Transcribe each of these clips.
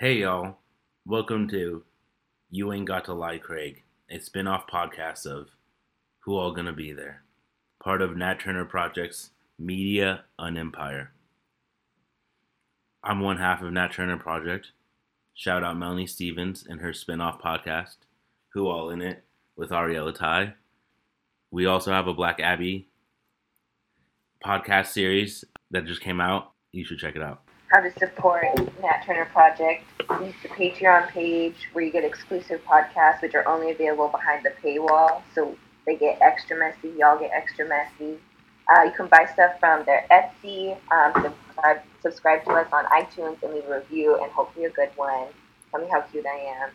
Hey y'all, welcome to You Ain't Got to Lie, Craig, a spin off podcast of Who All Gonna Be There, part of Nat Turner Project's Media Unempire. I'm one half of Nat Turner Project. Shout out Melanie Stevens and her spin off podcast, Who All In It, with Ariella Tai. We also have a Black Abbey podcast series that just came out. You should check it out how to support Nat Turner Project. Use the Patreon page where you get exclusive podcasts, which are only available behind the paywall. So they get extra messy. Y'all get extra messy. Uh, you can buy stuff from their Etsy. Um, subscribe, subscribe to us on iTunes and leave a review, and hopefully a good one. Tell me how cute I am.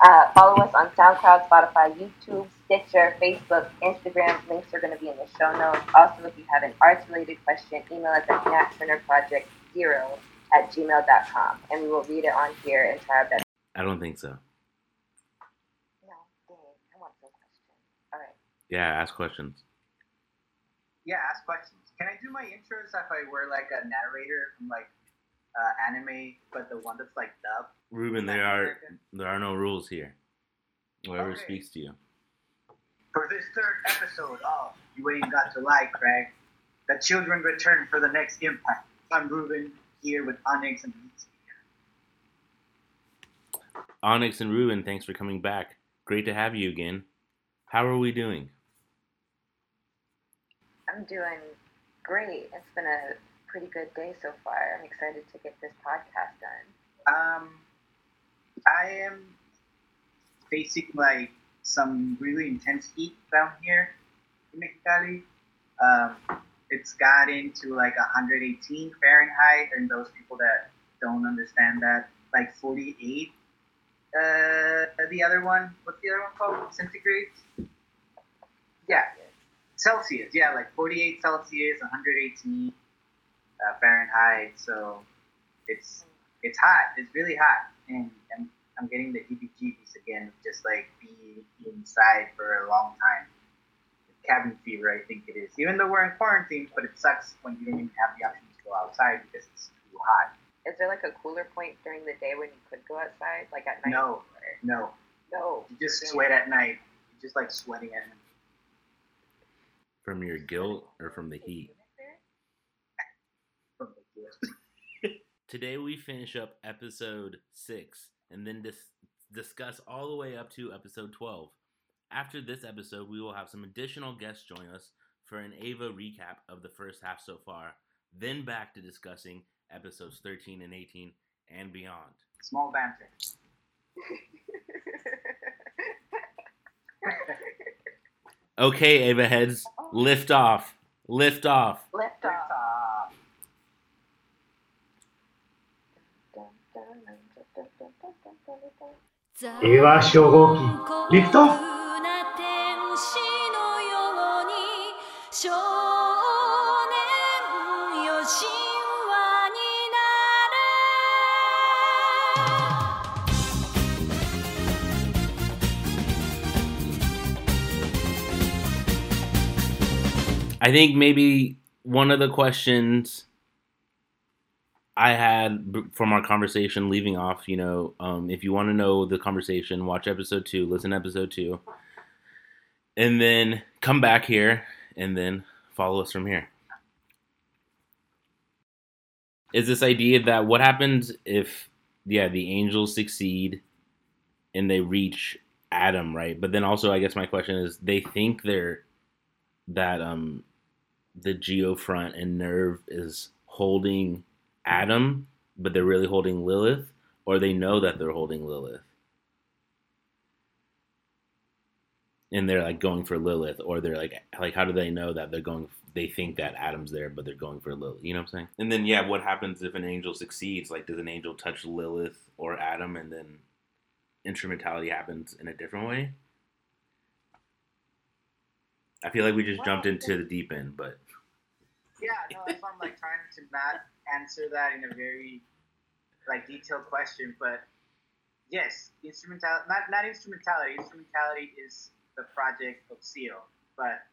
Uh, follow us on SoundCloud, Spotify, YouTube, Stitcher, Facebook, Instagram. Links are going to be in the show notes. Also, if you have an arts related question, email us at natturnerproject0 at gmail.com, and we will read it on here and try our best. I don't think so. No, dang, I want some questions. All right. Yeah, ask questions. Yeah, ask questions. Can I do my intros if I were like a narrator from like uh, anime, but the one that's like dub? Ruben, there are there are no rules here. Whoever okay. speaks to you. For this third episode of You Ain't Got to Lie, Craig, the children return for the next impact. I'm Ruben, here with Onyx and Onyx and Ruben, thanks for coming back. Great to have you again. How are we doing? I'm doing great. It's been a pretty good day so far. I'm excited to get this podcast done. Um, I am facing like some really intense heat down here in Mexicali. Um, it's got into like 118 Fahrenheit, and those people that don't understand that, like 48. Uh, the other one, what's the other one called? Centigrade? Yeah, Celsius. Yeah, like 48 Celsius, 118 uh, Fahrenheit. So it's it's hot. It's really hot, and, and I'm getting the heebie-jeebies again, just like being inside for a long time cabin fever, I think it is. Even though we're in quarantine, but it sucks when you don't even have the option to go outside because it's too hot. Is there like a cooler point during the day when you could go outside, like at night? No, no, no. You just sweat at night. You just like sweating at night. From your guilt or from the heat? From the guilt. Today we finish up episode six and then dis- discuss all the way up to episode twelve. After this episode, we will have some additional guests join us for an Ava recap of the first half so far, then back to discussing episodes 13 and 18 and beyond. Small banter. okay, Ava heads, lift off. Lift off. Lift off. Ava Shogoki, lift off. I think maybe one of the questions I had from our conversation leaving off, you know, um, if you want to know the conversation, watch episode two, listen to episode two, and then come back here and then follow us from here. Is this idea that what happens if, yeah, the angels succeed and they reach Adam, right? But then also, I guess my question is, they think they're that um the Geofront and NERV is holding Adam, but they're really holding Lilith, or they know that they're holding Lilith. and they're like going for Lilith, or they're like like how do they know that they're going? They think that Adam's there, but they're going for Lilith. You know what I'm saying? And then yeah, what happens if an angel succeeds? Like, does an angel touch Lilith or Adam, and then instrumentality happens in a different way? I feel like we just jumped into the deep end, but yeah, no, that's why I'm like trying to not answer that in a very like detailed question, but yes, instrumentality, not not instrumentality. Instrumentality is the project of SEELE. But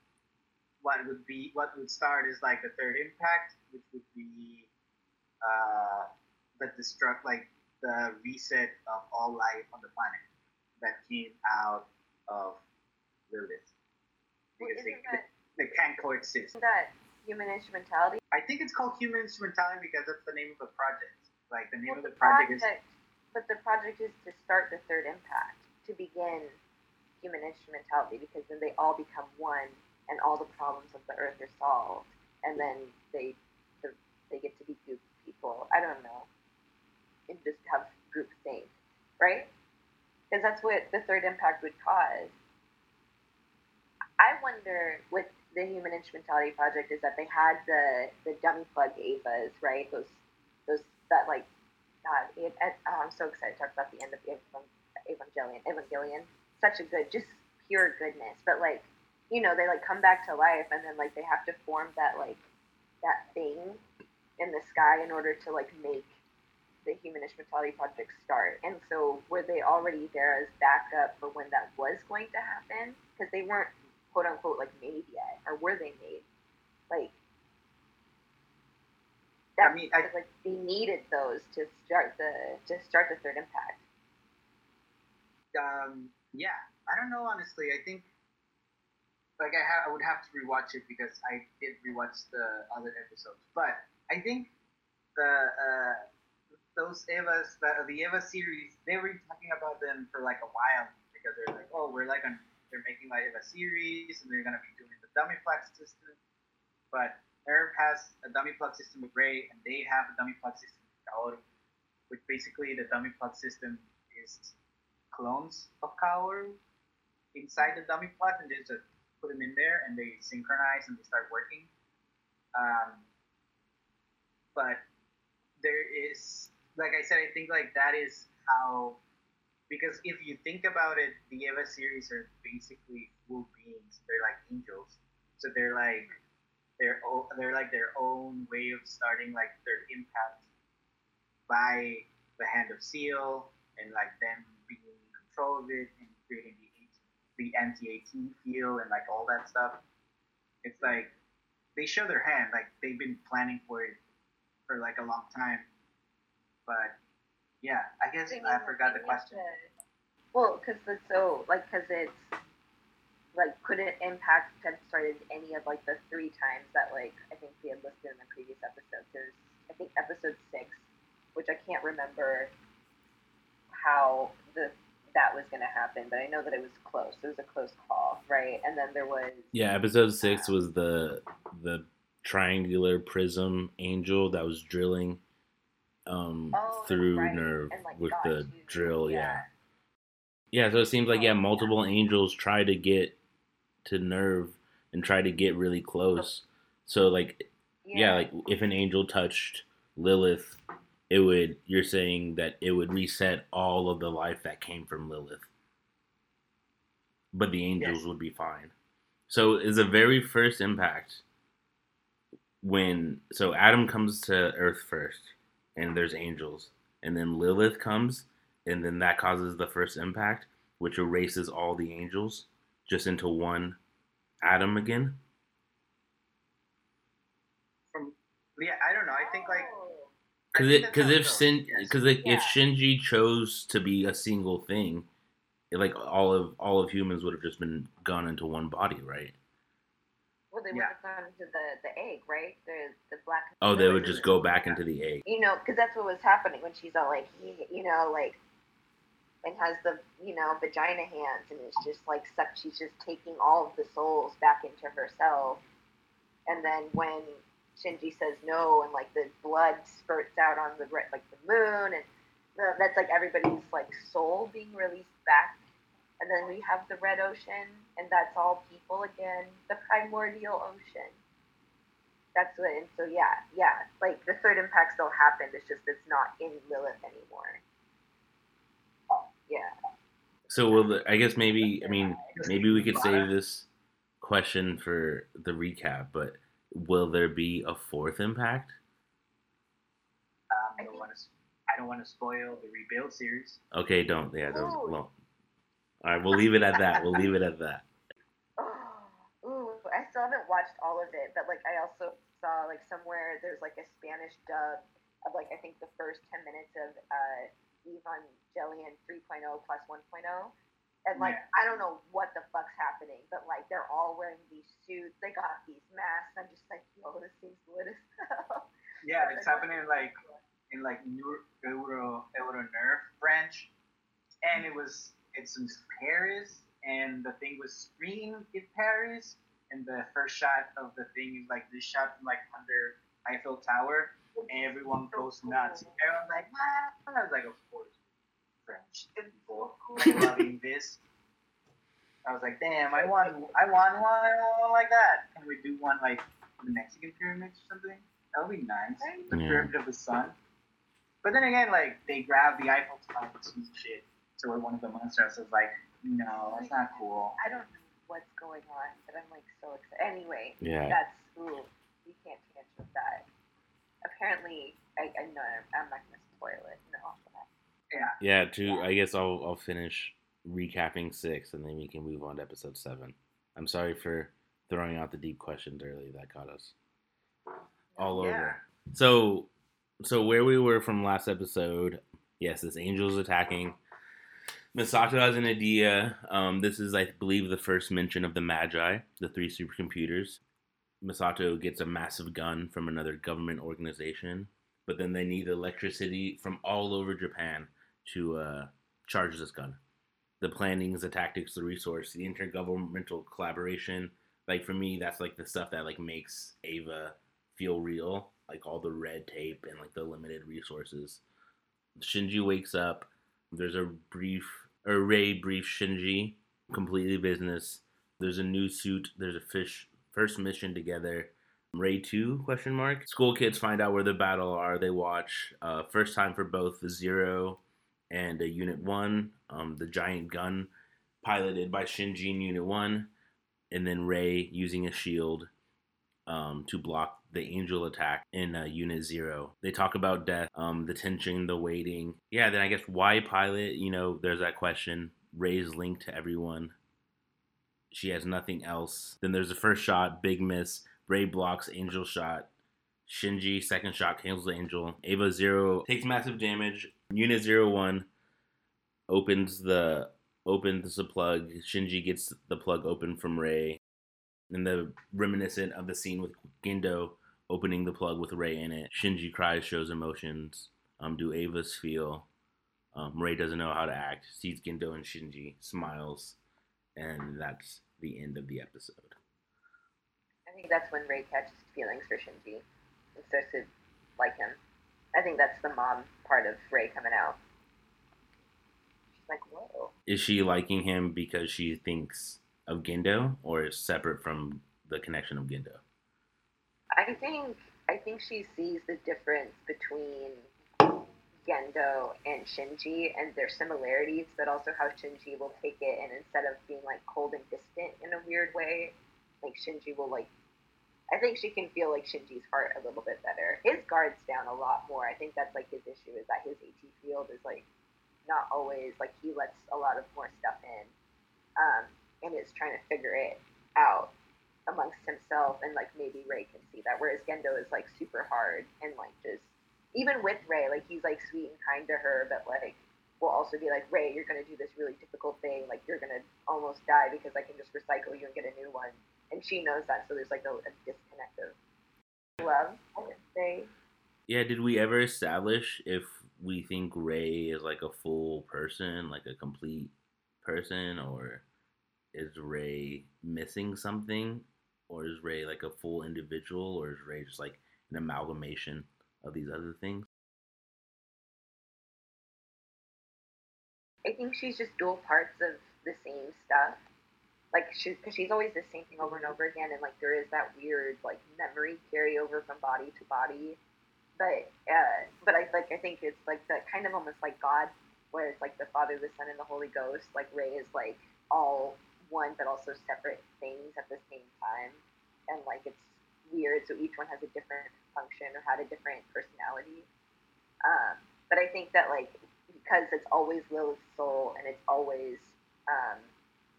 what would be what would start is like the third impact, which would be uh, the destruct like the reset of all life on the planet that came out of Lilith. Well, Because they, that, they can't coexist. that human instrumentality? I think it's called Human Instrumentality because that's the name of the project. Like the name Well, of the the project is project, but the project is to start the third impact to begin human instrumentality because then they all become one and all the problems of the earth are solved and then they the, they get to be group people. I don't know. And just have group think, right? Because that's what the third impact would cause. I wonder with the human instrumentality project is that they had the the dummy plug Avas, right? Those those that like God, it, it, oh, I'm so excited to talk about the end of Evan- um, Evangelion. Evangelion, such a good, just pure goodness. But like, you know, they like come back to life, and then like they have to form that like that thing in the sky in order to like make the human instrumentality project start. And so were they already there as backup for when that was going to happen? Because they weren't quote unquote like made yet, or were they made? Like I that's mean, I- like they needed those to start the to start the third impact. um, yeah, I don't know honestly. I think like I ha- I would have to rewatch it because I did rewatch the other episodes, but I think the uh, those Evas, the, the Eva series, they were talking about them for like a while because they're like, oh, we're like on, they're making like a series and they're gonna be doing the dummy plug system, but NERV has a dummy plug system with Rei, and they have a dummy plug system with Kaoru, which basically the dummy plug system is clones of Kaoru inside the dummy plug, and they just put them in there, and they synchronize and they start working. Um, but there is, like I said, I think like that is how, because if you think about it, the Eva series are basically full beings. They're like angels, so they're like their own, they're like their own way of starting like their impact by the hand of SEELE and like them being in control of it and creating the the anti-AT field and like all that stuff. It's like they show their hand, like they've been planning for it for like a long time. But yeah, I guess They I forgot the question. to- Well, because it's so like because it's like couldn't impact have started any of like the three times that like I think we had listed in the previous episode. There's I think episode six, which I can't remember how the that was going to happen, but I know that it was close. It was a close call, right? And then there was Yeah, episode six uh, was the the triangular prism angel that was drilling um Oh, through right, NERV like, with the drill, yeah. yeah. Yeah, so it seems like yeah, Oh, yeah. multiple angels try to get to NERV and try to get really close. So like yeah, like if an angel touched Lilith, it would you're saying that it would reset all of the life that came from Lilith. But the angels Yes. would be fine. So is the very first impact when so Adam comes to Earth first and there's angels and then Lilith comes and then that causes the first impact which erases all the angels just into one Adam again. From yeah, I don't know. I think like. Because it, because if goes, Sin, yes. because if Yeah. Shinji chose to be a single thing, it, like all of all of humans would have just been gone into one body, right? Well, they would Yeah. have gone into the, the egg, right? The the black. Oh, they would just go back into the egg. You know, because that's what was happening when she's all like, you know, like, and has the you know vagina hands, and it's just like suck. She's just taking all of the souls back into herself, and then when Shinji says no, and like the blood spurts out on the like the moon, and the, that's like everybody's like soul being released back and then we have the red ocean, and that's all people again, the primordial ocean. That's what, and so yeah, yeah, like the third impact still happened. It's just it's not in Lilith anymore. Yeah. So will the, I guess maybe I mean maybe we could save this question for the recap, but will there be a fourth impact? um, I I don't want to. I don't want to spoil the rebuild series. Okay, don't yeah, don't. Ooh. Well, all right, we'll leave it at that. We'll leave it at that. Oh, ooh, I still haven't watched all of it, but like I also saw like somewhere there's like a Spanish dub of like I think the first ten minutes of uh, Evangelion 3.0 plus 1.0. And like Yeah. I don't know what the fuck's happening, but like they're all wearing these suits, they got these masks. I'm just like, yo, this seems lit as hell. Yeah, it's happening like in like Euro Euro Euro NERV branch, and it was it's in Paris, and the thing was screened in Paris, and the first shot of the thing is like this shot from like under Eiffel Tower, and everyone goes nuts. Everyone's like, "Wow!" I was like, of course, French people loving this. I was like, damn, I want, I want one, I want one like that. Can we do one like the Mexican pyramids or something? That would be nice. The Yeah. pyramid of the sun. But then again, like they grab the Eiffel Tower and some shit to where one of the monsters was like, no, that's not cool. I don't know what's going on, but I'm like so excited. Anyway, Yeah. that's ooh, you can't tangent with that. Apparently, I, I know I'm not gonna spoil it. No, Yeah. Yeah, to I guess I'll I'll finish recapping six and then we can move on to episode seven. I'm sorry for throwing out the deep questions early that caught us all Yeah. over. So so where we were from last episode, yes, this angel's attacking. Misato has an idea. Um, this is, I believe, the first mention of the Magi, the three supercomputers. Misato gets a massive gun from another government organization, but then they need electricity from all over Japan to uh, charge this gun. The plannings, the tactics, the resource, the intergovernmental collaboration. Like for me, that's like the stuff that like makes Ava feel real. Like all the red tape and like the limited resources. Shinji wakes up. There's a brief, Rei brief Shinji, completely business. There's a new suit. There's a fish first mission together. Rei two question mark. School kids find out where the battle are. They watch. Uh, first time for both the Zero and uh, Unit One. Um, the giant gun piloted by Shinji in Unit One, and then Rei using a shield um, to block the angel attack in uh, Unit Zero. They talk about death, um, the tension, the waiting. Yeah, then I guess why pilot? You know, there's that question. Rei's linked to everyone. She has nothing else. Then there's the first shot, big miss. Rei blocks angel shot. Shinji second shot cancels the angel. Ava Zero takes massive damage. Unit Zero One opens the opens the plug. Shinji gets the plug open from Rei and the reminiscent of the scene with Gendo opening the plug with Rei in it. Shinji cries, shows emotions. Um, do Ava's feel? Um, Rei doesn't know how to act. Sees Gendo and Shinji, smiles, and that's the end of the episode. I think that's when Rei catches feelings for Shinji and starts to like him. I think that's the mom part of Rei coming out. She's like, whoa. Is she liking him because she thinks of Gendo, or separate from the connection of Gendo? I think I think she sees the difference between Gendo and Shinji and their similarities, but also how Shinji will take it and instead of being like cold and distant in a weird way, like Shinji will like I think she can feel like Shinji's heart a little bit better. His guard's down a lot more. I think that's like his issue is that his AT field is like not always like he lets a lot of more stuff in. Um, and is trying to figure it out amongst himself and like maybe Rei can see that. Whereas Gendo is like super hard and like just even with Rei, like he's like sweet and kind to her, but like will also be like, Rei, you're gonna do this really difficult thing, like you're gonna almost die because I can just recycle you and get a new one. And she knows that, so there's like a, a disconnect of love, I would say. Yeah, did we ever establish if we think Rei is like a full person, like a complete person, or is Rei missing something? Or is Rei like a full individual, or is Rei just like an amalgamation of these other things? I think she's just dual parts of the same stuff. Like she, she's always the same thing over and over again, and like there is that weird like memory carryover from body to body. But uh, but I like I think it's like that kind of almost like God, where it's like the Father, the Son, and the Holy Ghost. Like Rei is like all one, but also separate things at the same time, and like it's weird. So each one has a different function or had a different personality. Um, but I think that like because it's always Lilith's soul and it's always um,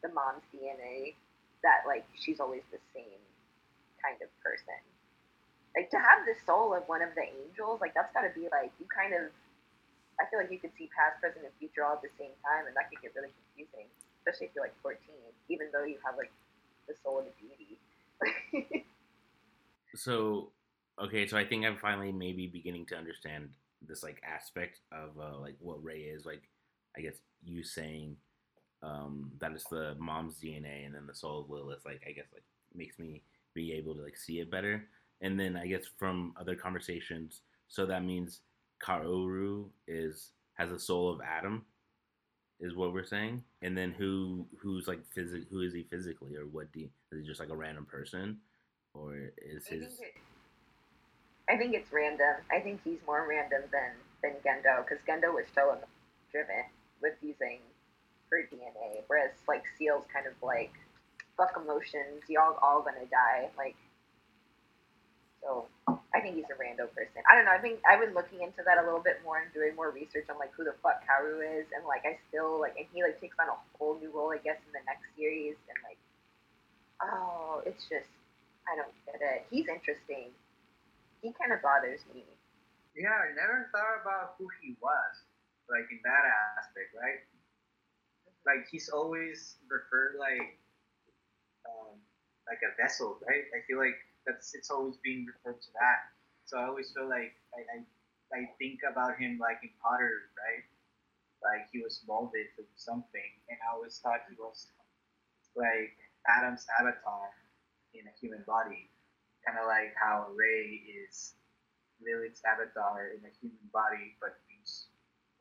the mom's DNA, that like she's always the same kind of person. Like to have the soul of one of the angels, like that's got to be like you kind of I feel like you could see past, present, and future all at the same time, and that could get really confusing, especially if you're like 14, even though you have like the soul of a deity. So, okay, so I think I'm finally maybe beginning to understand this like aspect of uh, like what Rei is. Like, I guess you saying um, that it's the mom's DNA and then the soul of Lilith. Like, I guess like makes me be able to like see it better. And then I guess from other conversations, so that means Kaoru is has a soul of Adam, is what we're saying. And then who who's like physic who is he physically or what do you, is he just like a random person or is I think, his it, I think it's random. I think he's more random than than Gendo because Gendo was so driven with using her DNA, whereas like SEELE's kind of like fuck emotions. Y'all all gonna die. Like, so I think he's a rando person. I don't know. I think I've been looking into that a little bit more and doing more research on like who the fuck Kaoru is, and like I still like, and he like takes on a whole new role, I guess, in the next series, and like, oh, it's just I don't get it. He's interesting. He kind of bothers me. Yeah, I never thought about who he was, like in that aspect, right? Like he's always referred like, um, like a vessel, right? I feel like that's it's always being referred to that. So I always feel like I, I, I think about him like in pottery, right? Like he was molded to something, and I always thought he was like Adam's avatar in a human body, kind of like how Rei is Lilith's avatar in a human body, but he's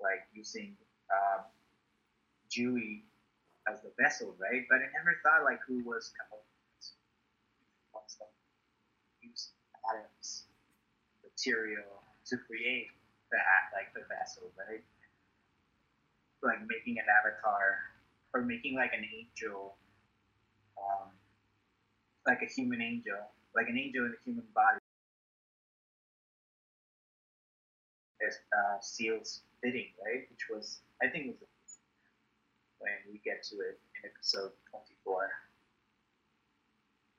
like using um, Dewey as the vessel, right? But I never thought like who was kind of what's the Adam's material to create that, like the vessel, right? Like making an avatar or making like an angel. Um, like a human angel, like an angel in a human body. As uh, SEELE's fitting, right? Which was, I think, was when we get to it in episode 24.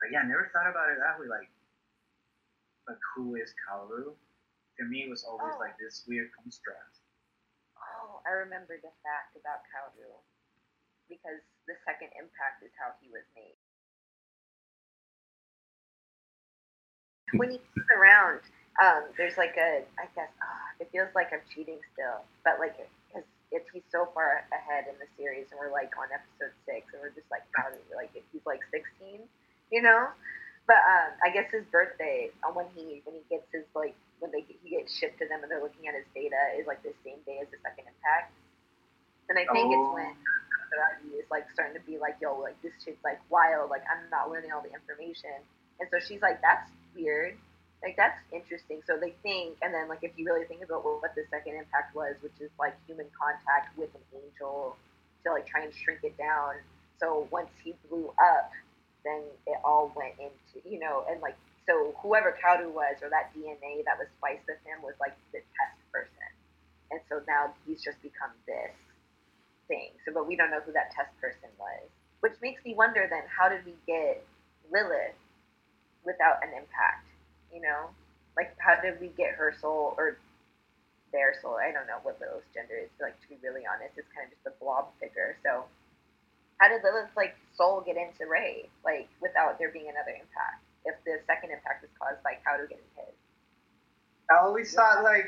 But yeah, I never thought about it that way. Like, like who is Kaoru? To me, it was always Oh. like this weird construct. Oh, I remember the fact about Kaoru because the second impact is how he was made. When he comes around, um, there's like a, I guess, ah, it feels like I'm cheating still, but like, because it's he's so far ahead in the series, and we're like on episode six, and we're just like, how do like, if he's like 16, you know? But um, I guess his birthday, uh, when he when he gets his like when they he gets shipped to them and they're looking at his data is like the same day as the second impact. And I think Oh. it's when Saragi is like starting to be like, yo, like this shit's like wild, like I'm not learning all the information. And so she's like, that's weird. Like that's interesting. So they think, and then like if you really think about what, what the second impact was, which is like human contact with an angel to like try and shrink it down. So once he blew up, then it all went into you know, and like so whoever Kaoru was or that DNA that was spliced with him was like the test person. And so now he's just become this thing. So but we don't know who that test person was. Which makes me wonder then how did we get Lilith without an impact? You know? Like how did we get her soul or their soul? I don't know what Lilith's gender is, like to be really honest, it's kind of just a blob figure. So how did Lilith's like soul get into Rei, like without there being another impact? If the second impact was caused by Kaoru getting his. I always thought like,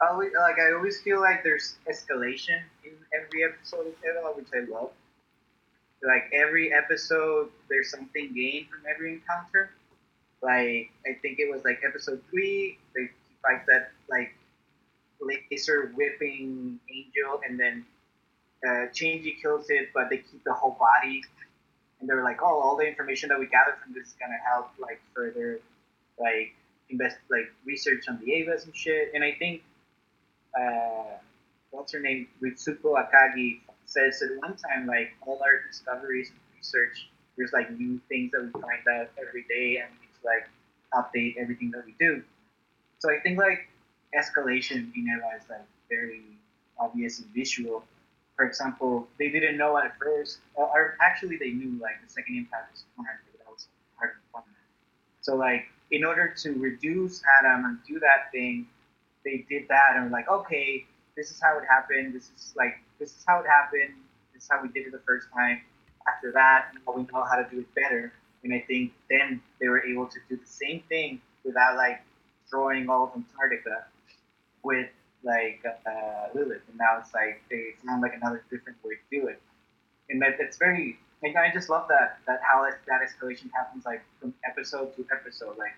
I always, like I always feel like there's escalation in every episode of Evil, which I love. Like every episode, there's something gained from every encounter. Like I think it was like episode three, they fight that like laser whipping angel, and then uh, Shinji kills it, but they keep the whole body. And they're like, oh, all the information that we gathered from this is gonna help like further like invest like research on the Avas and shit. And I think uh, what's her name, Ritsuko Akagi says at one time like all our discoveries and research, there's like new things that we find out every day, and to like update everything that we do. So I think like escalation in Eva is like very obvious and visual. For example, they didn't know at first, or, actually they knew like the second impact was but that was hard to plan. So like in order to reduce Adam and do that thing, they did that and were like, okay, this is how it happened. This is like this is how it happened. This is how we did it the first time. After that, now we know how to do it better. And I think then they were able to do the same thing without like throwing all of Antarctica with like uh, Lilith. And now it's like they found like another different way to do it. And that it's very like I just love that that how that escalation happens like from episode to episode. Like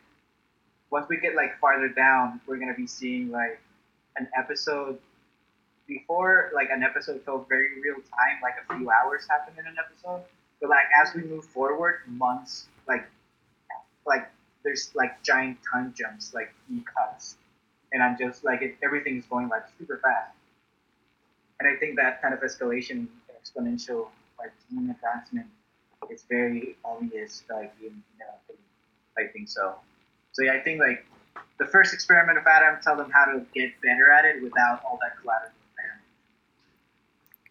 once we get like farther down, we're gonna be seeing like an episode before like an episode felt very real time, like a few hours happened in an episode. But like as we move forward, months like like there's like giant time jumps, like in cuts, and I'm just like it, everything's going like super fast. And I think that kind of escalation, exponential like team advancement, is very obvious. Like in, you I think so. So yeah, I think like the first experiment of Adam, tell them how to get better at it without all that collateral damage.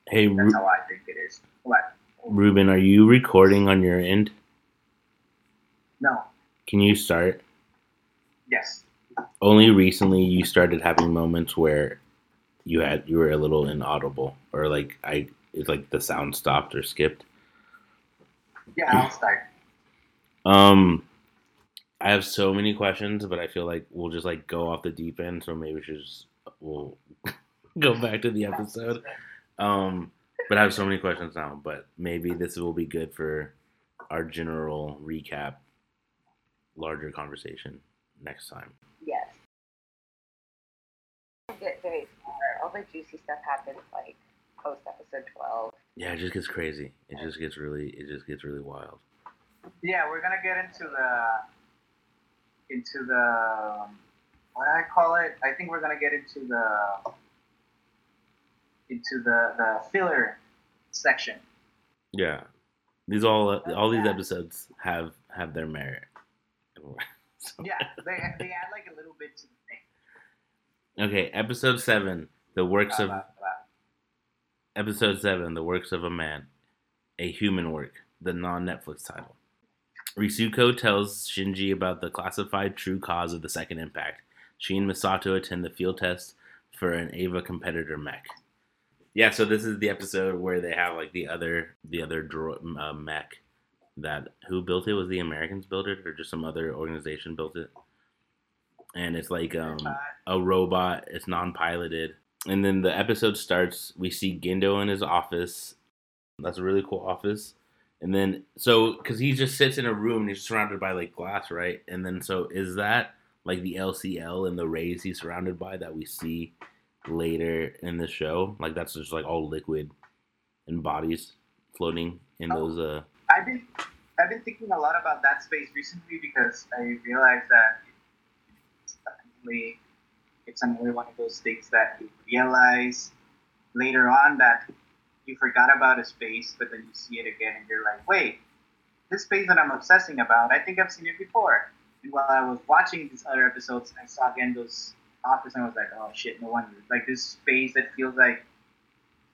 Hey, That's Ru- how I think it is. What? Ruben, are you recording on your end? No. Can you start? Yes. Only recently you started having moments where you had you were a little inaudible or like I it's like the sound stopped or skipped. Yeah, I'll start. Um I have so many questions, but I feel like we'll just like go off the deep end, so maybe we should just we'll go back to the episode. Um but I have so many questions now, but maybe this will be good for our general recap larger conversation next time. Yes. Get very far. All the juicy stuff happens like post episode twelve. Yeah, it just gets crazy. It just gets really it just gets really wild. Yeah, we're gonna get into the into the um, what do I call it? I think we're gonna get into the into the the filler section. Yeah. These all all these episodes have have their merit. So- Yeah, they they add like a little bit to the thing. Okay, episode 7, The Works of. Episode 7, The Works of a Man, a human work, the non Netflix title. Ritsuko tells Shinji about the classified true cause of the second impact. She and Misato attend the field test for an Ava competitor mech. Yeah, so this is the episode where they have like the other the other uh, mech that who built it was the Americans built it or just some other organization built it. And it's like um a robot. It's non-piloted. And then the episode starts. We see Gendo in his office. That's a really cool office. And then so because he just sits in a room and he's surrounded by like glass, right? And then so is that like the LCL and the Reis he's surrounded by that we see later in the show? Like that's just like all liquid and bodies floating in Oh. those. uh I've been I've been thinking a lot about that space recently because I realized that definitely it's another one of those things that you realize later on that you forgot about a space, but then you see it again and you're like, wait, this space that I'm obsessing about, I think I've seen it before. And while I was watching these other episodes, I saw Gendo's office and I was like, oh shit, no wonder. Like this space that feels like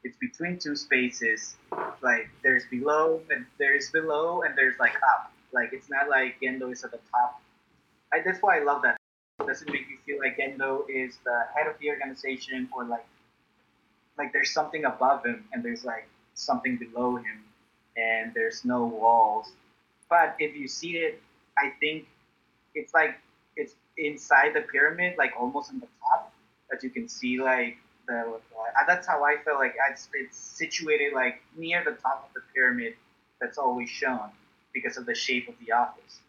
it's between two spaces like there's below and there's below and there's like up. Like it's not like Gendo is at the top. I, that's why I love that. It doesn't make you feel like Gendo is the head of the organization or like like there's something above him and there's like something below him and there's no walls. But if you see it, I think it's like it's inside the pyramid, like almost in the top, that you can see like the. Uh, that's how I feel like it's, it's situated like near the top of the pyramid. That's always shown because of the shape of the office.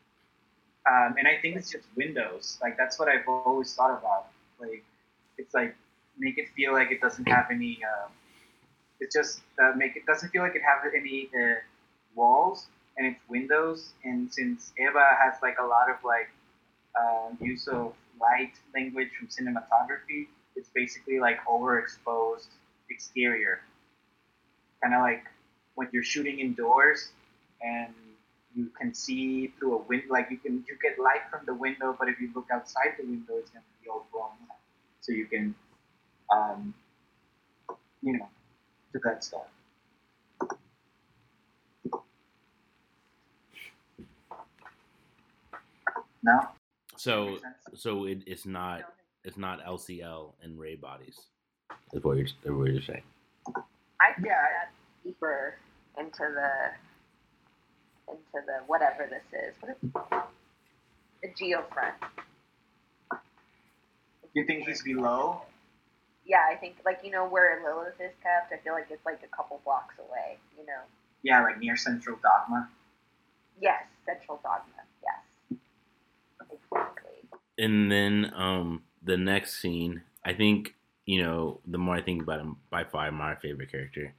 Um, and I think it's just windows. Like that's what I've always thought about. Like it's like make it feel like it doesn't have any. Um, it's just uh, make it doesn't feel like it has any uh, walls and it's windows. And since Eva has like a lot of like uh, use of light language from cinematography, it's basically like overexposed exterior. Kind of like when you're shooting indoors and you can see through a window, like you can you get light from the window, but if you look outside the window, it's gonna be all blown up. So you can, um, you know, do that stuff. No. So so it, it's not it's not LCL and Rei bodies. Is what you're, what you're saying. I think Yeah. that's deeper into the into the whatever this is. What is the geofront? You think he's below? Yeah, I think like you know where Lilith is kept. I feel like it's like a couple blocks away. You know. Yeah, like near Central Dogma. Yes, Central Dogma. Yes. Exactly. And then um the next scene, I think you know the more I think about him, by far my favorite character.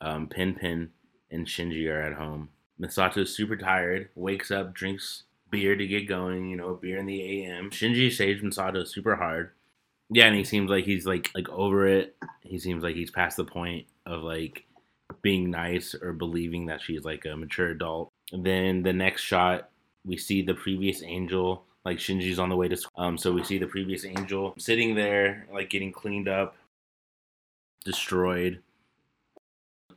Um, Pen Pen and Shinji are at home. Misato's super tired, wakes up, drinks beer to get going. You know, beer in the AM. Shinji saves Misato super hard. Yeah, and he seems like he's like like over it. He seems like he's past the point of like being nice or believing that she's like a mature adult. And then the next shot, we see the previous angel like Shinji's on the way to school. Um, so we see the previous angel sitting there, like getting cleaned up, destroyed.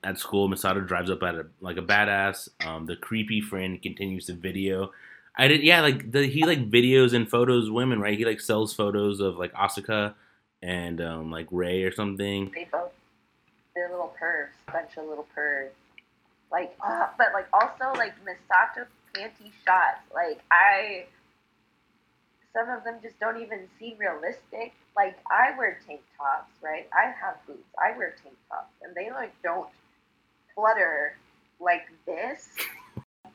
At school, Misato drives up at a like a badass. Um, the creepy friend continues to video. I did, yeah, like the, he like videos and photos women, right? He like sells photos of like Asuka and um, like Ray or something. They both they're little pervs, bunch of little pervs. Like, uh, but like also like Misato panty shots. Like I, some of them just don't even seem realistic. Like I wear tank tops, right? I have boobs. I wear tank tops, and they like don't flutter like this.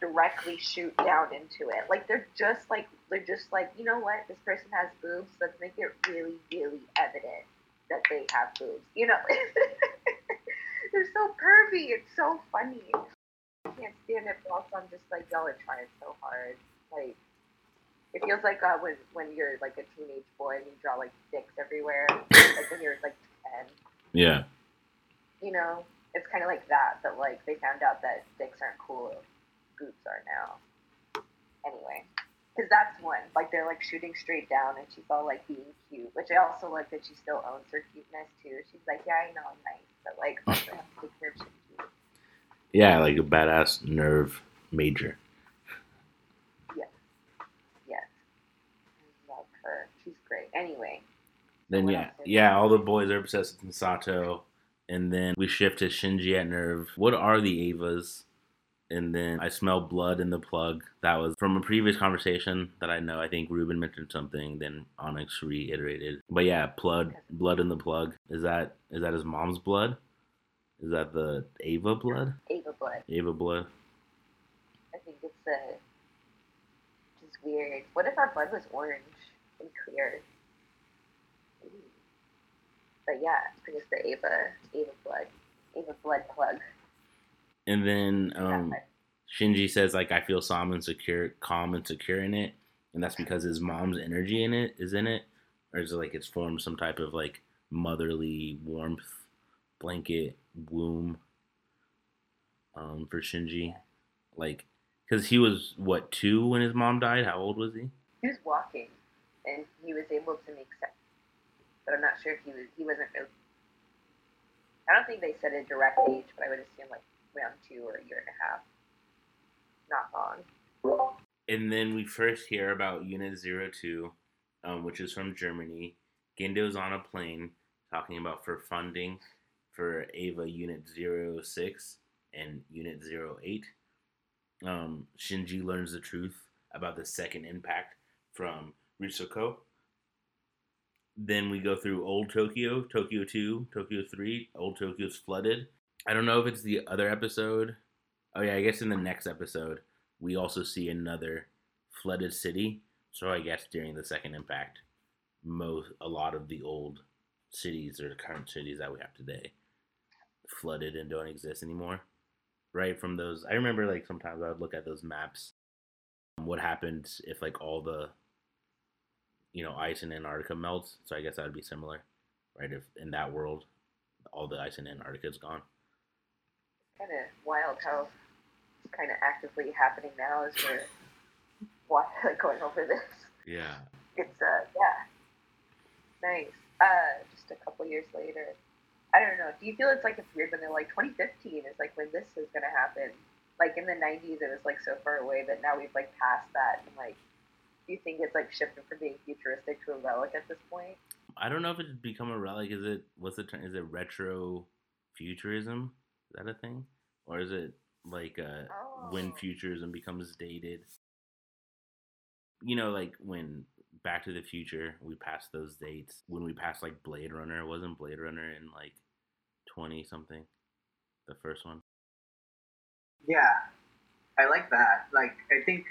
Directly shoot down into it. Like they're just like they're just like you know what? This person has boobs. Let's make it really, really evident that they have boobs. You know, they're so pervy. It's so funny. I can't stand it, but also I'm just like, y'all are trying so hard. Like, it feels like uh, when when you're like a teenage boy and you draw like dicks everywhere, like when you're like ten. Yeah, You know, it's kind of like that. But like they found out that dicks aren't cool, boobs are now. Anyway. Because that's one. Like, they're, like, shooting straight down, and she's all, like, being cute. Which I also like that she still owns her cuteness, too. She's like, yeah, I know I'm nice. But, like, also have to take care of yeah, like a badass NERV major. Yes. I love her. She's great. Anyway. Then yeah, yeah, all the boys are obsessed with Misato, and then we shift to Shinji at NERV. What are the Avas? And then I smell blood in the plug. That was from a previous conversation that I know. I think Ruben mentioned something. Then Onyx reiterated. But yeah, blood, blood in the plug. Is that is that his mom's blood? Is that the Ava blood? Ava Blood. Ava blood. I think it's uh, just weird. What if our blood was orange and clear? But yeah, it's the Ava, Ava Blood. Ava Blood plug. And then um. Shinji says like I feel calm and secure, calm and secure in it, and that's because his mom's energy in it is in it, or is it like it's formed some type of like motherly warmth blanket womb um, for Shinji, like because he was what two when his mom died. How old was he? He was walking, and he was able to make sense. But I'm not sure if he was. He wasn't. Really, I don't think they said a direct age, but I would assume like around two or a year and a half. Not long. And then we first hear about Unit Zero Two, um, which is from Germany. Gendo's on a plane talking about for funding for Ava Unit 06 and Unit 08. Um, Shinji learns the truth about the second impact from Ritsuko. Then we go through Old Tokyo, Tokyo 2, Tokyo 3. Old Tokyo's flooded. I don't know if it's the other episode. Oh, yeah, I guess in the next episode, we also see another flooded city. So I guess during the second impact, most a lot of the old cities or the current cities that we have today flooded and don't exist anymore. Right from those, I remember like sometimes I would look at those maps. What happens if like all the, you know, ice in Antarctica melts? So I guess that would be similar, right? If in that world, all the ice in Antarctica is gone. Kind of wild how it's kind of actively happening now as we're going over this. Yeah. It's uh yeah, nice. Uh, just a couple years later. I don't know. Do you feel it's like it's weird when they're like 2015 is like when this is gonna happen? Like in the 90s, it was like so far away, but now we've like passed that. And like, do you think it's like shifted from being futuristic to a relic at this point? I don't know if it's become a relic. Is it what's the term? Is it retro futurism? Is that a thing, or is it like uh, when Oh. futurism becomes dated? You know, like when Back to the Future, we passed those dates. When we passed like Blade Runner, wasn't Blade Runner in like twenty something? The first one. Yeah, I like that. Like, I think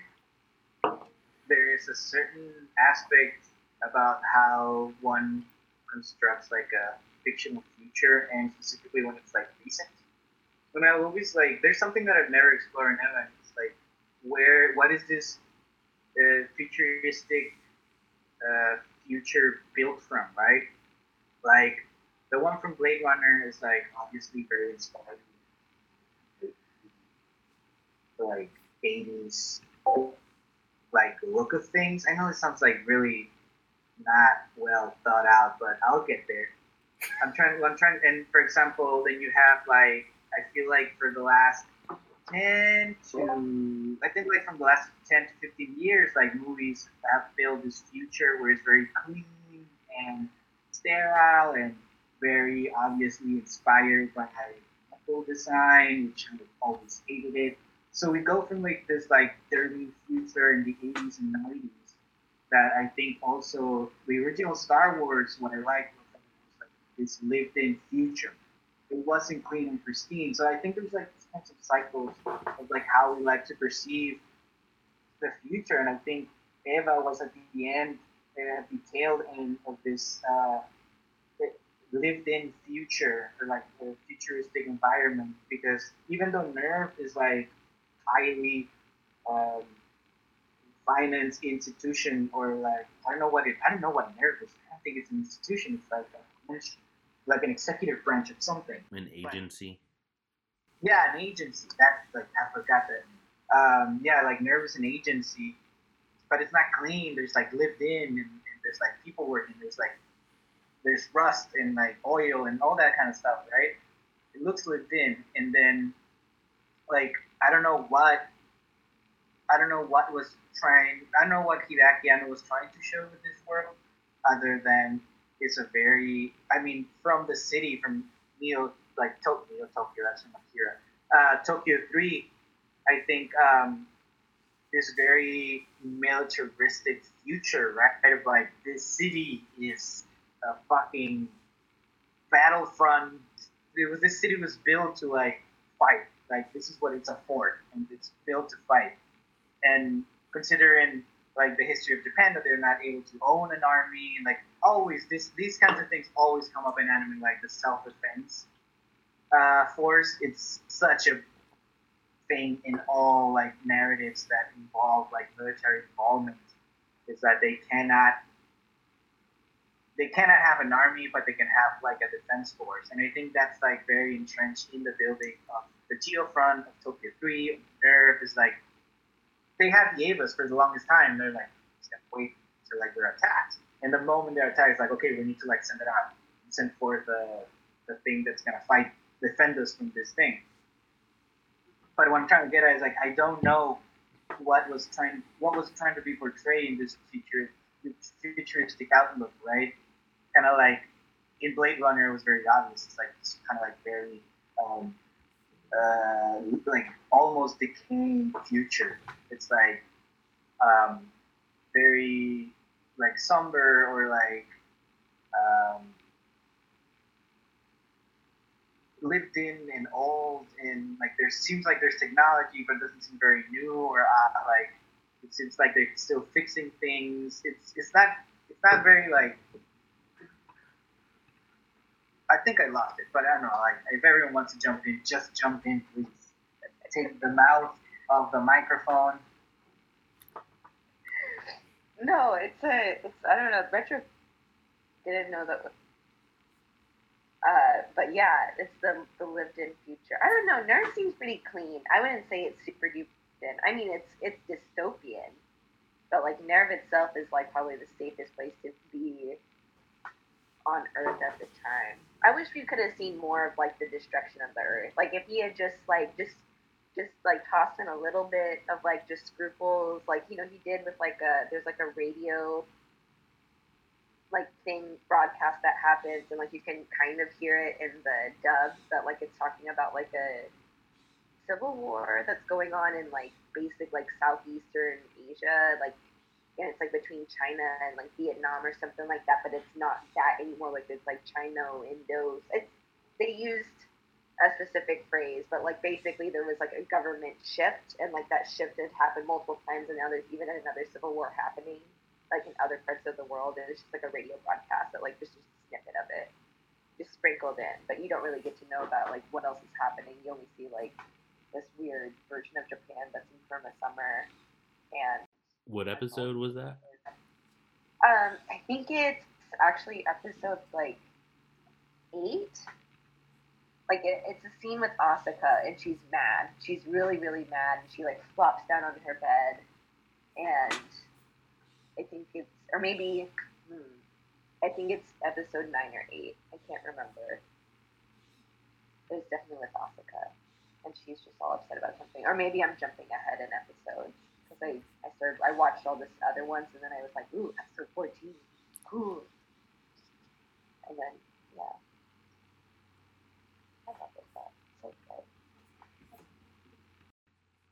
there is a certain aspect about how one constructs like a fictional future, and specifically when it's like recent. When I always like, there's something that I've never explored in heaven. It's like, where, what is this uh, futuristic uh, future built from, right? Like, the one from Blade Runner is like obviously very inspired like 80s like look of things. I know it sounds like really not well thought out, but I'll get there. I'm trying. I'm trying. And for example, then you have like I feel like for the last ten to I think like from the last ten to fifteen years, like movies have built this future where it's very clean and sterile and very obviously inspired by medical design, which I've always hated it. So we go from like this like dirty future in the 80s and 90s that I think also the original Star Wars, what I liked was like this lived-in future. It wasn't clean and pristine. So I think there's like these kinds of cycles of like how we like to perceive the future, and I think Eva was at the end uh, the tail end of this uh, lived-in future or like a futuristic environment because even though NERV is like highly um, financed institution or like I don't know what it I don't know what NERV is. I don't think it's an institution. It's like a, like an executive branch of something. An agency. Yeah, an agency. That's like I forgot that. Um, yeah, like NERV is an agency, but it's not clean. There's like lived in and, and there's like people working. There's like there's rust and like oil and all that kind of stuff, right? It looks lived in, and then like I don't know what I don't know what was trying I don't know what Hideaki Anno was trying to show with this world, other than it's a very I mean from the city from Neo like to- Neo Tokyo that's from Akira uh, Tokyo three I think um, this very militaristic future right? Of like this city is a fucking battlefront. It was this city was built to like fight like this is what it's a fort and it's built to fight. And considering like the history of Japan that they're not able to own an army and like always this these kinds of things always come up in anime like the self-defense uh, force. It's such a thing in all like narratives that involve like military involvement is that they cannot they cannot have an army but they can have like a defense force. And I think that's like very entrenched in the building of the GeoFront of Tokyo 3 NERV is like they had the Evas for the longest time. They're like, just gonna wait until like they're attacked. And the moment they're attacked, it's like, okay, we need to like send it out, send for the the thing that's gonna fight, defend us from this thing. But what I'm trying to get at is like, I don't know what was trying, what was trying to be portrayed in this future, futuristic outlook, right? Kind of like in Blade Runner, it was very obvious. It's like it's kind of like very. Um, uh, like almost decaying future. It's like um, very like somber or like um, lived in and old and like there seems like there's technology but it doesn't seem very new or uh, like it seems like they're still fixing things. It's it's not it's not very like I think I lost it, but I don't know. Like, if everyone wants to jump in, just jump in, please. Take the mouth of the microphone. No, it's a, it's I don't know. Retro didn't know that. Uh, but yeah, it's the the lived-in future. I don't know. NERV seems pretty clean. I wouldn't say it's super duper. thin. I mean, it's it's dystopian, but like NERV itself is like probably the safest place to be on Earth at the time. I wish we could have seen more of like the destruction of the Earth. Like if he had just like just just like tossed in a little bit of like just scruples, like you know he did with like a there's like a radio like thing broadcast that happens, and like you can kind of hear it in the dub that like it's talking about like a civil war that's going on in like basic like southeastern Asia, like and it's like between China and like Vietnam or something like that, but it's not that anymore. Like it's like China, Indo. It's they used a specific phrase, but like basically there was like a government shift, and like that shift had happened multiple times, and now there's even another civil war happening, like in other parts of the world, and it's just like a radio broadcast that like just a snippet of it, just sprinkled in, but you don't really get to know about like what else is happening. You only see like this weird version of Japan that's in Burma summer, and What episode was that? um, I think it's actually episode like eight. Like it, it's a scene with Asuka, and she's mad. She's really, really mad, and she like flops down on her bed, and I think it's or maybe hmm, I think it's episode nine or eight. I can't remember. It was definitely with Asuka, and she's just all upset about something. Or maybe I'm jumping ahead in episodes because I I started I watched all this other ones, and then I was like, ooh, episode fourteen, cool. And then yeah, I love this stuff. So good.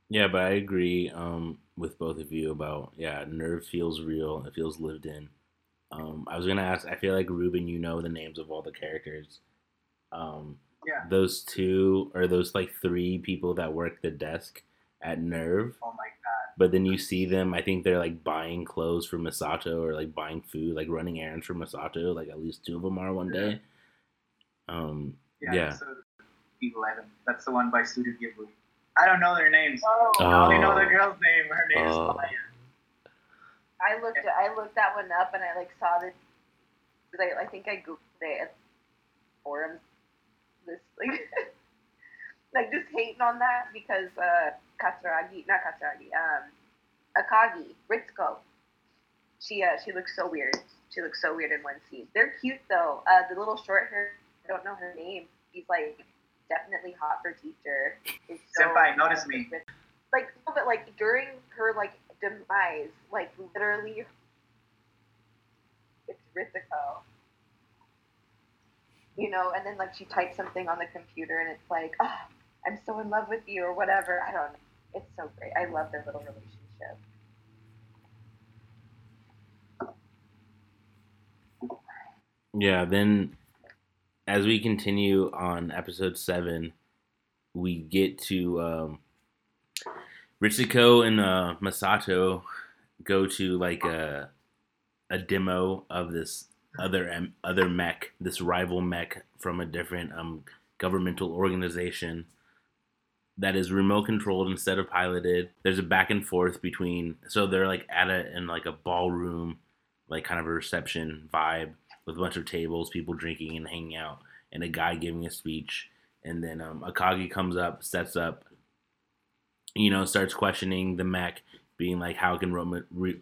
Yeah, but I agree um, with both of you about yeah, NERV feels real. It feels lived in. Um, I was gonna ask. I feel like Ruben, you know the names of all the characters. Um, Yeah. those two or those like three people that work the desk at NERV, Oh my god. But then you see them. I think they're like buying clothes for Misato or like buying food, like running errands for Misato. Like at least two of them are one day. Um, Yeah. Yeah. So people eleven. That's the one by Studio Ghibli. I don't know their names. Oh, I only know the Oh. girl's name. Her name Oh. is Maya. I looked I looked that one up, and I like saw this. Cause I I think I googled it at forums. This like like just hating on that because uh Katsuragi, not Katsuragi, um, Akagi, Ritsuko. She uh she looks so weird. She looks so weird in one scene. They're cute though. Uh, the little short hair. I don't know her name. She's like definitely hot for teacher. Is so, Senpai, notice me. Like no, but like during her like demise, like literally, it's Ritsuko. You know, and then like she types something on the computer, and it's like, oh, I'm so in love with you, or whatever. I don't know. It's so great. I love their little relationship. Yeah, then as we continue on episode seven, we get to um, Ritsuko and uh, Misato go to like a a demo of this other other mech, this rival mech from a different um, governmental organization that is remote controlled instead of piloted. There's a back and forth between so they're like at a in like a ballroom, like kind of a reception vibe with a bunch of tables, people drinking and hanging out, and a guy giving a speech. And then um, Akagi comes up, sets up, you know, starts questioning the mech, being like, how can remote, re,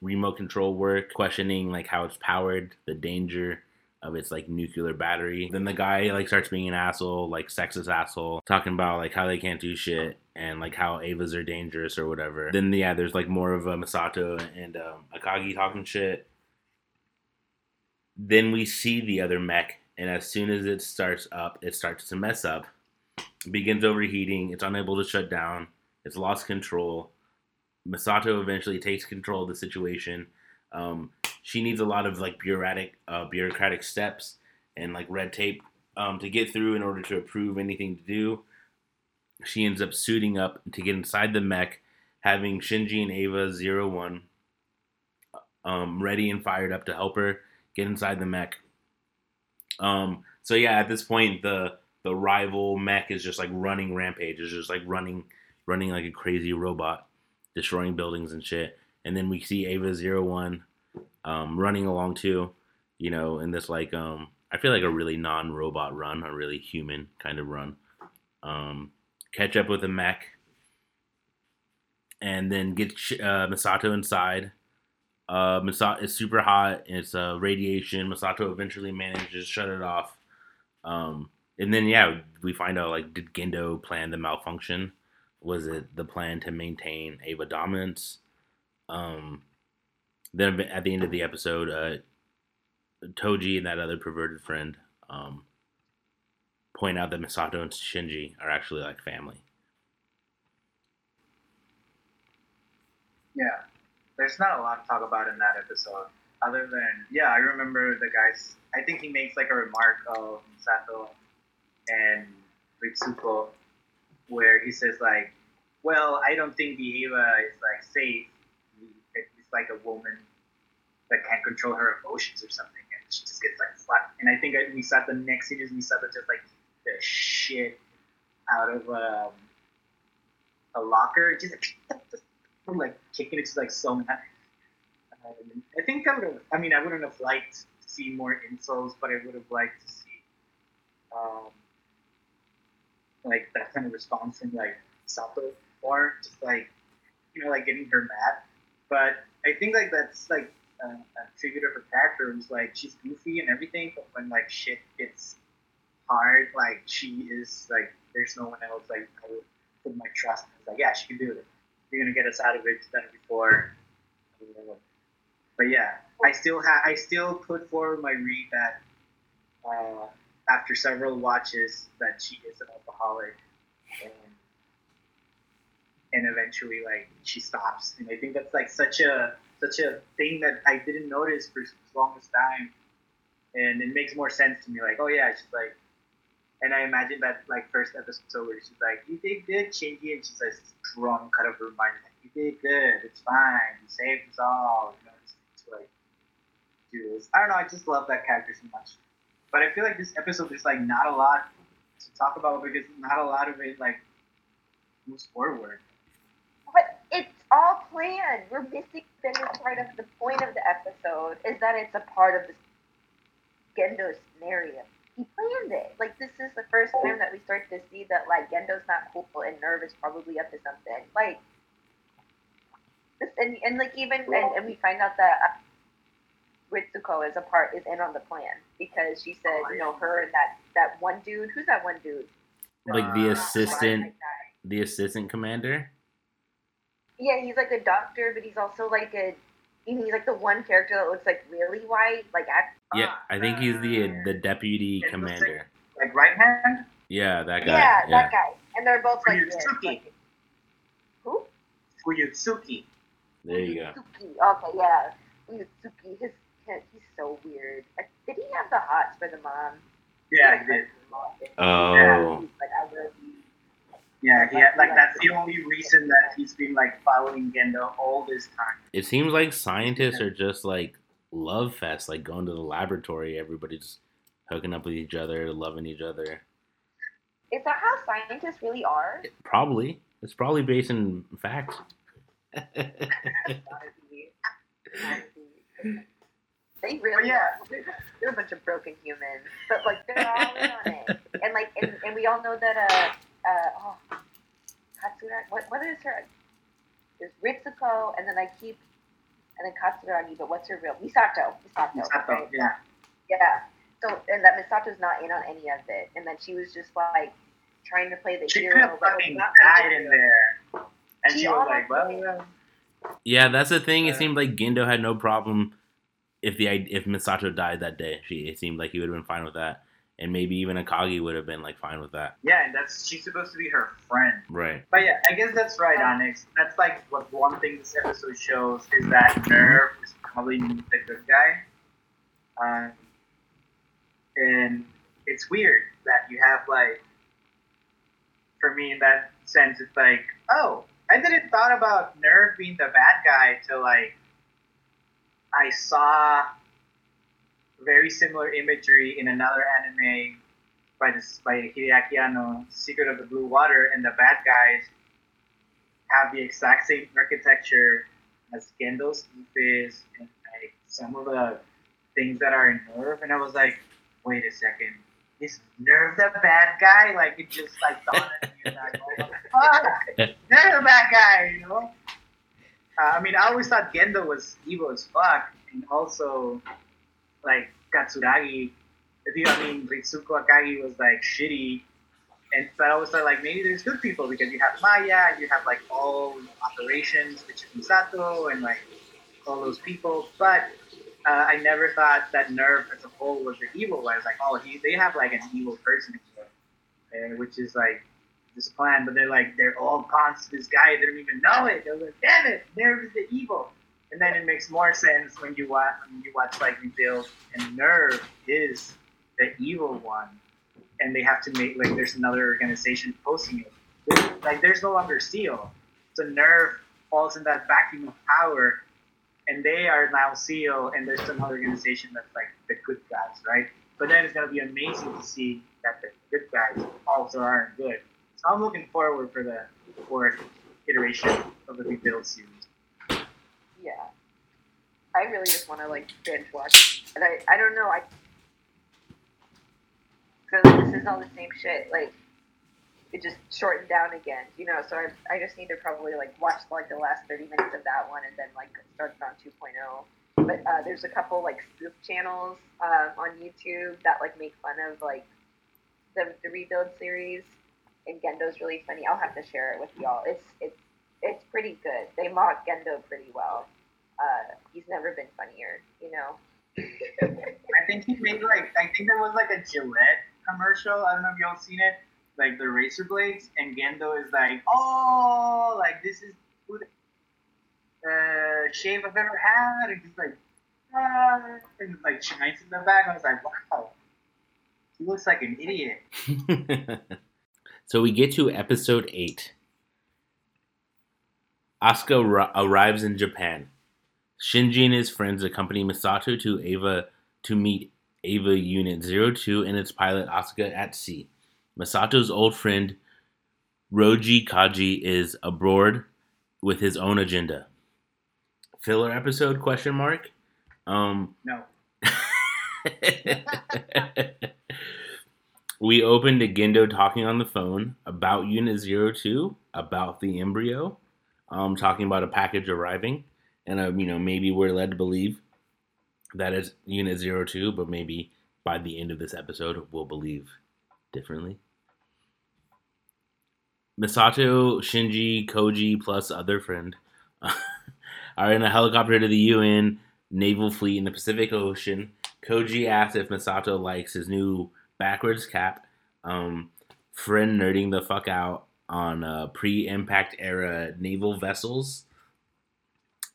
remote control work? Questioning like how it's powered, the danger of its like nuclear battery. Then the guy like starts being an asshole, like sexist asshole, talking about like how they can't do shit and like how Evas are dangerous or whatever. Then yeah, there's like more of a Misato and um, Akagi talking shit. Then we see the other mech, and as soon as it starts up, it starts to mess up. It begins overheating. It's unable to shut down. It's lost control. Misato eventually takes control of the situation. Um, she needs a lot of like bureaucratic, uh, bureaucratic steps and like red tape um, to get through in order to approve anything to do. She ends up suiting up to get inside the mech, having Shinji and Eva Zero One um, ready and fired up to help her get inside the mech. Um, so yeah, at this point, the the rival mech is just like running rampage. It's just like running, running like a crazy robot, destroying buildings and shit. And then we see Eva Zero One um, running along too, you know, in this like um, I feel like a really non-robot run, a really human kind of run. Um, catch up with the mech, and then get uh, Misato inside. Uh, Misato is super hot. It's uh, radiation. Misato eventually manages to shut it off. Um, and then yeah, we find out like did Gendo plan the malfunction? Was it the plan to maintain Eva dominance? Um, then at the end of the episode, uh, Toji and that other perverted friend um, point out that Misato and Shinji are actually like family. Yeah, there's not a lot to talk about in that episode, other than yeah, I remember the guys. I think he makes like a remark of Misato and Ritsuko, where he says like, "Well, I don't think the Eva is like safe. Like a woman that can't control her emotions or something, and she just gets like slapped." And I think we saw the next scene is Misato just like the shit out of um, a locker, just like, like kicking it to like so mad. Um, I think I would have. I mean, I wouldn't have liked to see more insults, but I would have liked to see um, like that kind of response from like Sato or just like you know like getting her mad. But I think like that's like a, a tribute of her character. Was like she's goofy and everything, but when like shit gets hard, like she is like there's no one else like I would put my trust. in. Like yeah, she can do it you're gonna get us out of it. It before. But yeah, I still have I still put forward my read that uh, after several watches that she is an alcoholic and and eventually like she stops. And I think that's like such a such a thing that I didn't notice for the longest time. And it makes more sense to me. Like, oh yeah, she's like and I imagine that like first episode where she's like, "You did good, Shinji," and she's like drunk out of her mind, like, "You did good. It's fine. You saved us all." You know, it's like do this. I don't know. I just love that character so much. But I feel like this episode is like not a lot to talk about because not a lot of it like moves forward. All planned. We're missing the part of the point of the episode is that it's a part of the Gendo scenario he planned it. Like this is the first time that we start to see that like Gendo's not cool and NERV is probably up to something. Like this, and and like even and, and we find out that uh, Ritsuko is a part is in on the plan because she said you know her and that that one dude who's that one dude like the assistant the assistant commander. Yeah, he's like a doctor, but he's also like a he's like the one character that looks like really white, like yeah, I think he's the uh, the deputy commander. Like right hand. Yeah, that guy. Yeah, yeah. that guy. And they're both like, Fuyutsuki. Who? Fuyutsuki. There you go. Okay, yeah. Fuyutsuki. His, he's so weird. Did he have the hots for the mom? Yeah, he did. Oh. Yeah, like, I love you. Yeah, he had, like that's the only reason that he's been like following Gendo all this time. It seems like scientists are just like love fest, like going to the laboratory, everybody's hooking up with each other, loving each other. Is that how scientists really are? Probably. It's probably based in facts. they really yeah. are. They're a bunch of broken humans, but like they're all in on it, and like and, and we all know that uh uh oh Katsura what what is her? There's Ritsuko, and then I keep and then Katsuragi, but what's her real Misato? Misato. Misato, right? yeah. Yeah. So and that Misato's not in on any of it, and then she was just like trying to play the she hero. She fucking died in there, and she, she was like, "Well." Yeah, that's the thing. It seemed like Gendo had no problem if the if Misato died that day. She it seemed like he would have been fine with that and maybe even Akagi would have been like fine with that. Yeah, and that's she's supposed to be her friend. Right. But yeah, I guess that's right, Onyx. That's like what one thing this episode shows is that NERV is probably the good guy. Um, and it's weird that you have like, for me in that sense, it's like, oh, I didn't thought about NERV being the bad guy till like I saw very similar imagery in another anime by this by Hideaki Anno, Secret of the Blue Water, and the bad guys have the exact same architecture as Gendo's is and like some of the things that are in NERV, and I was like, wait a second. Is NERV the bad guy? Like it just like dawned on me like, oh, fuck, NERV the bad guy, you know? Uh, I mean, I always thought Gendo was evil as fuck, and also like Katsuragi. I mean, Ritsuko Akagi was like shitty, and but I was like, maybe there's good people because you have Maya, and you have like all operations, which is Misato, and like all those people. But uh, I never thought that NERV as a whole was the evil one. It's like, oh, he, they have like an evil person, uh, which is like this plan, but they're like they're all cons to this guy. They don't even know it. They're like, damn it, NERV is the evil. And then it makes more sense when you watch when you watch like Rebuild and NERV is the evil one, and they have to make like there's another organization posting it. Like there's no longer SEELE, so NERV falls in that vacuum of power, and they are now SEELE, and there's another organization that's like the good guys, right? But then it's gonna be amazing to see that the good guys also aren't good. So I'm looking forward for the fourth iteration of the Rebuild series. Yeah. I really just want to like binge watch, and I I don't know I. Cause like, this is all the same shit. Like it just shortened down again, you know. So I, I just need to probably like watch like the last thirty minutes of that one and then like start on 2.0. But uh, there's a couple like spoof channels um, on YouTube that like make fun of like the the rebuild series, and Gendo's really funny. I'll have to share it with y'all. It's it's it's pretty good. They mock Gendo pretty well. Uh, he's never been funnier, you know. I think he made like I think there was like a Gillette commercial. I don't know if y'all seen it, like the razor blades, and Gendo is like, oh, like this is the uh, shave I've ever had, and he's like, ah, and like shines in the back. I was like, wow, he looks like an idiot. so we get to episode eight. Asuka ar- arrives in Japan. Shinji and his friends accompany Misato to Ava to meet Eva Unit 02 and its pilot Asuka at sea. Misato's old friend Ryoji Kaji is abroad with his own agenda. Filler episode question mark? Um No, we opened to Gendo talking on the phone about Unit 02, about the embryo, um, talking about a package arriving, and uh, you know maybe we're led to believe that it's Unit 02, but maybe by the end of this episode we'll believe differently. Misato, Shinji, Toji, plus other friend are in a helicopter to the UN naval fleet in the Pacific Ocean. Toji asks if Misato likes his new backwards cap. Um, friend nerding the fuck out on uh, pre-impact era naval vessels.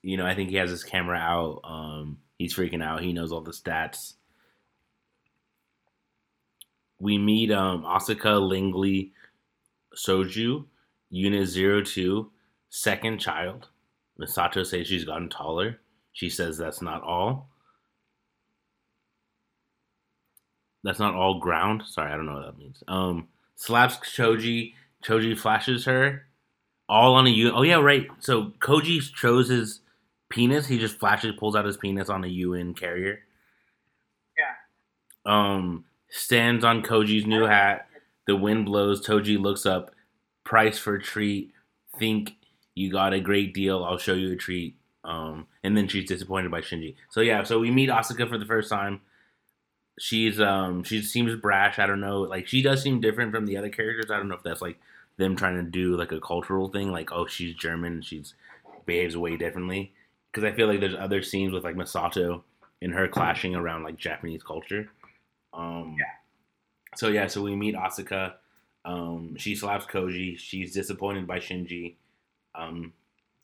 You know, I think he has his camera out. Um, he's freaking out. He knows all the stats. We meet um, Asuka Langley Soryu, Unit 02, second child. Misato says she's gotten taller. She says that's not all. That's not all ground. Sorry, I don't know what that means. Um, slaps Toji. Toji flashes her. All on a UN. Oh yeah, right. So Toji shows his penis. He just flashes, pulls out his penis on a UN carrier. Yeah. Um, stands on Toji's new hat. The wind blows. Toji looks up. Price for a treat. Think you got a great deal. I'll show you a treat. Um, and then she's disappointed by Shinji. So yeah, so we meet Asuka for the first time. She's um she seems brash. I don't know. Like she does seem different from the other characters. I don't know if that's like them trying to do like a cultural thing. Like oh she's German. She's behaves way differently. Because I feel like there's other scenes with like Misato and her clashing around like Japanese culture. Um, Yeah. So yeah, so we meet Asuka. Um, she slaps Toji. She's disappointed by Shinji. Um,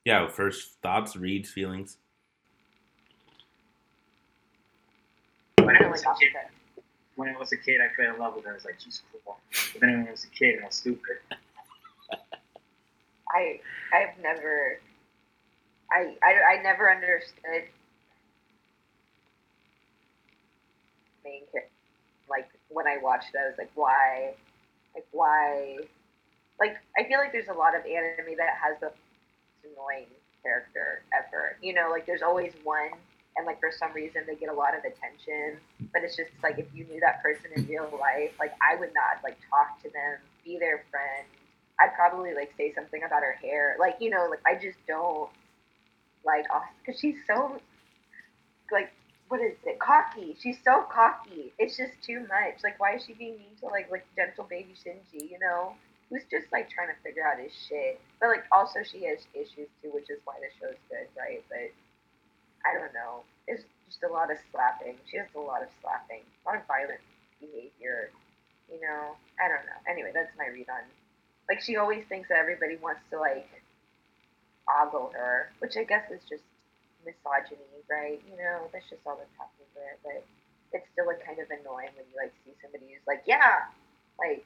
yeah, first thoughts, reads, feelings. when I I was a kid, when I was a kid, I fell in love with her. I was like, she's cool. But then when I was a kid, I was stupid. I I've never I, I, I never understood main character. Like when I watched it, I was like, why, like why, like I feel like there's a lot of anime that has the annoying character ever. You know, like there's always one, and like for some reason they get a lot of attention, but it's just like if you knew that person in real life, like I would not like talk to them, be their friend. I'd probably like say something about her hair, like you know, like I just don't like because she's so like what is it? Cocky. She's so cocky. It's just too much. Like why is she being mean to like like gentle baby shinji you know? Who's just like trying to figure out his shit? But like also she has issues too which is why the show's good right? But i don't know. It's just a lot of slapping. She has a lot of slapping, a lot of violent behavior. You know, I don't know. Anyway, that's my read on. Like she always thinks that everybody wants to like ogle her, which I guess is just misogyny, right? You know, that's just all that's happening there. But it's still like kind of annoying when you like see somebody who's like, yeah, like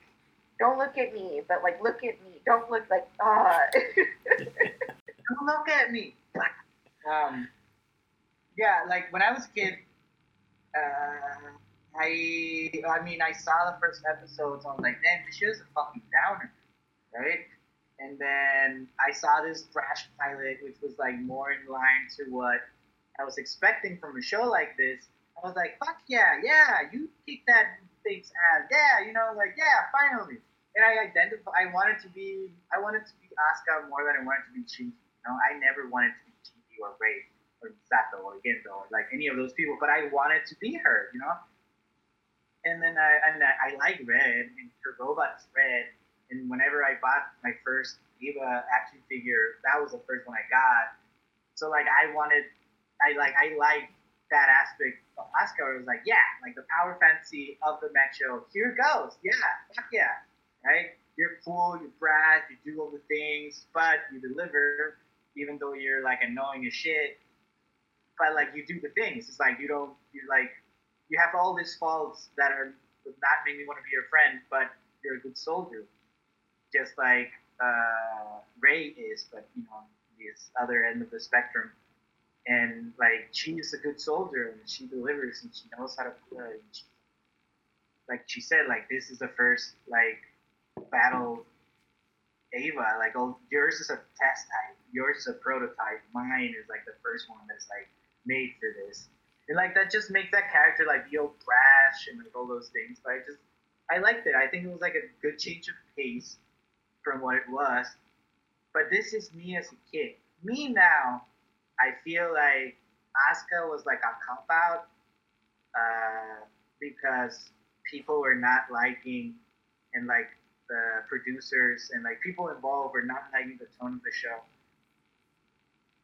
don't look at me, but like look at me. Don't look like ah. Don't look at me. Um, yeah, like when I was a kid, uh, I I mean I saw the first episodes. I was like, damn, this shit is a fucking downer, right? And then I saw this Brash pilot, which was like more in line to what I was expecting from a show like this. I was like, fuck yeah, yeah, you kick that thing's ass, yeah, you know, like yeah, finally. And I identify, I wanted to be, I wanted to be Asuka more than I wanted to be Shinji. You know, I never wanted to be Shinji or Rei or Sato or Gendo or like any of those people, but I wanted to be her, you know. And then I, and I, I like Red, and her robot is red. And whenever I bought my first Eva action figure, that was the first one I got. So like I wanted, I like I like that aspect of where it was like, yeah, like the power fantasy of the show. Here it goes. Yeah, fuck yeah. Right? You're cool, you're brash, you do all the things, but you deliver, even though you're like annoying as shit. But like you do the things. It's like you don't you're like you have all these faults that are not make me want to be your friend, but you're a good soldier. Just like uh, Rei is, but you know, this other end of the spectrum. And like she's a good soldier and she delivers and she knows how to play. She, like she said, like this is the first like battle Eva. Like oh, yours is a test type, yours is a prototype. Mine is like the first one that's like made for this. And like that just makes that character like be all brash and like all those things. But I just I liked it. I think it was like a good change of pace from what it was. But this is me as a kid. Me now, I feel like Asuka was like a cop out uh, because people were not liking and like the producers and like people involved were not liking the tone of the show.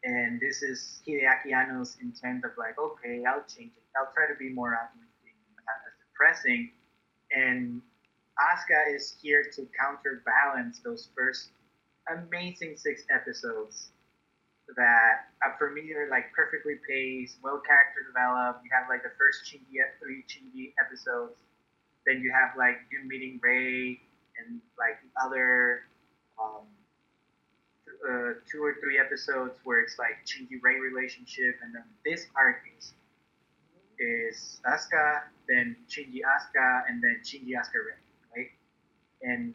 And this is Hideaki Anno's intent of like, okay, I'll change it. I'll try to be more uplifting, not as depressing. And Asuka is here to counterbalance those first amazing six episodes that uh, for me are like perfectly paced, well character developed. You have like the first Shinji three Shinji episodes, then you have like you meeting Rei and like other um, uh, two or three episodes where it's like Shinji Rei relationship, and then this arc is is Asuka, then Shinji Asuka, and then Shinji Asuka right? And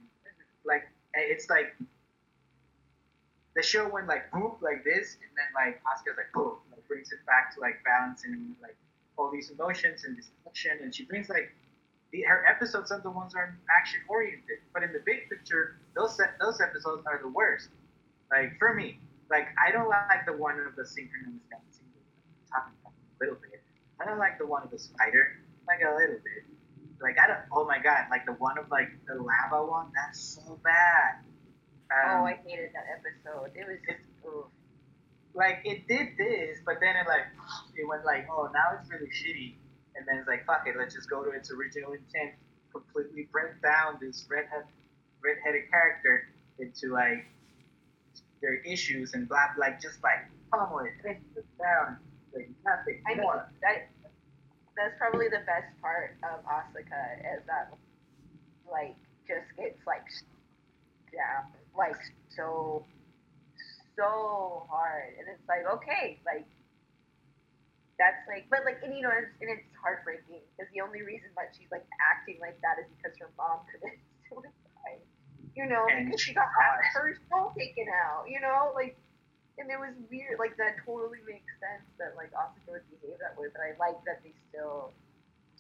like it's like the show went like boom like this, and then like Asuka's like boom, like brings it back to like balancing like all these emotions and this action, and she brings like the, her episodes are the ones that are action oriented, but in the big picture, those those episodes are the worst. Like for me, like I don't like the one of the synchronous dancing. Talking a little bit. I don't like the one of the spider, like a little bit. Like I don't. Oh my god! Like the one of like the lava one. That's so bad. Um, oh, I hated that episode. It was just, oof. like it did this, but then it like it went like, oh, now it's really shitty, and then it's like, fuck it, let's just go to its original intent, completely break down this redhead, redheaded character into like their issues and blah, like just like pummel it down, like nothing I more. Mean, that, that's probably the best part of Asuka is that like just gets like down like so so hard. And it's like okay like that's like but like and you know and it's, and it's heartbreaking because the only reason that she's like acting like that is because her mom committed suicide. You know And because she got her soul taken out you know? Like and it was weird like that totally makes sense that like Asuka would behave that way but I like that they still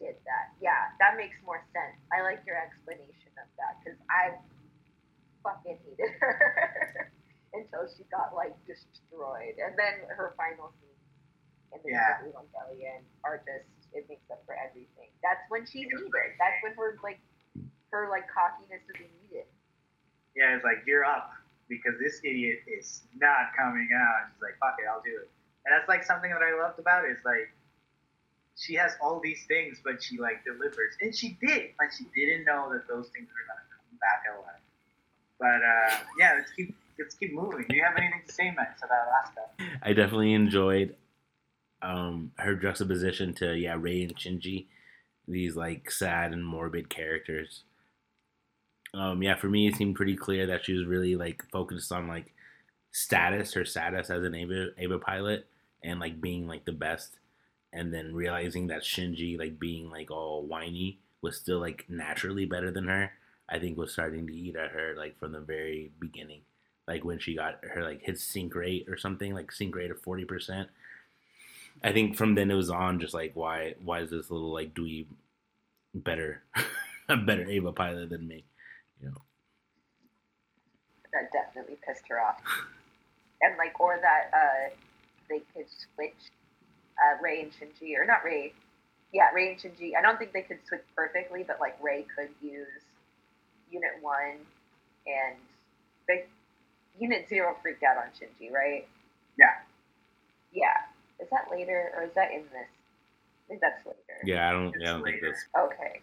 did that yeah that makes more sense I like your explanation of that because I fucking hated her until she got like destroyed. And then her final scene in the Yeah. Evangelion are just it makes up for everything. That's when she's needed. That's when her like her like cockiness is needed. Yeah, it's like you're up because this idiot is not coming out. She's like, fuck it, I'll do it. And that's like something that I loved about it. Is like she has all these things, but she like delivers, and she did, but she didn't know that those things were gonna come back alive. But uh, yeah, let's keep let's keep moving. Do you have anything to say, Max, about Asuka? I definitely enjoyed um, her juxtaposition to yeah Rei and Shinji, these like sad and morbid characters. Um, yeah, for me it seemed pretty clear that she was really like focused on like status, her status as an Eva Eva pilot, and like being like the best, and then realizing that Shinji like being like all whiny was still like naturally better than her. I think was starting to eat at her like from the very beginning, like when she got her like hit sync rate or something like sync rate of forty percent. I think from then it was on just like why why is this little like dweeb better a better Eva pilot than me, you know? That definitely pissed her off. And like, or that uh, they could switch uh, Rei and Shinji, or not Rei. yeah, Rei and Shinji. I don't think they could switch perfectly, but like Rei could use Unit One, and they, Unit Zero freaked out on Shinji, right? Yeah. Yeah. Is that later, or is that in this? I think that's later. Yeah, I don't. It's Yeah, I don't think later. this. Okay.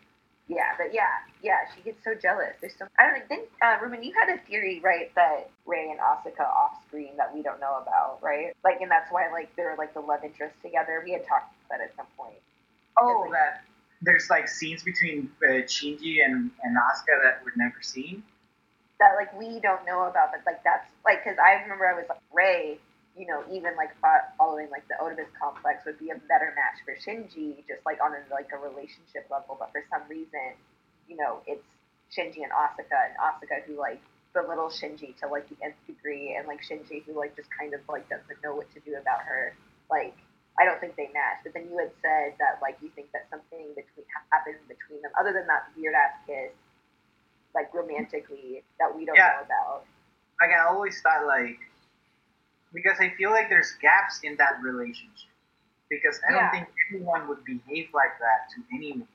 Yeah, but yeah, yeah, she gets so jealous. There's so I don't think uh, Ruben, you had a theory, right, that Rei and Asuka off screen that we don't know about, right? Like, and that's why like they're like the love interest together. We had talked about that at some point. Oh, that there's like scenes between uh, Shinji and and Asuka that were never seen. That like we don't know about, but like that's like because I remember I was like Rei, you know, even like fo- following like the Oedipus complex would be a better match for Shinji, just like on a, like a relationship level. But for some reason, you know, it's Shinji and Asuka, and Asuka who like belittles Shinji to like the nth degree, and like Shinji who like just kind of like doesn't know what to do about her. Like I don't think they match. But then you had said that like you think that something between happened between them, other than that weird ass kiss, like romantically that we don't Yeah. know about. Like I always thought, like because I feel like there's gaps in that relationship. Because I don't think anyone would behave like that to anyone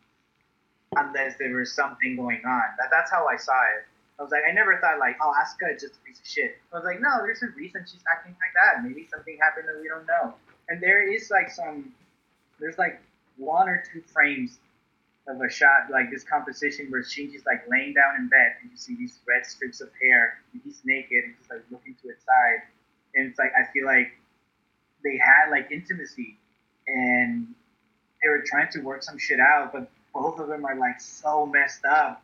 unless there was something going on. That, that's how I saw it. I was like, I never thought like, oh, Asuka is just a piece of shit. I was like, no, there's a reason she's acting like that. Maybe something happened that we don't know. And there is like some, there's like one or two frames of a shot like this composition where Shinji's like laying down in bed and you see these red strips of hair and he's naked and he's like looking to his side. And it's like I feel like they had like intimacy and they were trying to work some shit out, but both of them are like so messed up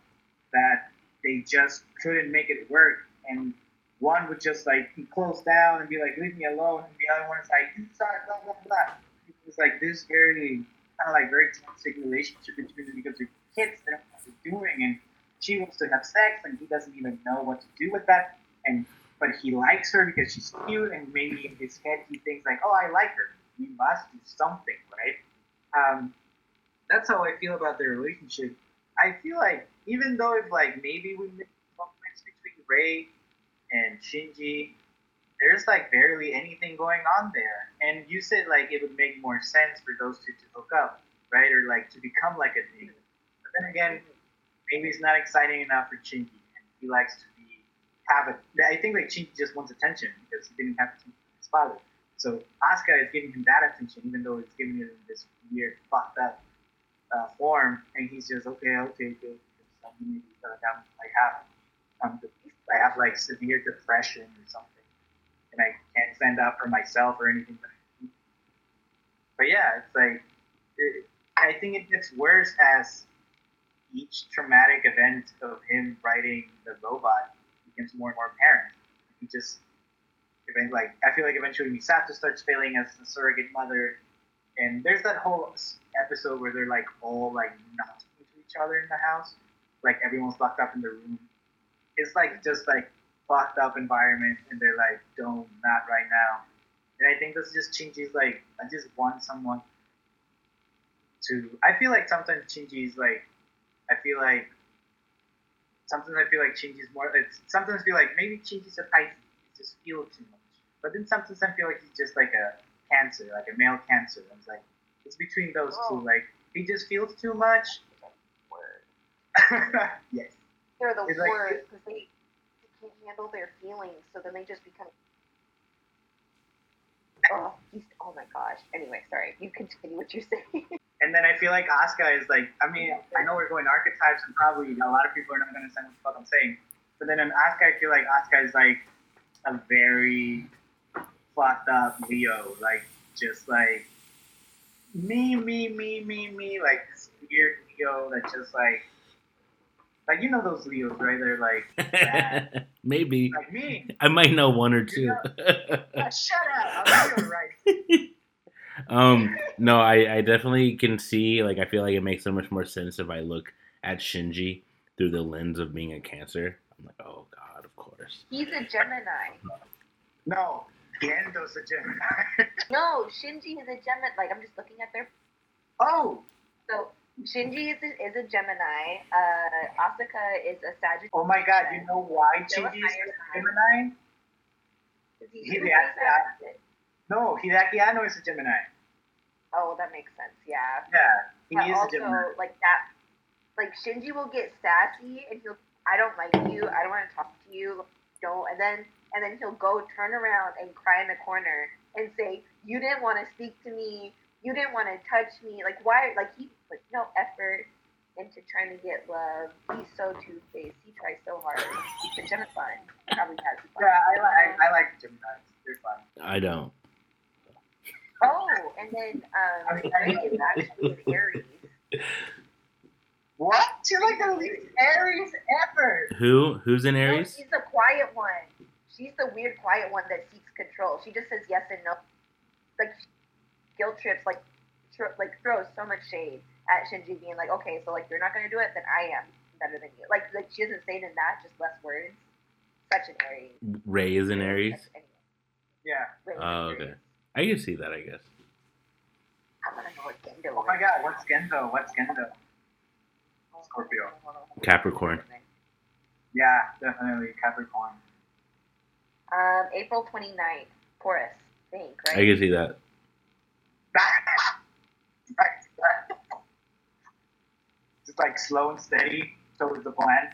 that they just couldn't make it work. And one would just like close down and be like, "Leave me alone," and the other one is like, "Sorry, blah blah blah." It's like this very kind of like very toxic relationship between them because they're kids, they don't know what they're doing, and she wants to have sex, and he doesn't even know what to do with that, and but he likes her because she's cute, and maybe in his head he thinks like, "Oh, I like her. We must do something, right?" Um, that's how I feel about their relationship. I feel like even though if like maybe we moments between Rei and Shinji, there's like barely anything going on there. And you said like it would make more sense for those two to hook up, right? Or like to become like a thing. But then again, maybe it's not exciting enough for Shinji, and he likes to have it. I think like Shinji just wants attention because he didn't have attention from his father. So Asuka is giving him that attention, even though it's giving in this weird, fucked up uh, form, and he's just okay, okay, good. I'm I'm like have um, I have like severe depression or something, and I can't stand up for myself or anything. But, but yeah, it's like it, I think it gets worse as each traumatic event of him writing the robot becomes more and more apparent. He just like I feel like eventually Misato starts failing as a surrogate mother, and there's that whole episode where they're like all like not talking to each other in the house, like everyone's locked up in the room. It's like just like fucked up environment, and they're like, "Don't, not right now." And I think this just changes. Like, I just want someone to. I feel like sometimes Shinji's like, I feel like sometimes I feel like Shinji's more. It's, sometimes I feel like maybe Shinji's a Pisces. He just feels too much. But then sometimes I feel like he's just like a cancer, like a male cancer. And it's like it's between those Oh. two. Like he just feels too much. Yes. They're the It's worst because they, they can't handle their feelings, so then they just become Oh, he's oh my gosh. Anyway, sorry. You continue what you're saying. And then I feel like Asuka is like, I mean, I know we're going archetypes and probably a lot of people are not going to understand what the fuck I'm saying. But then in Asuka, I feel like Asuka is like a very fucked up Leo. Like, just like, me, me, me, me, me. Like, this weird Leo that just like, like, you know those Leos, right? They're like, bad. Maybe like me. I might know one or two. Ah, shut up. I'm Leo, right? um, no, I, I definitely can see. Like, I feel like it makes so much more sense if I look at Shinji through the lens of being a Cancer. I'm like, oh god, of course. He's a Gemini. No, Gendo's a Gemini. No, Shinji is a Gemini. Like I'm just looking at their. oh, So Shinji is a, is a Gemini. Uh, Asuka is a Sagittarius. oh my god, you know why Still Shinji is fire sign. Gemini? Is he He's super the Sagittarius. Sagittarius? No, Hideaki Anno is a Gemini. Oh, that makes sense. Yeah. Yeah, he But is a also, Gemini. like that, like Shinji will get sassy and he'll, I don't like you, I don't want to talk to you, don't, and then, and then he'll go turn around and cry in the corner and say, you didn't want to speak to me, you didn't want to touch me, like why, like he put no effort into trying to get love. He's so two faced. He tries so hard. He's a Gemini. Probably has fun. Yeah, I like I like Geminis. They're fun. I don't. Oh, and then I um, mean, Rei is actually an Aries. What? She's like the least Aries ever. Who? Who's in No, Aries? she's the quiet one. She's the weird quiet one that seeks control. She just says yes and no. Like guilt trips, like tr- like throws so much shade at Shinji, being like, okay, so like you're not gonna do it, then I am better than you. Like like she doesn't say it in that, just less words. Such an Aries. Rei is in Aries. Anyway, Yeah. Rei is Oh, Aries. Okay. I can see that. I guess. I wanna know what Gendo Oh my god, what's Gendo? What's Gendo? Scorpio. Capricorn. Yeah, definitely Capricorn. Um, April 29th, Taurus, I think, right? I can see that. Just like slow and steady So is the plan.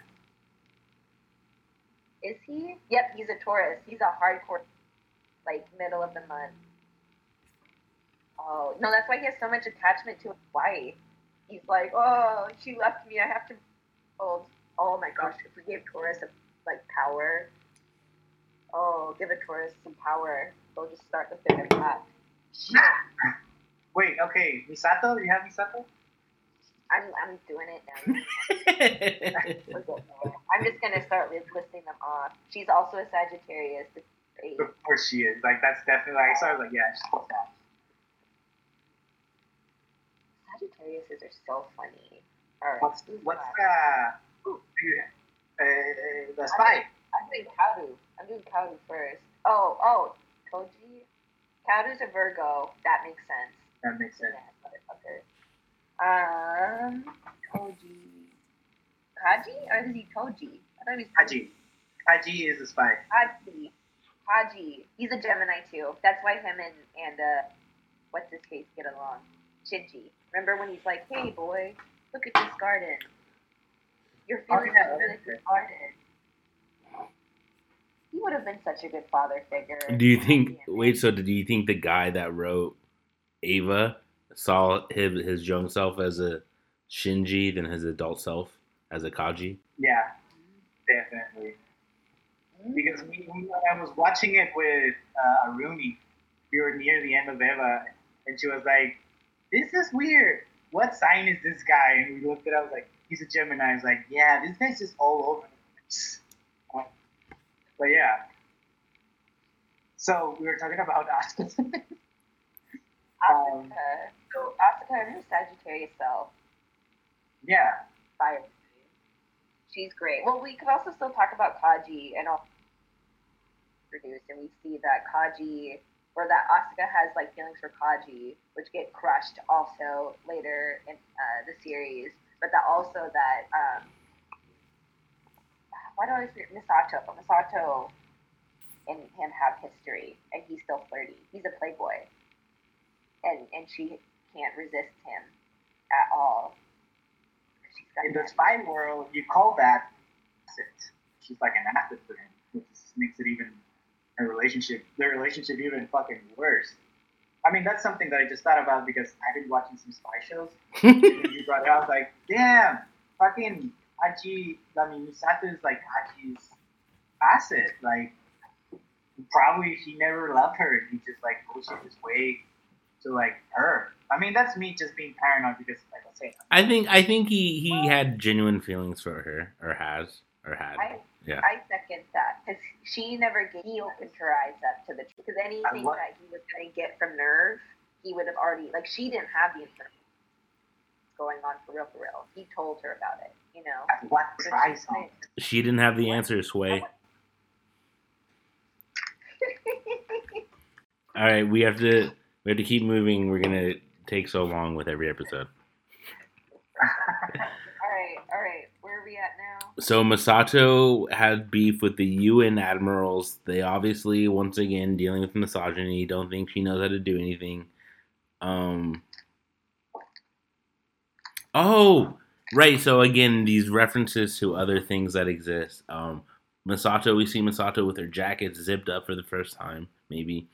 Is he? Yep, he's a Taurus. He's a hardcore, like middle of the month. Oh no, that's why he has so much attachment to his wife. He's like, oh, she left me. I have to. Oh, oh my gosh! If we gave Taurus a, like power, oh, give a Taurus some power, they'll just start the big attack. Wait, okay, Misato? You have Misato? I'm, I'm doing it now. We're good now. I'm just gonna start listing them off. She's also a Sagittarius. Of course she is. Like that's definitely like so I was like, yeah, she's that. Sagittariuses are so funny. All right. What's what's the uh, the spy? I'm doing Kaoru. I'm doing Kaoru first. Oh, oh, Koji. Kaoru's a Virgo. That makes sense. That makes sense. Yeah, motherfucker. Um, Koji. Kaji or is he Koji? I thought he was Haji. Haji is a spy. Kaji. Kaji. He's a Gemini too. That's why him and and uh, what's his face get along. Shinji. Remember when he's like, "Hey boy, look at this garden. You're Oh, feeling yeah, that that's good it. garden." He would have been such a good father figure. Do you think? Wait. So, do you think the guy that wrote Eva saw his his young self as a Shinji, then his adult self as a Kaji? Yeah, definitely. Because we, we, I was watching it with uh, Aruni, we were near the end of Eva, and she was like, "This is weird. What sign is this guy?" And we looked at it. I was like, "He's a Gemini." I was like, "Yeah, this guy's just all over the place." But yeah. So we were talking about Asuka. um, Asuka. So Asuka her Sagittarius self, yeah, fire. She's great. Well, we could also still talk about Kaji and all produced, and we see that Kaji or that Asuka has like feelings for Kaji, which get crushed also later in uh, the series. But that also that um, why do I always forget Misato? Misato and him have history, and he's still flirty. He's a playboy, and and she can't resist him at all. She's got in the spy world, you call that. She's like an asset for him, which just makes it even her relationship, their relationship even fucking worse. I mean, that's something that I just thought about because I've been watching some spy shows. you brought it up, like, damn, fucking Kaji, I mean, Misato is like Kaji's asset. Like, probably he never loved her and he just like bullshit his way to like her. I mean, that's me just being paranoid because, like I say, I think I think he he had genuine feelings for her, or has, or had. I, Yeah. I second that because she never gave, he opened her eyes up to the truth. Because anything what- that he was going to get from NERV, he would have already like she didn't have the information going on for real, for real. He told her about it, you know. at what So price? She didn't have the answer, Sway. All right, we have to we have to keep moving. We're gonna take so long with every episode. all right, all right. Where are we at now? So Misato had beef with the UN admirals. They obviously, once again, dealing with misogyny. Don't think she knows how to do anything. Um. Oh, right. So again, these references to other things that exist. Um, Misato, we see Misato with her jacket zipped up for the first time, maybe,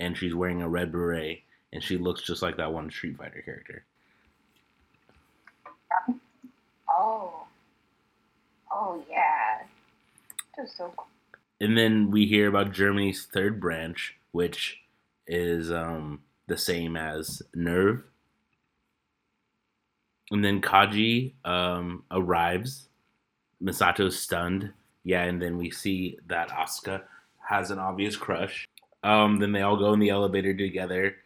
and she's wearing a red beret, and she looks just like that one Street Fighter character. Oh, oh yeah. That was so cool. and then we hear about Germany's third branch, which is um, the same as NERV. And then Kaji um, arrives. Misato's stunned. Yeah, and then we see that Asuka has an obvious crush. Um, then they all go in the elevator together.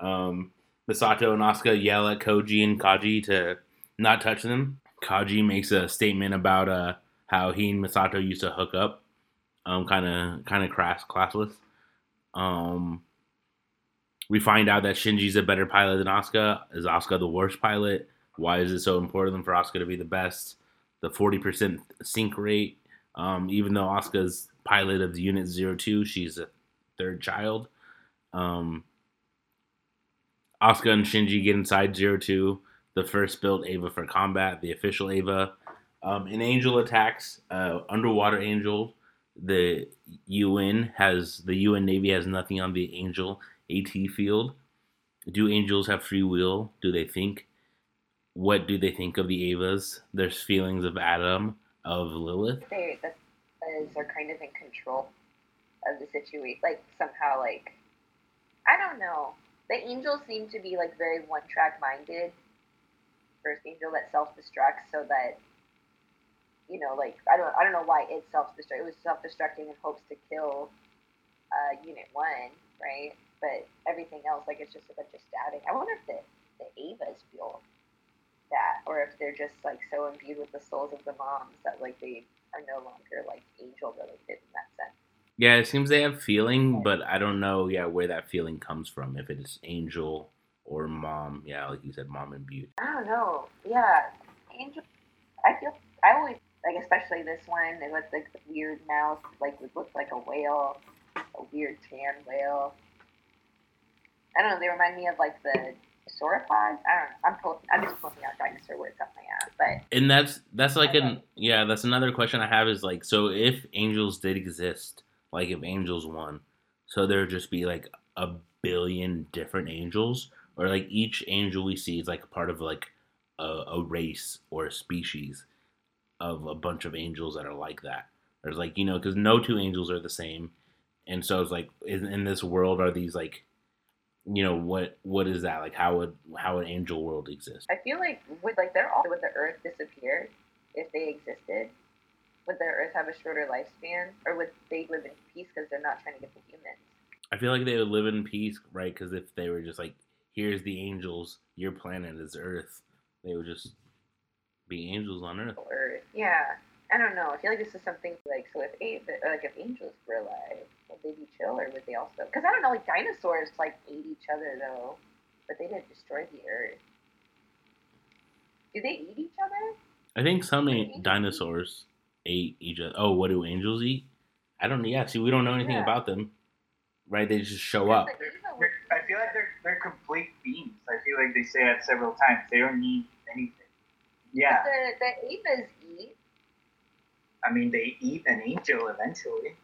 Um, Misato and Asuka yell at Koji and Kaji to not touch them. Kaji makes a statement about uh, how he and Misato used to hook up um, kind of kind of crass, classless. Um, we find out that Shinji's a better pilot than Asuka. Is Asuka the worst pilot? Why is it so important for Asuka to be the best? The forty percent sync rate. Um, even though Asuka's pilot of the Unit 02, she's a third child. Um, Asuka and Shinji get inside 02, the first built Eva for combat, the official Eva. Um, an angel attacks, uh, underwater angel, the UN has the UN Navy has nothing on the Angel AT field. Do angels have free will? Do they think? What do they think of the Evas? There's feelings of Adam, of Lilith. They the Those are kind of in control of the situation. Like somehow, like I don't know. The angels seem to be like very one track minded. First angel that self destructs so that you know, like I don't I don't know why it self destruct. It was self destructing in hopes to kill uh, Unit One, right? But everything else, like it's just a bunch of stabbing. I wonder if the the Evas feel that, or if they're just like so imbued with the souls of the moms that like they are no longer like angel related in that sense. Yeah, it seems they have feeling, but I don't know. Yeah, where that feeling comes from. If it's angel or mom. Yeah, like you said, mom and imbued. I don't know. Yeah, angel. I feel I always like, especially this one. It was like the weird mouth, like it looked like a whale, a weird tan whale. I don't know. They remind me of like the sauropods. I don't know. I'm pulling. I'm just pulling out dinosaur words off my ass, but And that's that's like an yeah. That's another question I have is like, so if angels did exist, like if angels won, so there would just be like a billion different angels, or like each angel we see is like a part of like a, a race or a species of a bunch of angels that are like that. There's like you know because no two angels are the same, and so it's like in, in this world are these like, you know what what is that like how would how would angel world exist? I feel like would like they're all would the Earth disappear if they existed? Would the Earth have a shorter lifespan, or would they live in peace because they're not trying to get the humans? I feel like they would live in peace, right? Because if they were just like, here's the angels, your planet is Earth, they would just be angels on Earth. Or yeah, I don't know. I feel like this is something like so if like if angels were alive, would they be chill or would they also? Because I don't know, like dinosaurs like ate each other though, but they didn't destroy the Earth. Do they eat each other? I think some a- dinosaurs ate each other. Oh, what do angels eat? I don't. Yeah, see, we don't know anything Yeah. about them, right? They just show up. Like, They're, I feel like they're they're complete beings. I feel like they say that several times. They don't need anything. Yeah, The the Evas eat. I mean they eat an angel eventually.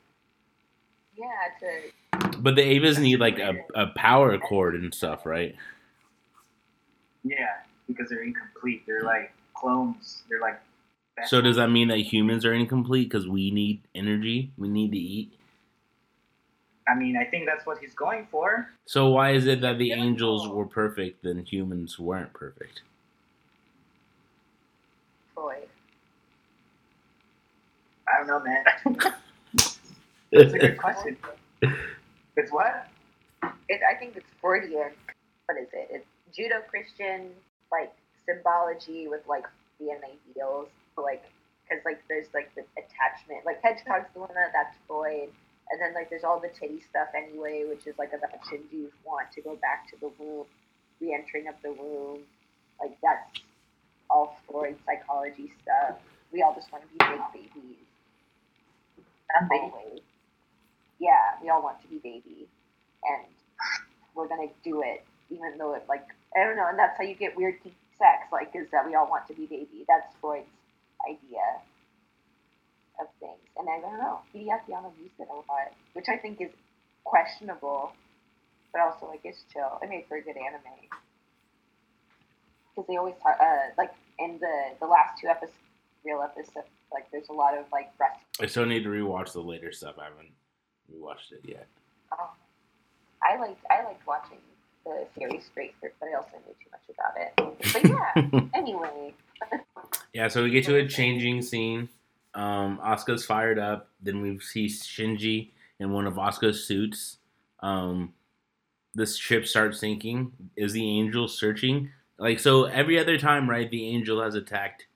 Yeah, to But the Evas need like a, a power cord and stuff, right? Yeah, because they're incomplete. They're like clones. They're like. So does that mean that humans are incomplete because we need energy? We need to eat. I mean, I think that's what he's going for. So why is it that the Yeah. angels were perfect then humans weren't perfect? Freud. I don't know, man. That's a good question. It's what? It, I think it's Freudian. What is it? It's Judeo-Christian like symbology with like being ideals. Like, because like there's like the attachment. Like Hedgehog's the one that that's Freud, and then like there's all the titty stuff anyway, which is like about Shinji's want to go back to the womb, re-entering of the womb. Like that's all Freud psychology stuff. We all just want to be big babies. Always. Yeah, we all want to be baby, and we're gonna do it, even though it like I don't know, and that's how you get weird sex, like is that we all want to be baby. That's Freud's idea of things, and I don't know. Hideaki used it a lot, which I think is questionable, but also like it's chill. It made for a good anime because they always talk, uh, like in the the last two episodes, real episodes, like there's a lot of like breast I still need to rewatch the later stuff. I haven't rewatched it yet. Um, I liked I liked watching the series straight through, but I also knew too much about it. But yeah, anyway, Yeah, so we get to a changing scene. Um, Asuka's fired up. Then we see Shinji in one of Asuka's suits. Um, this ship starts sinking. Is the angel searching? Like so, every other time, right? The angel has attacked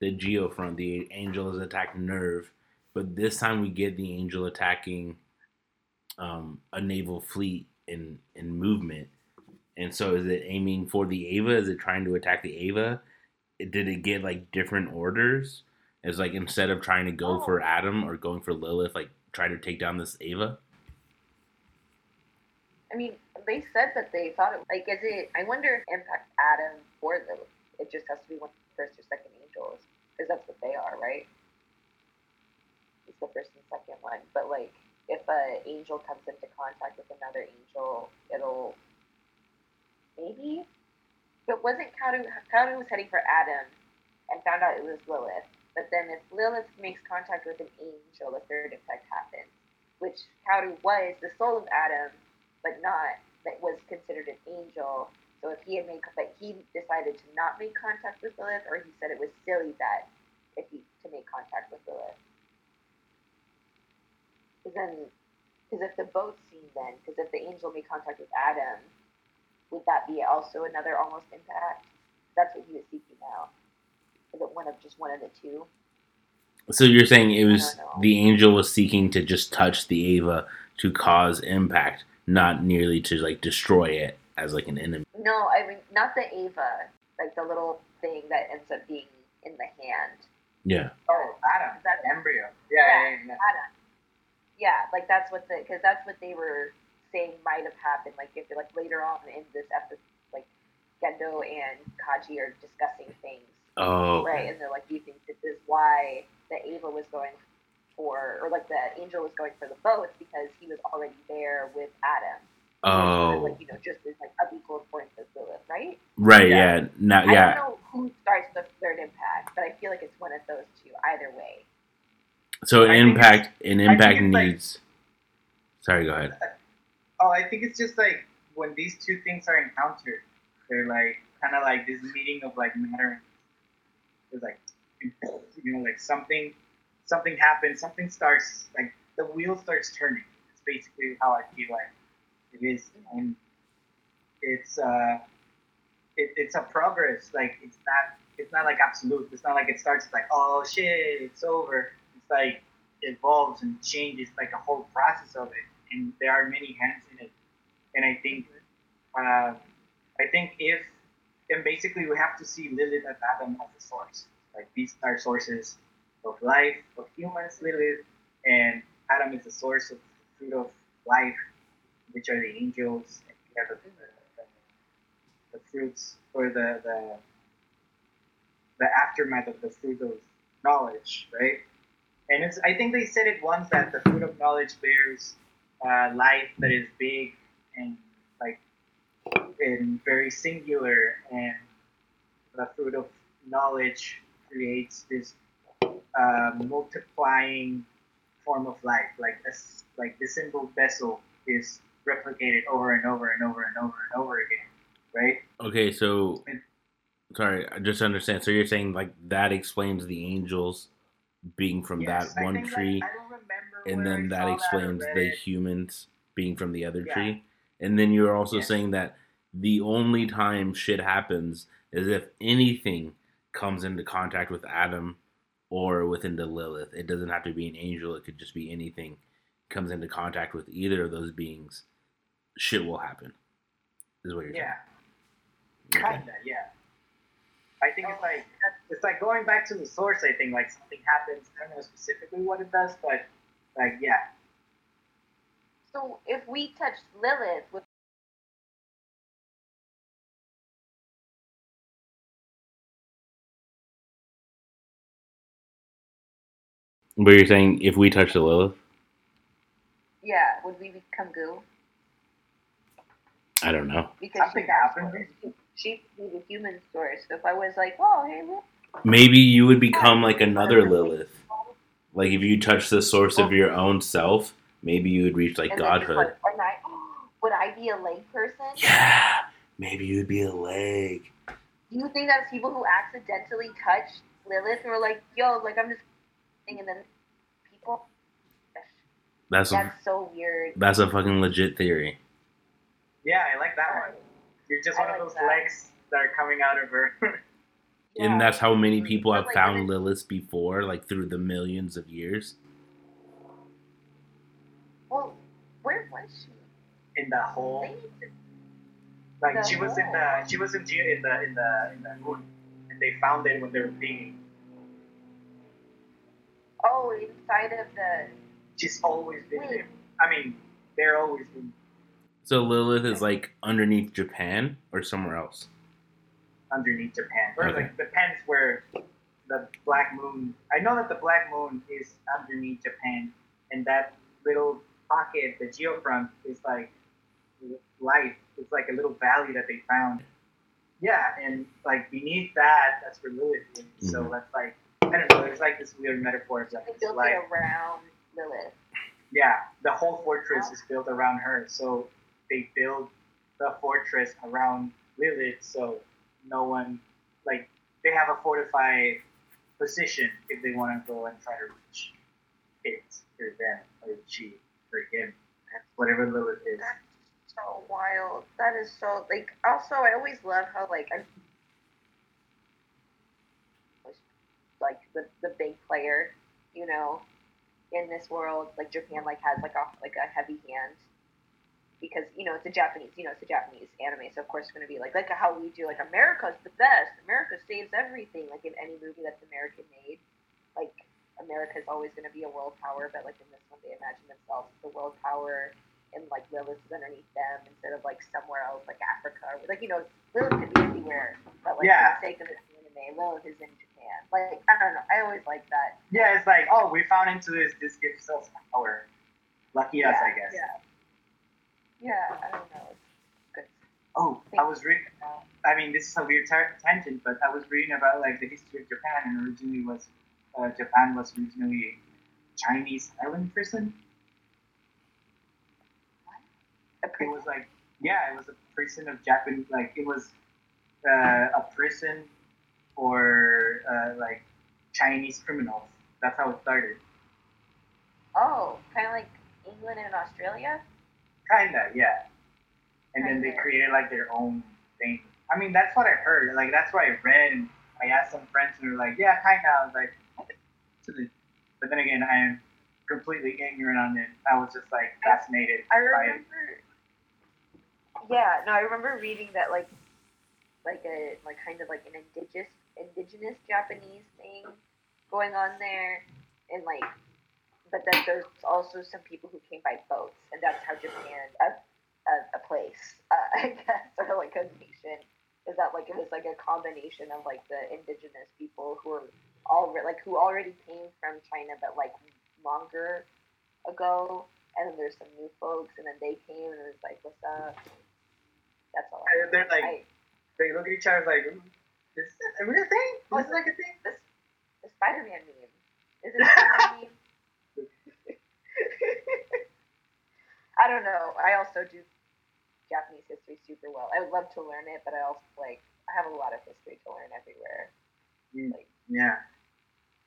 the Geofront. The angel has attacked NERV, but this time we get the angel attacking um, a naval fleet in in movement. And so, is it aiming for the Eva? Is it trying to attack the Eva? did it get like different orders? It's like instead of trying to go for oh. Adam or going for Lilith, like try to take down this Eva. I mean, they said that they thought it like is it? I wonder if impact Adam or the it just has to be one first or second angels because that's what they are, right? It's the first and second one, but like if an angel comes into contact with another angel, it'll maybe. But wasn't Kaoru Kaoru was heading for Adam and found out it was Lilith. But then if Lilith makes contact with an angel, a third effect happens. Which Kaoru was the soul of Adam, but not that was considered an angel. So if he had made but he decided to not make contact with Lilith, or he said it was silly that if he to make contact with Lilith. Because then, because if the boat scene then, because if the angel made contact with Adam, would that be also another almost impact? That's what he was seeking out. Is it one of just one of the two? So you're saying it was the angel was seeking to just touch the Eva to cause impact, not nearly to like destroy it as like an enemy. No, I mean not the Eva, like the little thing that ends up being in the hand. Yeah. Oh, Adam. That's Embryo. Yeah, yeah, yeah. yeah. Adam. Yeah, like that's what the because that's what they were saying might have happened. Like if they're like later on in this episode, like Gendo and Kaji are discussing things, Oh. right? And they're like, "Do you think this is why the Eva was going for, or like the angel was going for the boats because he was already there with Adam? Oh. like you know, just as like of equal importance as Lilith, right? Right. Yeah. Yeah. Now. I Yeah. don't know who starts the third impact, but I feel like it's one of those two. Either way, So an impact. An impact it's like- needs. Sorry. Go ahead. Oh, I think it's just like when these two things are encountered, they're like kind of like this meeting of like matter. It's like you know, like something, something happens, something starts, like the wheel starts turning. It's basically how I feel like it is, and it's uh, it, it's a progress. Like it's not, it's not like absolute. It's not like it starts like oh shit, it's over. It's like evolves and changes, like a whole process of it, and there are many hands in it. And I think, uh, I think if, and basically we have to see Lilith and Adam as the source. Like these are sources of life, of humans, Lilith, and Adam is the source of the fruit of life, which are the angels, and the, the, the fruits or the, the the aftermath of the fruit of knowledge, right? And it's I think they said it once that the fruit of knowledge bears uh, life that is big and and very singular, and the fruit of knowledge creates this uh, multiplying form of life. Like this, like this simple vessel is replicated over and over and over and over and over again, right? Okay, so sorry, I just understand. So you're saying like that explains the angels being from Yes, that I one like, tree, I don't remember and then I that explains read the humans being from the other Yeah. tree. And then you're also Yes. saying that the only time shit happens is if anything comes into contact with Adam or within into Lilith. It doesn't have to be an angel, it could just be anything comes into contact with either of those beings. Shit will happen. Is what you're Yeah, saying. Okay. kinda. Yeah. I think it's like it's like going back to the source. I think like something happens. I don't know specifically what it does, but like yeah, So if we touched Lilith, would But you're saying if we touch the Lilith? yeah, would we become goo? I don't know. Because Something she's our happened. source. She'd be the human source. So if I was like, oh, hey, look, Maybe you would become like another Lilith. Like if you touch the source of oh. your own self, maybe you would reach like and godhood. like, I, would I be a leg person? Yeah, maybe you'd be a leg. Do you think that's people who accidentally touch Lilith and were like, yo, like I'm just, and then people? That's a, so weird. that's a fucking legit theory. yeah, I like that one. You're just I one of those that. legs that are coming out of her. Yeah. And that's how many people have like, found Lilith before, like through the millions of years. Well, where was she? in the hole. To- Like The she was in the she was in the in the in the in the moon, and they found it when they were digging. Oh, inside of the. She's always been Wait. there. I mean, they're always been So Lilith is like underneath Japan or somewhere else. underneath Japan. Or Okay. like depends where the black moon. I know that the black moon is underneath Japan, and that little pocket, the geofront, is like life. It's like a little valley that they found. Yeah, and like beneath that, that's where Lilith is. So Mhm. that's like I don't know. There's like this weird metaphor of like They built life. around Lilith. Yeah, the whole fortress is built around her. So they build the fortress around Lilith, so no one like they have a fortified position if they want to go and try to reach it or them or she or him, whatever Lilith is. That's so wild. That is so like. Also, I always love how like I'm like the the big player, you know, in this world. Like Japan, like has like a like a heavy hand because you know it's a Japanese, you know, it's a Japanese anime, so of course it's going to be like like how we do like America's the best. America saves everything. Like in any movie that's American made, like America's always going to be a world power, but like in this one, they imagine themselves as the world power, and like Lilith is underneath them instead of like somewhere else, like Africa. Or, like you know, Lilith could be anywhere, but like Yeah. for the sake of this anime, Lilith is in Japan. Like I don't know, I always like that. Yeah, it's like oh, we found into this. This gives us power. Lucky us, I guess. Yeah. Yeah, I don't know. It's good. Oh, I was reading. I mean, this is a weird tar- tangent, but I was reading about like the history of Japan, and originally was uh, Japan was originally a Chinese island prison. A It was like yeah, it was a prison of Japanese. Like it was uh, a prison for uh, like Chinese criminals. That's how it started. oh, kind of like England and Australia. Kinda, yeah. And then they created like their own thing. I mean, that's what I heard. Like that's what I read, and I asked some friends, and they were like, "Yeah, kinda." I was like, "To the," but then again, I am completely ignorant on it. I was just like fascinated I by it. remember. Yeah, no, I remember reading that like, like a like kind of like an indigenous indigenous Japanese thing going on there, and like, but then there's also some people who came by boats, and that's how Japan a a, a place uh, I guess or like a nation is that like it was like a combination of like the indigenous people who were all like who already came from China, but like longer ago and then there's some new folks, and then they came and it was like, "What's up?" That's all. And they're like, I, they look at each other like, mm, "Ooh, "This is a real thing? This is like a thing?" this the Spider-Man meme. Is it a Spider-Man meme? I don't know. I also do Japanese history super well. I would love to learn it, but I also like I have a lot of history to learn everywhere. Mm, yeah.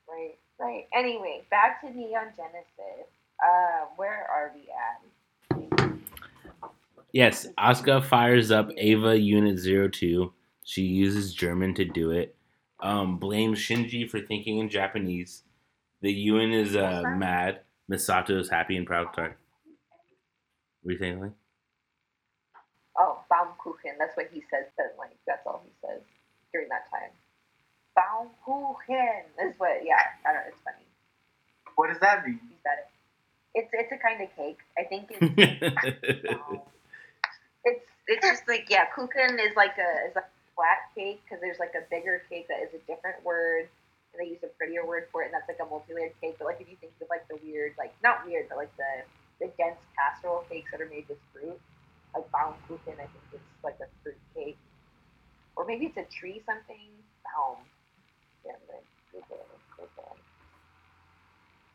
Right, right. Anyway, back to Neon Genesis. Uh, where are we at? Yes, Asuka fires up Eva Unit 02. She uses German to do it. Um, blames Shinji for thinking in Japanese. The UN is uh, mad. Misato is happy and proud. Sorry. What are you saying, Lee? Oh, Baumkuchen. That's what he says. But like, that's all he says during that time. Baumkuchen is what. Yeah, I don't. know. It's funny. What does that mean? It. It's it's a kind of cake. I think it's it's it's just like yeah, kuchen is like a is a flat cake because there's like a bigger cake that is a different word and they use a prettier word for it and that's like a multi-layered cake. But like if you think of like the weird like not weird but like the the dense casserole cakes that are made with fruit, like Baumkuchen, I think it's like a fruit cake, or maybe it's a tree something. Baum. Yeah, I'm gonna Google it. Google it.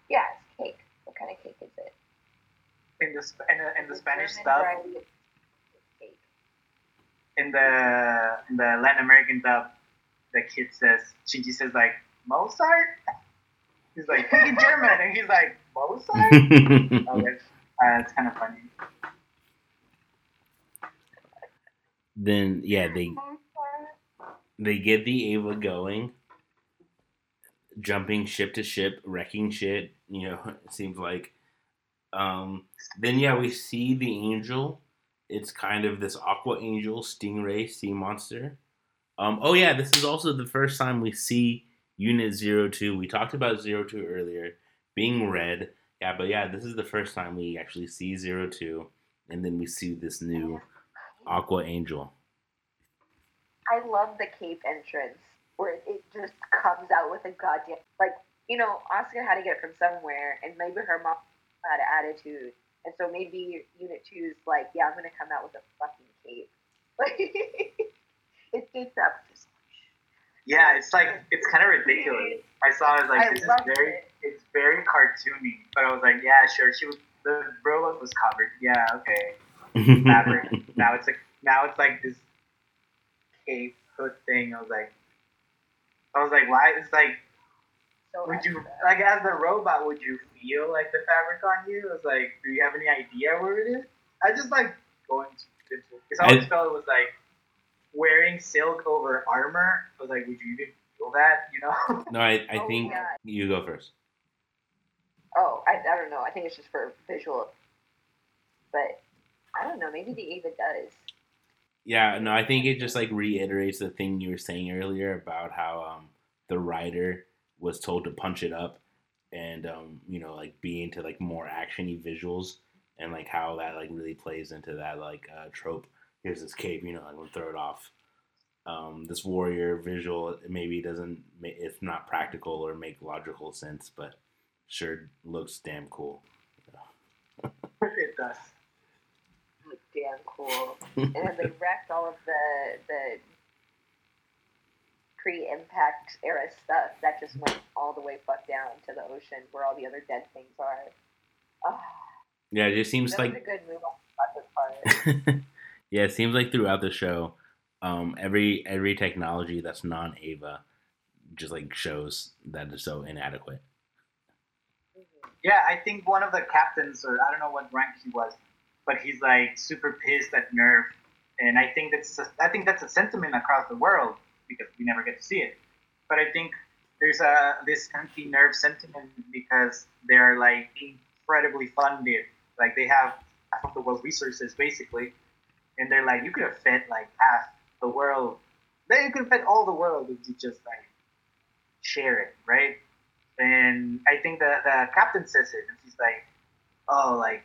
Yeah, it's cake. What kind of cake is it? In the Sp- in the, in the Spanish German dub, cake. in the in the Latin American dub, the kid says Shinji says like Mozart. He's like think in German, and he's like Mozart. oh, that's uh, it's kind of funny. then yeah, they they get the Eva going, jumping ship to ship, wrecking shit. You know, it seems like. Um, then yeah, we see the angel. It's kind of this aqua angel, stingray, sea monster. Um, oh yeah, this is also the first time we see Unit Zero Two. We talked about Zero Two earlier being red. Yeah, but yeah, this is the first time we actually see Zero Two, and then we see this new aqua angel. I love the cape entrance where it just comes out with a goddamn like you know Asuka had to get it from somewhere, and maybe her mom had an attitude, and so maybe Unit Two's like, yeah, I'm gonna come out with a fucking cape. Like it did that. Yeah, it's like it's kind of ridiculous. I saw it I was like I this is very it. it's very cartoony, but I was like yeah sure she was the robot was covered yeah okay fabric now it's like now it's like this cape hood thing. I was like I was like why it's like So would you extra. like as the robot would you feel like the fabric on you? I was like do you have any idea where it is? I just like going to because I always I- felt it was like wearing silk over armor. I was like would you even feel that you know? No, I, I Oh, think yeah. you go first. Oh, I, I don't know. I think it's just for visual. But I don't know. Maybe the Eva does. Yeah, no, I think it just like reiterates the thing you were saying earlier about how um, the writer was told to punch it up and um, you know like be into like more actiony visuals and like how that like really plays into that like uh, trope. Here's this cape, you know, I'm gonna throw it off. Um, this warrior visual maybe doesn't, it's not practical or make logical sense, but sure looks damn cool. it does. Look damn cool. and then they wrecked all of the the pre-impact era stuff that just went all the way fuck down to the ocean where all the other dead things are. Ah, Yeah, it just seems that like was a good move on Sasha's part. yeah, it seems like throughout the show, um, every every technology that's non Eva just like shows that it's so inadequate. Yeah, I think one of the captains, or I don't know what rank he was, but he's like super pissed at NERV, and I think that's a, I think that's a sentiment across the world because we never get to see it. But I think there's a this anti-NERV sentiment because they're like incredibly funded, like they have half of the world's resources basically, and they're like you could have fed like half the world, then you could fed all the world if you just like share it, right? And I think the, the captain says it, and he's like, oh, like,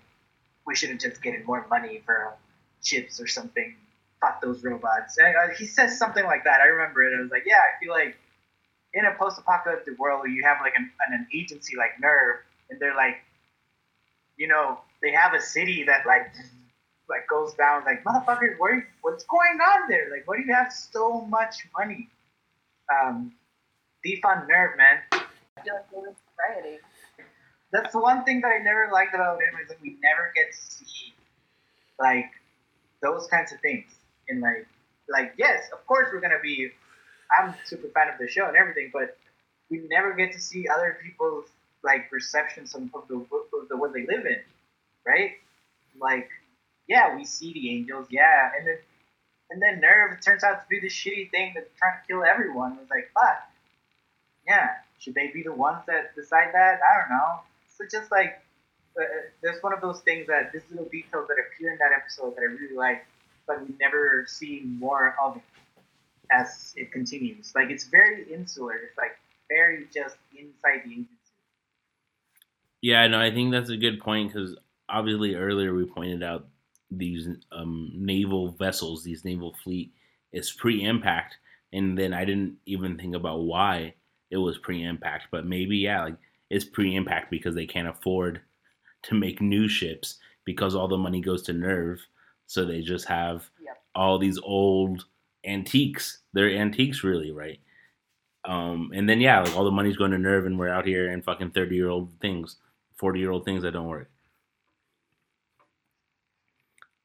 we shouldn't just get more money for chips or something. Fuck those robots. And, uh, he says something like that. I remember it. I was like, yeah, I feel like in a post-apocalyptic world, you have like an, an, agency like NERV, and they're like, you know, they have a city that like like goes down like motherfucker, where what's going on there? Like, why do you have so much money? Um, defund NERV, man. I feel like were rioting. That's the one thing that I never liked about him is that we never get to see like those kinds of things. And like, like yes, of course we're gonna be. I'm super fan of the show and everything, but we never get to see other people's like perceptions of the of the what they live in, right? Like, yeah, we see the angels, yeah, and then and then NERV turns out to be this shitty thing that's trying to kill everyone. It's like, fuck. Yeah, should they be the ones that decide that? I don't know. So just like, uh, there's one of those things that this little details that appear in that episode that I really like, but we never see more of it as it continues. Like it's very insular. It's like very just inside the agency. Yeah, no, I think that's a good point because obviously earlier we pointed out these um, naval vessels, these naval fleet is pre-impact, and then I didn't even think about why it was pre-impact, but maybe yeah, like it's pre-impact because they can't afford to make new ships because all the money goes to NERV, so they just have Yep. all these old antiques. They're antiques, really, right? Um, and then yeah, like all the money's going to NERV, and we're out here in fucking thirty year old things, forty year old things that don't work.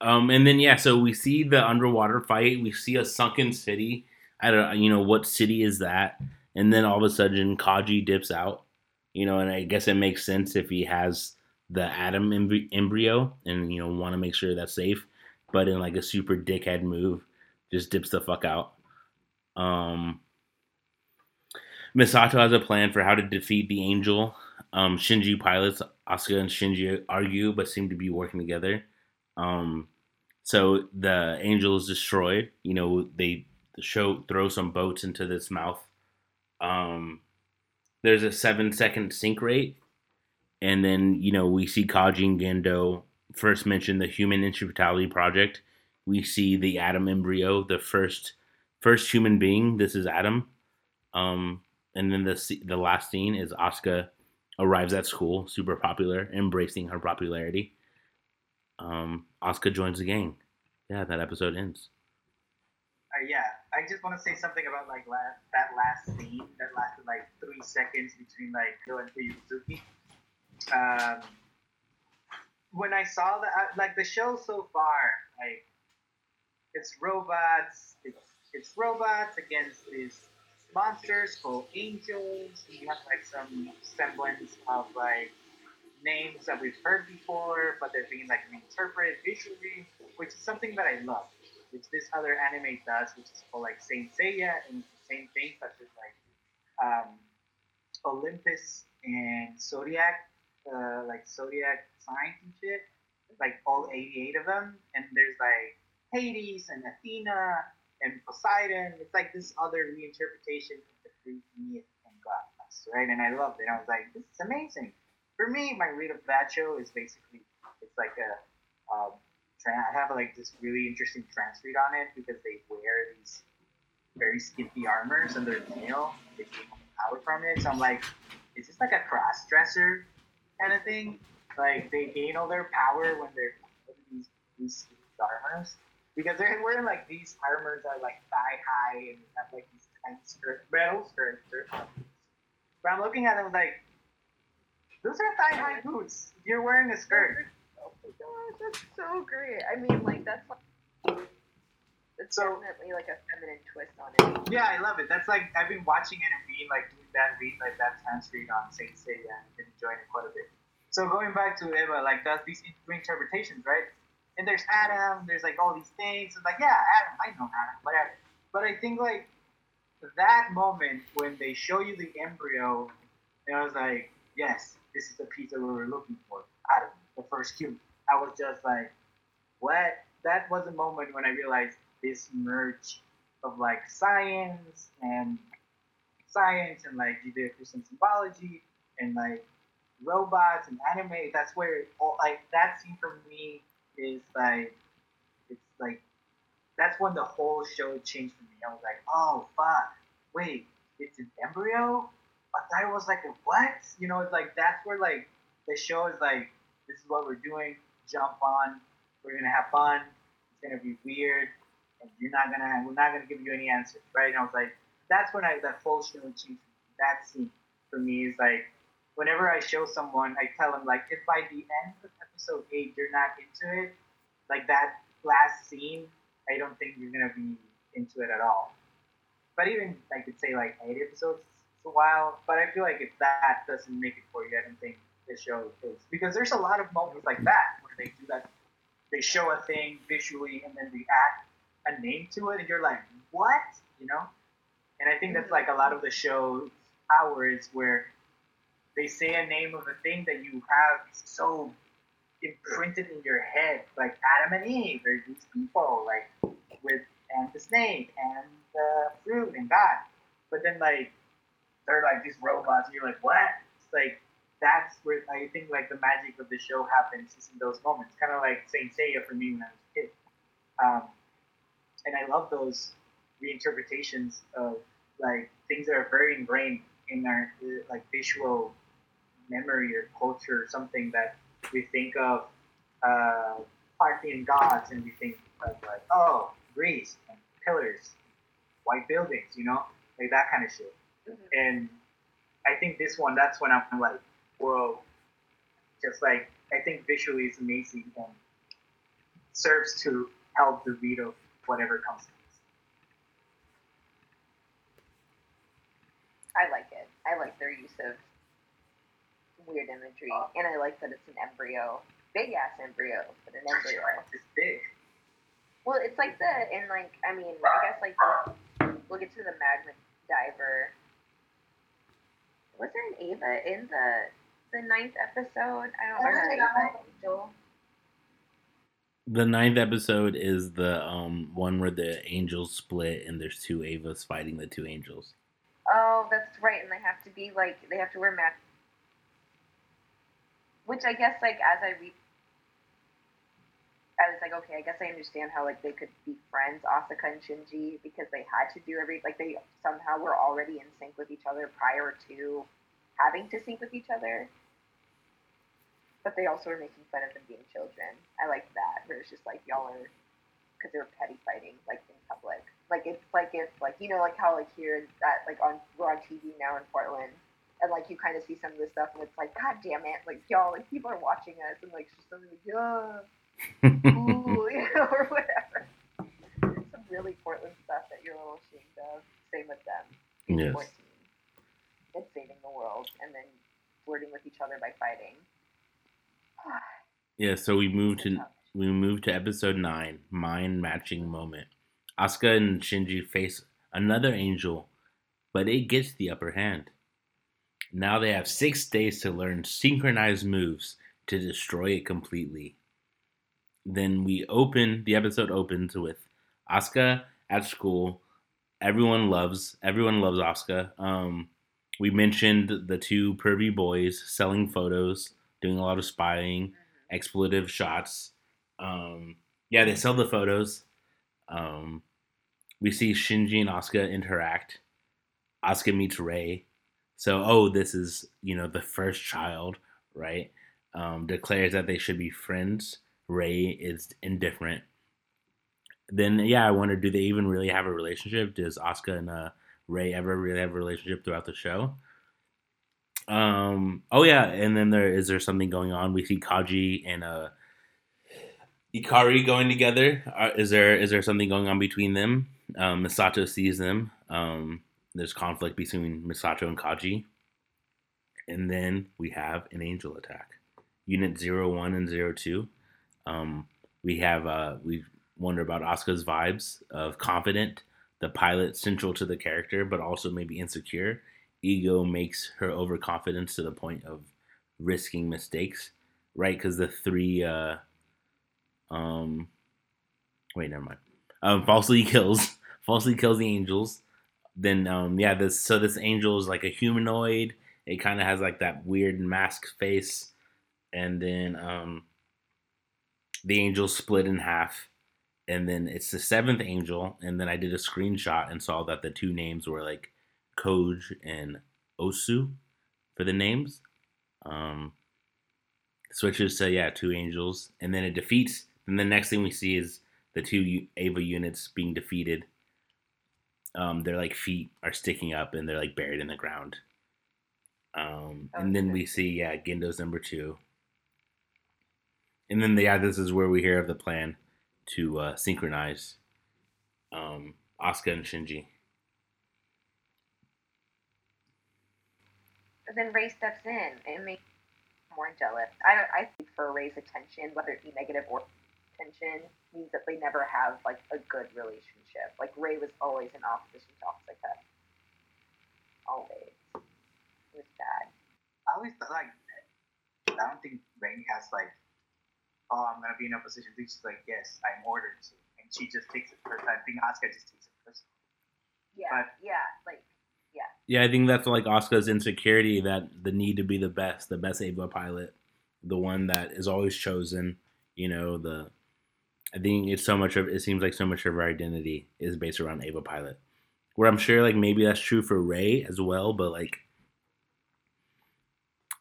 Um, and then yeah, so we see the underwater fight. We see a sunken city. I don't, you know, what city is that? And then all of a sudden, Kaji dips out. You know, and I guess it makes sense if he has the embry- embryo, and you know, want to make sure that's safe. But in like a super dickhead move, just dips the fuck out. Um, Misato has a plan for how to defeat the angel. Um, Shinji pilots Asuka and Shinji argue, but seem to be working together. Um, so the angel is destroyed. You know, they show throw some boats into this mouth. Um, there's a seven second sync rate, and then you know we see Kaji and Gendo first mention the Human Instrumentality Project. We see the Adam embryo, the first first human being. This is Adam. Um, and then the the last scene is Asuka arrives at school, super popular, embracing her popularity. Um, Asuka joins the gang. Yeah, that episode ends. Uh, I just want to say something about like last, that last scene that lasted like three seconds between like Hill and Yuzuki. Um, when I saw that, I- like the show so far, like it's robots, it's it's robots against these monsters called angels. And you have like some semblance of like names that we've heard before, but they're being like reinterpreted visually, which is something that I love. Which this other anime does, which is called like Saint Seiya, and same thing, but with like um, Olympus and Zodiac, uh, like Zodiac signs and shit, like all 88 of them, and there's like Hades and Athena and Poseidon. It's like this other reinterpretation of the Greek myth and gods, right? And I loved it. I was like, this is amazing. For me, my read of that show is basically it's like a um, I have like this really interesting trans read on it because they wear these very skimpy armors and they're male. They gain power from it. So I'm like, is this like a cross dresser kind of thing? Like they gain all their power when they're wearing these these armors because they're wearing like these armors that are like thigh high and have like these tight skirt, metal skirts. But I'm looking at them like, those are thigh high boots. You're wearing a skirt. Oh gosh, that's so great. I mean, like that's like it's So- definitely like a feminine twist on it. Yeah, I love it. That's like I've been watching it and being like doing that read like that read on Saint Seiya and been enjoying it quite a bit. So going back to Eva, like does these reinterpretations, right? And there's Adam, there's like all these things, and like yeah, Adam, I know Adam, whatever. But I think like that moment when they show you the embryo, and I was like, yes, this is the piece that we were looking for. Adam, the first human. I was just like, what? That was a moment when I realized this merge of like science and science and like Judeo-Christian symbology and like robots and anime. That's where all like that scene for me is like it's like that's when the whole show changed for me. I was like, oh fuck, wait, it's an embryo. I thought it was like what? You know, it's like that's where like the show is like this is what we're doing. Jump on. We're gonna have fun. It's gonna be weird, and you're not gonna. We're not gonna give you any answers, right? And I was like, that's when I that full show changed. That scene for me is like, whenever I show someone, I tell them like, if by the end of episode eight you're not into it, like that last scene, I don't think you're gonna be into it at all. But even I could say like eight episodes, it's a while. But I feel like if that doesn't make it for you, I don't think the show is because there's a lot of moments like that they do that. They show a thing visually and then they add a name to it, and you're like, what? You know? And I think that's like a lot of the show's power is where they say a name of a thing that you have so imprinted in your head, like Adam and Eve, or these people, like with and the snake and the fruit and God. But then like they're like these robots, and you're like, what? It's like that's where I think like the magic of the show happens is in those moments, kind of like Saint Seiya for me when I was a kid. Um, and I love those reinterpretations of like things that are very ingrained in our like visual memory or culture, or something that we think of uh, Parthian gods and we think of like, oh, Greece and pillars, white buildings, you know, like that kind of shit. Mhm. And I think this one, that's when I'm like, whoa, just like I think visually it's amazing and serves to help the read of whatever comes next. I like it. I like their use of weird imagery, and I like that it's an embryo, big ass embryo, but an embryo. It's big. Well, it's like the in like I mean I guess like the, we'll get to the magma diver. Was there an Eva in the the ninth episode? I don't remember Angel. The ninth episode is the um one where the angels split and there's two Evas fighting the two angels. Oh, that's right, and they have to be like they have to wear masks. Which I guess like as I read, I was like, okay, I guess I understand how like they could be friends, Asuka and Shinji, because they had to do every like they somehow were already in sync with each other prior to having to sync with each other. But they also were making fun of them being children. I like that, where it's just like y'all are, because they were petty fighting like in public. Like it's like if like you know like how like here that like on we're on TV now in Portland and like you kind of see some of this stuff and it's like god damn it like y'all like people are watching us and like just something like yeah ooh you know or whatever some really Portland stuff that you're a little ashamed of same with them Yes. 14 and saving the world and then flirting with each other by fighting Yeah, so we moved to we moved to episode nine, mind matching moment. Asuka and Shinji face another angel, but it gets the upper hand. Now they have six days to learn synchronized moves to destroy it completely. Then we open the episode opens with Asuka at school. Everyone loves everyone loves Asuka. Um, we mentioned the two pervy boys selling photos, doing a lot of spying, expletive shots. Um, yeah, they sell the photos. Um, we see Shinji and Asuka interact. Asuka meets Rei. So, oh, this is you know the first child, right? Um, declares that they should be friends. Rei is indifferent. Then, yeah, I wonder, do they even really have a relationship? Does Asuka and uh, Rei ever really have a relationship throughout the show? Um. Oh yeah, and then there is there something going on. We see Kaji and uh Ikari going together. Uh, is there is there something going on between them? Um, Misato sees them. Um, there's conflict between Misato and Kaji, and then we have an angel attack. Unit 01 and 02. Um, we have uh, we wonder about Asuka's vibes of confident, the pilot central to the character, but also maybe insecure. Ego makes her overconfidence to the point of risking mistakes, right? Because the three, uh, um, wait, never mind. Um, falsely kills, falsely kills the angels. Then, um, yeah, this so this angel is like a humanoid. It kind of has like that weird mask face, and then um, the angel split in half, and then it's the seventh angel. And then I did a screenshot and saw that the two names were like Koj and Osu for the names. Um, switches to yeah two angels, and then it defeats. And the next thing we see is the two Eva units being defeated. Um, their like feet are sticking up and they're like buried in the ground. Um, and then we see yeah Gendo's number two. And then yeah, this is where we hear of the plan to uh, synchronize um, Asuka and Shinji. But then Rei steps in and makes more jealous. I, I think for Rei's attention, whether it be negative or attention, means that they never have like a good relationship. Like Rei was always in opposition to Asuka. Always. It was bad. I always thought like I don't think Rei has like, oh, I'm gonna be in a position. She's like, yes, I'm ordered to, and she just takes it personally. I think Asuka just takes it personally. Yeah, But- yeah, like Yeah, Yeah, I think that's like Asuka's insecurity that the need to be the best, the best Eva pilot, the one that is always chosen. You know, the I think it's so much of it seems like so much of her identity is based around Eva pilot. Where I'm sure like maybe that's true for Rei as well, but like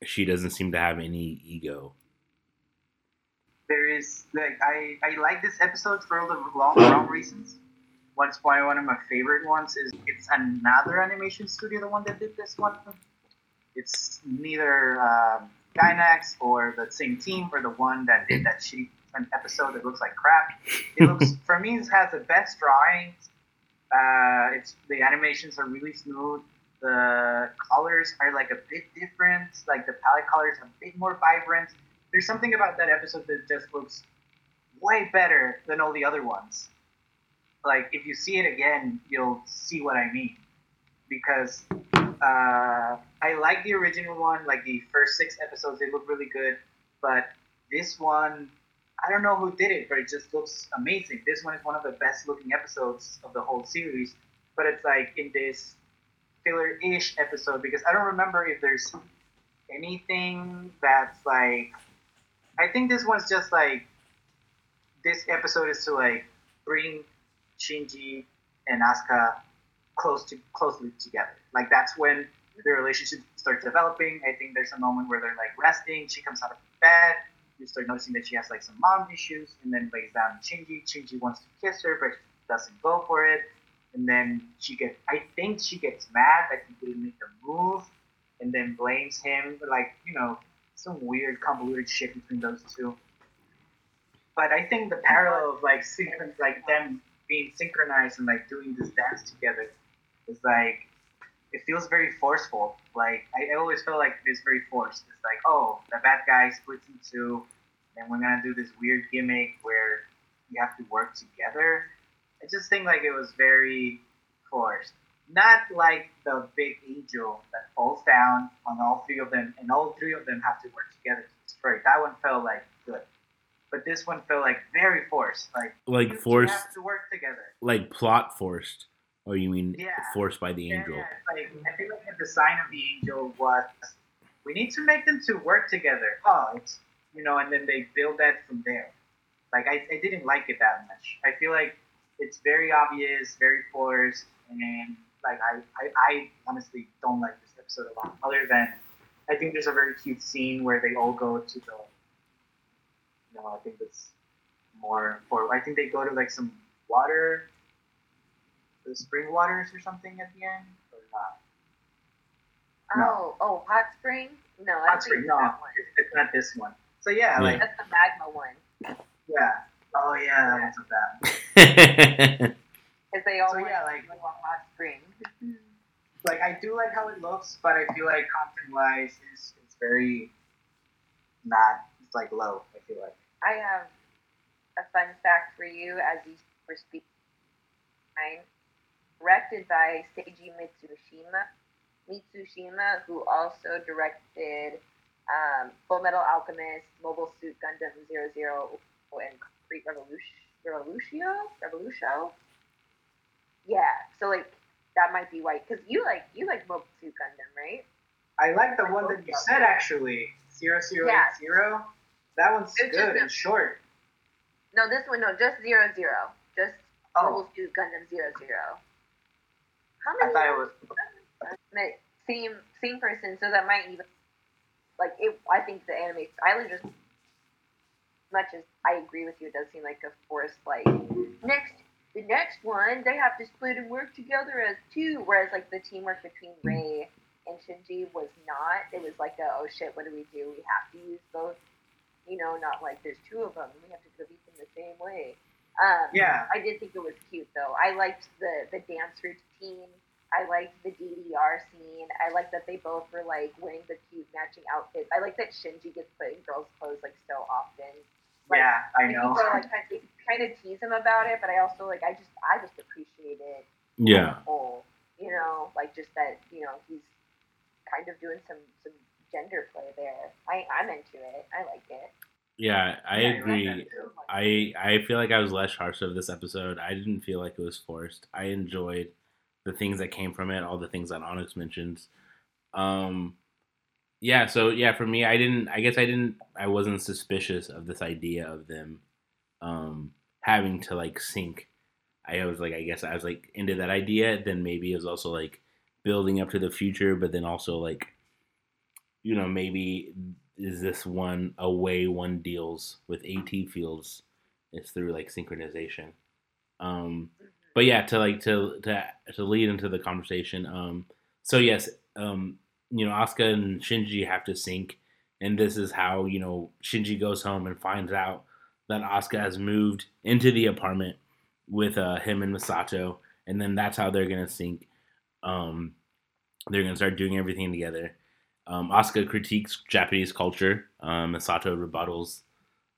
she doesn't seem to have any ego. There is like I I like this episode for all the wrong, wrong reasons. What's why one of my favorite ones is it's another animation studio, the one that did this one. It's neither um, Gainax or the same team or the one that did that shitty episode that looks like crap. It looks for me it has the best drawings. Uh, it's the animations are really smooth. The colors are like a bit different. Like the palette colors are a bit more vibrant. There's something about that episode that just looks way better than all the other ones. Like if you see it again, you'll see what I mean. Because uh, I like the original one, like the first six episodes, they look really good. But this one, I don't know who did it, but it just looks amazing. This one is one of the best looking episodes of the whole series. But it's like in this filler-ish episode because I don't remember if there's anything that's like. I think this one's just like this episode is to like bring Shinji and Asuka close to closely together. Like that's when their relationship starts developing. I think there's a moment where they're like resting. She comes out of bed. You start noticing that she has like some mom issues, and then lays down Shinji. Shinji wants to kiss her, but she doesn't go for it. And then she gets, I think she gets mad that he didn't make the move, and then blames him. Like you know, some weird convoluted shit between those two. But I think the parallel of like synchron, like them being synchronized and like doing this dance together is like it feels very forceful. Like I, always feel like it's very forced. It's like, oh, the bad guy splits in two, and we're gonna do this weird gimmick where you have to work together. I just think like it was very forced. Not like the big angel that falls down on all three of them, and all three of them have to work together to destroy. That one felt like good, but this one felt like very forced. Like Like forced, have to work together. like plot forced, or you mean Yeah. forced by the angel? Yeah, yeah, like, I feel like the design of the angel was we need to make them to work together. Oh, it's you know, and then they build that from there. Like I, I didn't like it that much. I feel like it's very obvious, very forced, and like I, I, I honestly don't like this episode a lot. Other than I think there's a very cute scene where they all go to the you know, I think it's more for I think they go to like some water the spring waters or something at the end or not? oh oh hot spring. No, I Hot think spring, it's no, that it's, it's not this one. So yeah, Yeah. like That's the magma one. yeah. Oh yeah, that one's a bad. Because they all So, yeah, like- to hot spring. Like I do like how it looks, but I feel like content wise, it's it's very not. It's like low. I feel like. I have a fun fact for you as you were speaking. Directed by Seiji Mizushima. Mizushima, who also directed um, Full Metal Alchemist, Mobile Suit Gundam 00, and Concrete Revolution, Revolutio? Revolutio? Yeah, so like that might be why, because you like you like Mobile Suit Gundam, right? I like the one that you said actually. Zero zero Yeah. eight zero. That one's It's good and short. No, this one no, just zero zero, just Oh, Mobile Suit Gundam zero zero. How I many? thought it was. Same same person, so that might even like it. I think the anime Island just much as I agree with you, it does seem like a forced like next the next one they have to split and work together as two. Whereas like the teamwork between Rei and Shinji was not. It was like a, oh shit, what do we do? We have to use both. You know, not like there's two of them. We have to beat them the same way. Um, Yeah. I did think it was cute though. I liked the the dance routine. I liked the DDR scene. I liked that they both were like wearing the cute matching outfits. I like that Shinji gets put in girls' clothes like so often. Like, yeah, I know. People are, like kind of, kind of tease him about it, but I also like I just I just appreciate it. Yeah. whole. You know, like just that you know he's kind of doing some some gender play there. I I'm into it. I like it. Yeah, I Yeah, I like agree. I I feel like I was less harsh of this episode. I didn't feel like it was forced. I enjoyed the things that came from it, all the things that Onyx mentions. Um yeah, so yeah, for me I didn't I guess I didn't I wasn't suspicious of this idea of them um having to like sync. I was like I guess I was like into that idea, then maybe it was also like building up to the future, but then also like you know, maybe is this one a way one deals with AT fields is through like synchronization. Um, but yeah, to like to to to lead into the conversation. Um, so yes, um, you know, Asuka and Shinji have to sync, and this is how you know Shinji goes home and finds out that Asuka has moved into the apartment with uh, him and Misato, and then that's how they're gonna sync. Um, they're gonna start doing everything together. Um, Asuka critiques Japanese culture. Um, Misato rebuttals,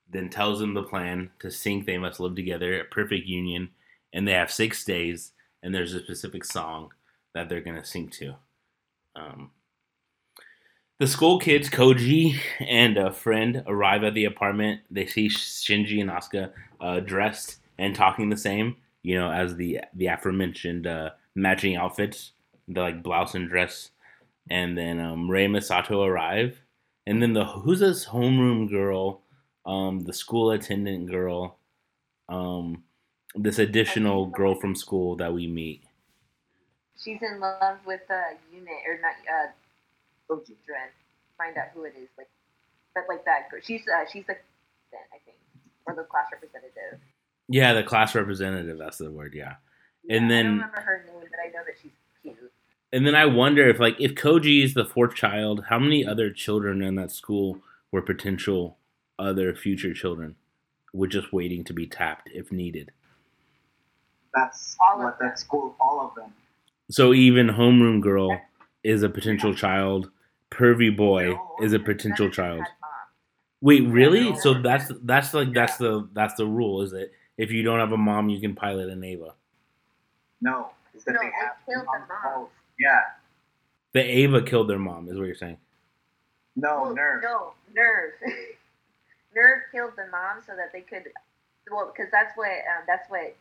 then tells them the plan to sync. They must live together, a perfect union, and they have six days. And there's a specific song that they're gonna sync to. Um, the school kids, Toji and a friend, arrive at the apartment. They see Shinji and Asuka uh, dressed and talking the same, you know, as the the aforementioned uh, matching outfits, the like blouse and dress and then um, Rei Misato arrive, and then the who's this homeroom girl, um, the school attendant girl, um, this additional girl from school that we meet. She's in love with uh unit or not uh you. Dren. Find out who it is. Like but like that girl. She's uh she's like I think. Or the class representative. Yeah, the class representative. That's the word. Yeah, And Yeah, I then- don't remember her name, but I know that she's cute. And then I wonder if like if Toji is the fourth child, how many other children in that school were potential other future children, were just waiting to be tapped if needed. That's All of what that school, all of them. So even homeroom girl is a potential child. Pervy boy is a potential child. Wait, really? So that's that's like that's the that's the rule, is it? If you don't have a mom, you can pilot an Eva. No, is that No, they they killed the moms. Moms. Yeah. The Eva killed their mom, is what you're saying. No, Well, NERV. No, NERV. NERV killed the mom so that they could. Well, because that's what um, that's what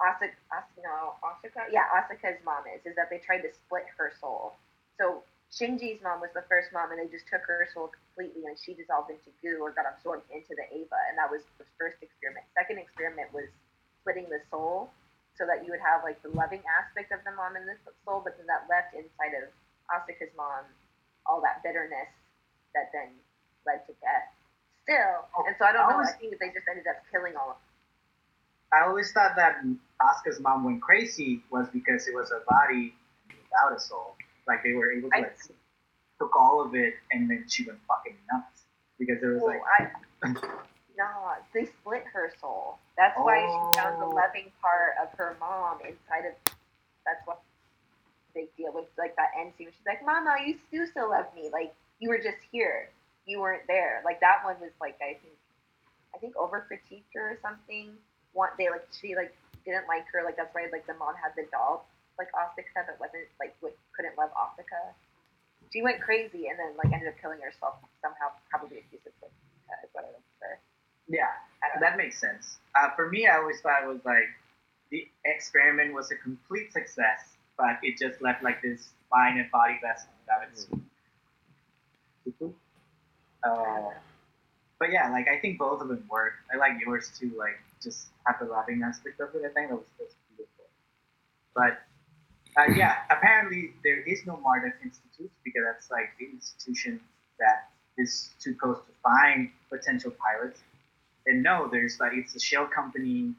Asuka, Asuka, no, Asuka, yeah, Asuka's mom is. Is that they tried to split her soul. So Shinji's mom was the first mom, and they just took her soul completely, and she dissolved into goo or got absorbed into the Eva, and that was the first experiment. Second experiment was splitting the soul, so that you would have like the loving aspect of the mom in the soul, but then that left inside of Asuka's mom all that bitterness that then led to death. Still, oh, and so I don't I know. was- I think they just ended up killing all of them. I always thought that Asuka's mom went crazy was because it was a body without a soul. Like they were able to I- like took all of it and then she went fucking nuts because there was Well, like I, no, they split her soul. That's why she found the Oh. loving part of her mom inside of. That's what big deal with like that end scene. She's like, "Mama, you do still love me. Like you were just here. You weren't there." Like that one was like I think, I think over critiqued her or something. Want they like she like didn't like her. Like that's why like the mom had the doll like Asuka that wasn't like couldn't love Asuka. She went crazy and then like ended up killing herself somehow, probably accused of uh, is what I remember. Yeah, I don't know. that makes sense. Uh, for me, I always thought it was like the experiment was a complete success, but it just left like this mind and body vessel without its. Uh, but yeah, like I think both of them work. I like yours too. Like just have the loving aspect of it. I think that was, that was beautiful. But uh, yeah, apparently there is no Marduk Institute because that's like the institution that is too close to find potential pilots. And no, there's like it's a shell company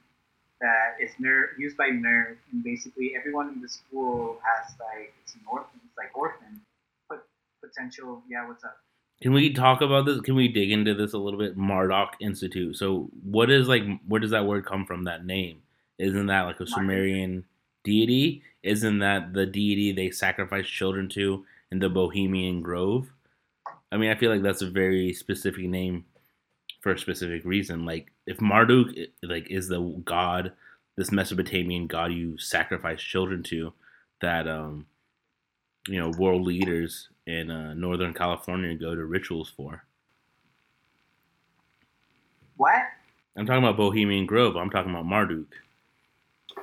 that is used by NERV, and basically everyone in the school has like it's an orphan, it's like orphan, but potential. Yeah, what's up? Can we talk about this? Can we dig into this a little bit? Marduk Institute. So, what is like? Where does that word come from? That name isn't that like a Sumerian deity? Isn't that the deity they sacrifice children to in the Bohemian Grove? I mean, I feel like that's a very specific name for a specific reason. Like, if Marduk like is the god, this Mesopotamian god you sacrifice children to, that um, you know, world leaders in uh, Northern California go to rituals for. What? I'm talking about Bohemian Grove. I'm talking about Marduk.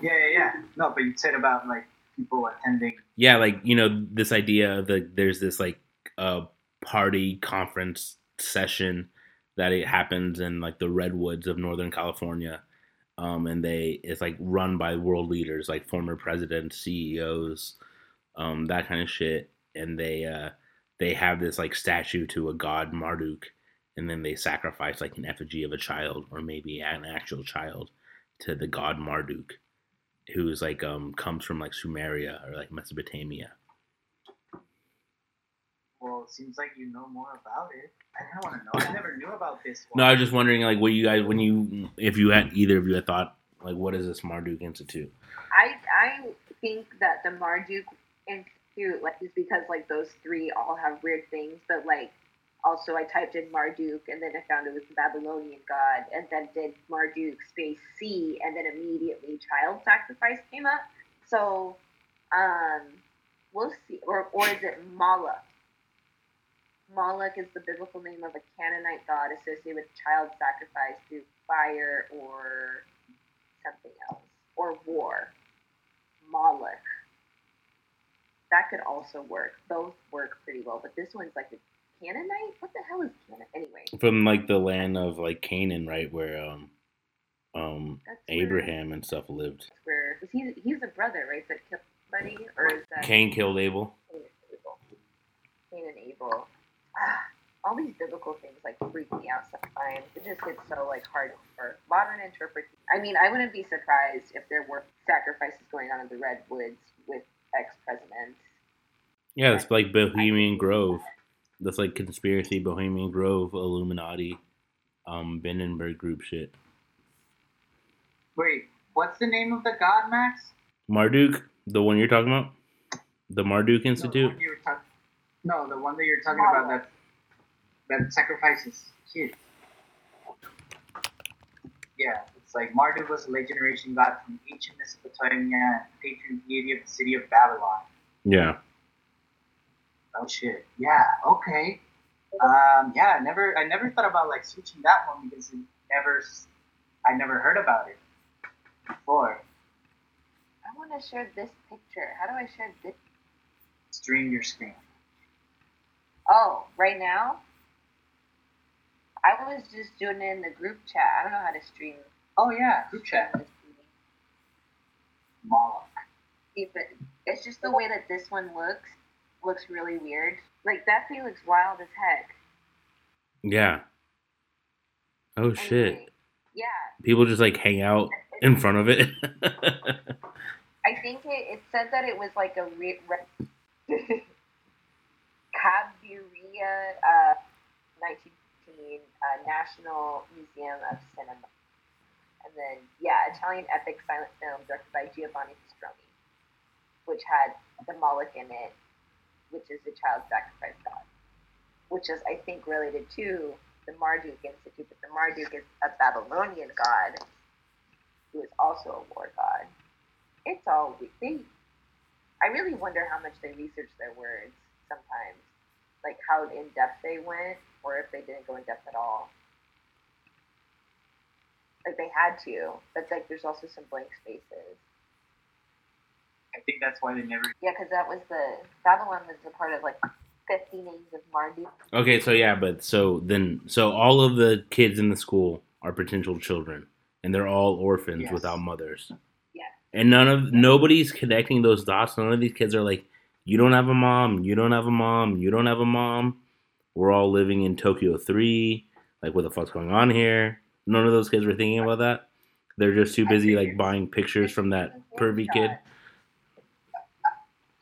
Yeah, yeah, yeah. No, but you said about like people attending. Yeah, like you know this idea of the there's this like uh party conference session that it happens in like the redwoods of Northern California. Um, and they it's like run by world leaders like former presidents, CEOs, um, that kind of shit. And they uh, they have this like statue to a god Marduk, and then they sacrifice like an effigy of a child or maybe an actual child to the god Marduk, who's like um comes from like Sumeria or like Mesopotamia. Well, it seems like you know more about it. I don't want to know. I never knew about this No. I was just wondering like what you guys when you if you had either of you had thought like what is this Marduk Institute? I I think that the Marduk Institute like is because like those three all have weird things, but like also I typed in Marduk and then I found it was the Babylonian god, and then did Marduk space C, and then immediately child sacrifice came up. So, um, we'll see. Or or is it Moloch? Moloch is the biblical name of a Canaanite god associated with child sacrifice through fire or something else or war. Moloch. That could also work. Both work pretty well, but this one's like a Canaanite. What the hell is Canaanite? Anyway, From like the land of like Canaan, right, where um um that's where- Abraham and stuff lived. Where is he? He's a brother, right? That killed somebody, or is that Cain killed Abel. Cain and Abel? Cain and Abel. All these biblical things like freak me out sometimes. It just gets so like hard for modern interpretation. I mean, I wouldn't be surprised if there were sacrifices going on in the redwoods with ex presidents. Yeah, it's like Bohemian Grove. That's like conspiracy Bohemian Grove, Illuminati, um, Hindenburg group shit. Wait, what's the name of the god, Max? Marduk, the one you're talking about, the Marduk No, the no, the one that you're talking about that that sacrifices kids. Yeah, it's like Marduk was a late generation god from ancient Mesopotamia, patron deity of the city of Babylon. Yeah, Oh shit. Yeah. Okay. Um. Yeah. I never. I never thought about like switching that one because it never. s- I never heard about it before. I want to share this picture. How do I share this? Stream your screen. Oh, right now? I was just doing it in the group chat. I don't know how to stream. Oh yeah. Group chat. this. Moloch. See, but it's just the way that this one looks. Looks really weird. Like that thing looks wild as heck. yeah. Oh shit! Yeah, People just like hang out in front of it. I think it, it said that it was like a re- re- Cabiria, uh, 1915 uh, National Museum of Cinema. And then, yeah, Italian epic silent film directed by Giovanni Pastroni, which had the Moloch in it, which is the child sacrifice god, which is, I think, related to the Marduk Institute. But the Marduk is a Babylonian god who is also a war god. It's all we- they. I really wonder how much they research their words sometimes, like how in depth they went, or if they didn't go in depth at all. Like they had to, but like there's also some blank spaces. I think that's why they never. Yeah, because that was the Babylon was a part of like 50 names of Marduk. okay, so yeah, but so then, so all of the kids in the school are potential children, and they're all orphans Yes. without mothers. Yeah. And none of nobody's connecting those dots. None of these kids are like, you don't have a mom, you don't have a mom, you don't have a mom. we're all living in Tokyo three. Like, what the fuck's going on here? None of those kids were thinking about that. They're just too busy like buying pictures from that pervy kid.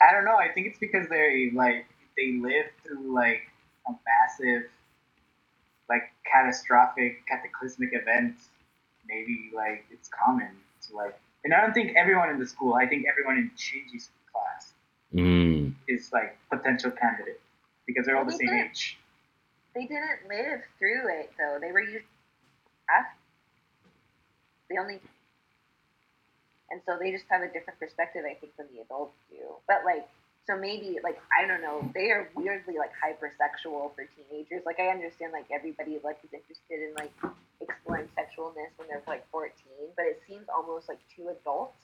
I don't know. I think it's because they like they live through like a massive, like catastrophic, cataclysmic event. Maybe like it's common to like, and I don't think everyone in the school. I think everyone in Shinji's Mm. is like potential candidate because they're all the same age. They didn't live through it though. They were used after. They only. And so they just have a different perspective, I think, than the adults do. But like, so maybe like I don't know, they are weirdly like hypersexual for teenagers. Like I understand like everybody like is interested in like exploring sexualness when they're like 14, but it seems almost like too adult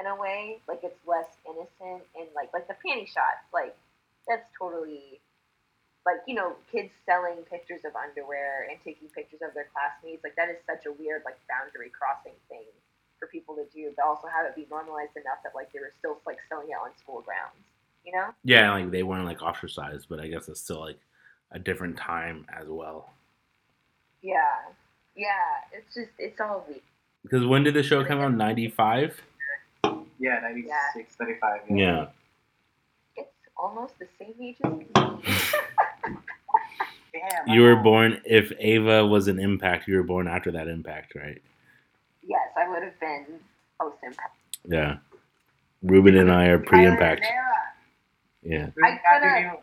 in a way. Like it's less innocent and like like the panty shots, like that's totally like you know kids selling pictures of underwear and taking pictures of their classmates like that is such a weird like boundary crossing thing for people to do but also have it be normalized enough that like they were still like selling it on school grounds you know Yeah, like they weren't like ostracized, but I guess it's still like a different time as well. yeah yeah it's just it's all weird Because when did the show come out? Ninety five. Yeah, 96, 35. Yeah. Yeah. it's almost the same age as me Damn. You were born if Eva was an impact. You were born after that impact, right? yes i would have been post impact Yeah. Ruben and I are pre-impact. Yeah. I could've-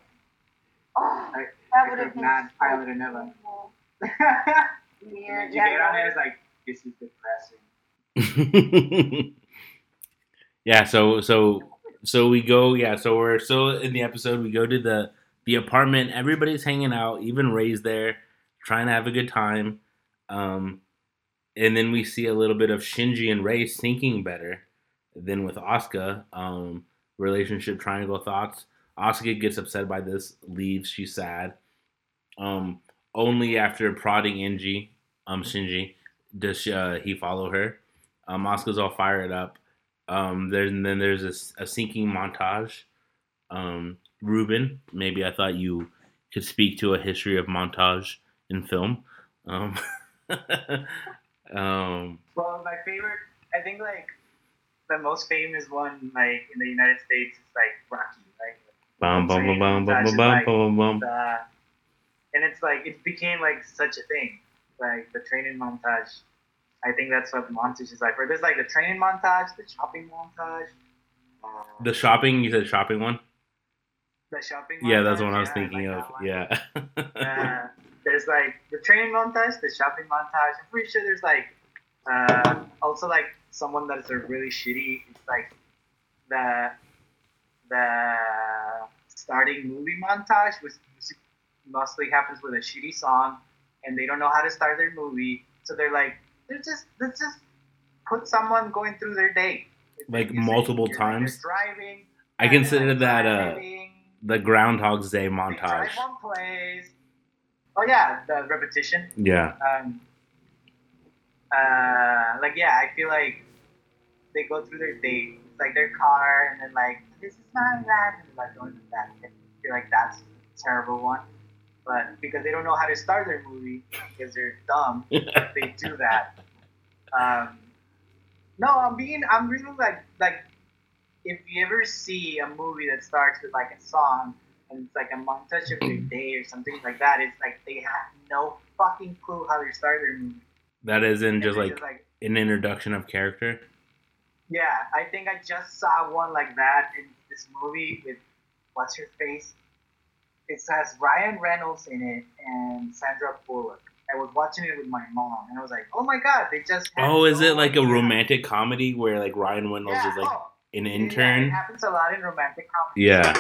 oh I- that would have been not so Pilot and Eva. cool. Yeah, then you yeah, get on that it, it's like, this is depressing. yeah. So so so we go. Yeah. So we're still in the episode. We go to the the apartment. Everybody's hanging out. Even Rei's there, trying to have a good time. Um, and then we see a little bit of Shinji and Rei syncing better than with Asuka. Um, relationship triangle thoughts. Asuka gets upset by this, leaves. She's sad. Um, only after prodding Inji, um, Shinji, does she, uh, he follow her. Um, Asuka's all fired up. Um, there, and then there's a, a syncing montage. Um, Ruben, maybe I thought you could speak to a history of montage in film. Um, um, Well, my favorite, I think like the most famous one, like in the United States, is like Rocky, right? bum, bum, bum, bum, bum, bum, bum, bum, bum. And it's like it became like such a thing, like the training montage. I think that's what montage is like. Where there's like the training montage, the shopping montage, uh, The shopping, you said shopping one? the shopping. Yeah, that's what I was yeah, thinking like of. Yeah. Uh, there's like the training montage, the shopping montage. I'm pretty sure there's like uh, also like someone that is a really shitty. It's like the the starting movie montage, which mostly happens with a shitty song, and they don't know how to start their movie, so they're like, they're just let's just put someone going through their day. Like multiple times? driving. I consider that uh, driving, the Groundhog's Day montage. drive one place. Oh yeah, the repetition. Yeah. Um, uh, like yeah, I feel like they go through their day, it's like their car, and then like this is my life, and like going to that. I feel like that's a terrible one, but because they don't know how to start their movie because they're dumb, they do that. Um, no, I'm being, I'm really like like if you ever see a movie that starts with like a song and it's like a montage of their day or something like that, it's like they have no fucking clue how to start their movie. That isn't just they're like an introduction of character. yeah, I think I just saw one like that in this movie with what's her face. It has Ryan Reynolds in it and Sandra Bullock. I was watching it with my mom, and I was like, "Oh my god, they just." Oh, is it like a romantic comedy where like Ryan Reynolds Yeah, is like oh, an yeah, intern? it happens a lot in romantic comedy. Yeah.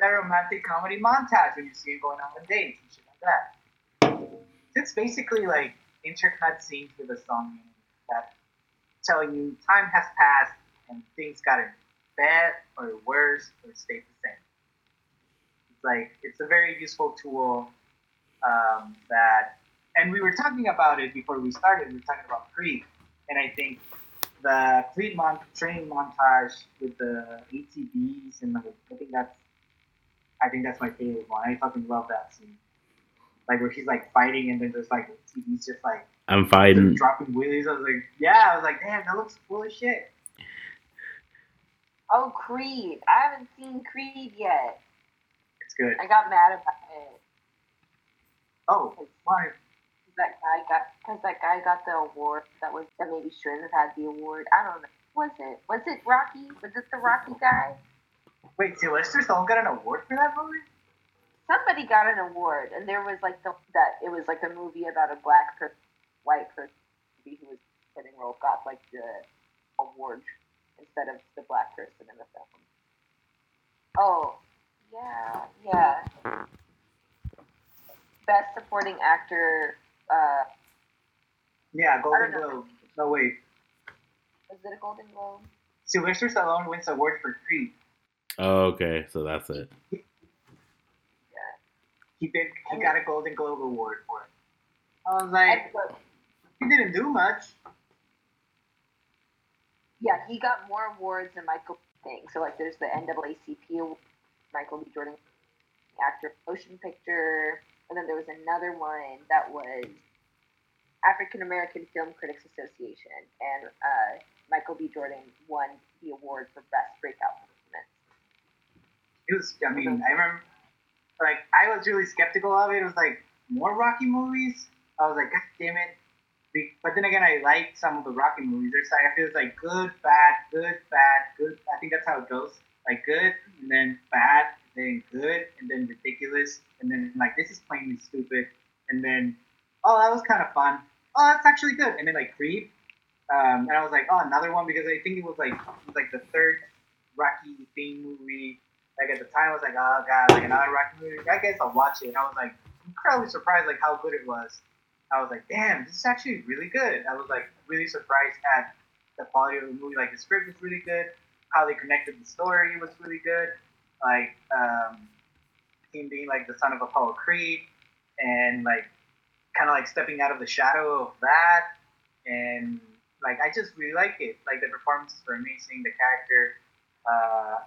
that romantic comedy montage when you see it going on a date and shit like that. It's basically like intercut scenes with a song that tell you time has passed and things gotten bad or worse or stayed the same. It's like it's a very useful tool um, that, and we were talking about it before we started. We were talking about Creed, and I think the Creed mon- training montage with the ATVs and like, I think that's I think that's my favorite one. I fucking love that scene. Like where he's like fighting and then there's like the TV's just like I'm fighting. dropping wheelies. I was like, yeah. I was like, damn, that looks cool as shit. Oh, Creed. I haven't seen Creed yet. Good. I got mad about it. Oh, why? That guy got because that guy got the award that was that maybe shouldn't have had the award. I don't know. Was it? Was it Rocky? Was it the Rocky guy? Wait, Sylvester Stallone got an award for that movie? Somebody got an award, and there was like the that it was like a movie about a black person, white person who was getting role got like the award instead of the black person in the film. Oh, yeah, yeah. Best supporting actor. Uh, Yeah, Golden I don't know. Globe. No wait, was it a Golden Globe? Sylvester Stallone wins award for Creed. Oh, okay, so that's it. yeah. He did. He got a Golden Globe award for it. I was like, And, but, he didn't do much. yeah, he got more awards than Michael thing. So like, there's the NAACP award, Michael B. Jordan the actor motion picture, and then there was another one that was African American Film Critics Association, and uh, Michael B. Jordan won the award for best breakout performance. It was. I mean, I remember. Like, I was really skeptical of it. It was like more Rocky movies. I was like, God damn it. But then again, I like some of the Rocky movies. There's like, I feel it's like good, bad, good, bad, good. I think that's how it goes. Like good, and then bad, then good, and then ridiculous, and then like this is plainly stupid, and then oh that was kind of fun. Oh that's actually good, and then like Creed, um, and I was like oh another one because I think it was like it was like the third Rocky theme movie. Like at the time, I was like oh god, like another Rocky movie. I guess I'll watch it. And I was like incredibly surprised like how good it was. I was like damn, this is actually really good. I was like really surprised at the quality of the movie. Like the script was really good how they connected the story was really good. Like um, him being like the son of Apollo Creed, and like kind of like stepping out of the shadow of that, and like I just really like it. Like the performances were amazing, the character, uh,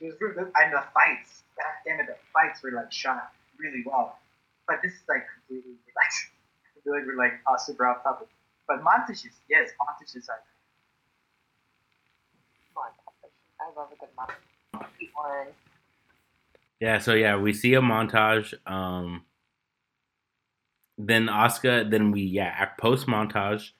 it was really good, and the fights. God damn it, the fights were like shot really well. But this is like completely like I feel like we're like super off topic. But montages, yes, montages are Montage. I love a good montage. Keep one. Yeah, so yeah, we see a montage. Um, then Asuka, then we yeah, post montage,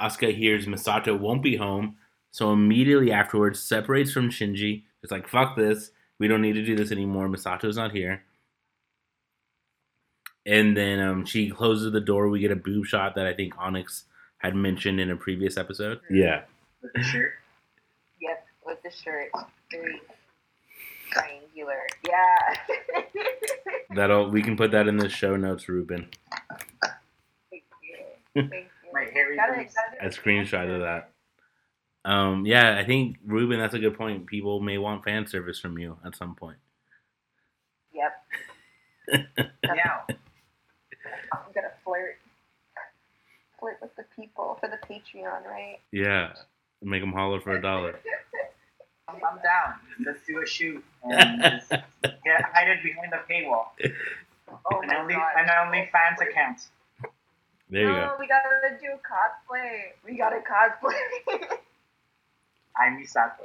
Asuka hears Misato won't be home, so immediately afterwards separates from Shinji. It's like fuck this, we don't need to do this anymore. Misato's not here. And then um, she closes the door. We get a boob shot that I think Onyx had mentioned in a previous episode. Yeah, with the shirt. Yep, with the shirt. Very triangular. Yeah. that'll we can put that in the show notes, Ruben. Thank you. Thank you. My hairy Gotta- boobs. gotta A screenshot of that. Um, yeah, I think Ruben, that's a good point. People may want fan service from you at some point. Yep. Yeah. I'm gonna flirt. Flirt with the people for the Patreon, right? Yeah, make them holler for a dollar. I'm, I'm down. Let's do a shoot and just get hide it behind the paywall. Oh and my only god. and only fans account. There you no, go. we gotta do cosplay. We gotta cosplay. I'm Misato.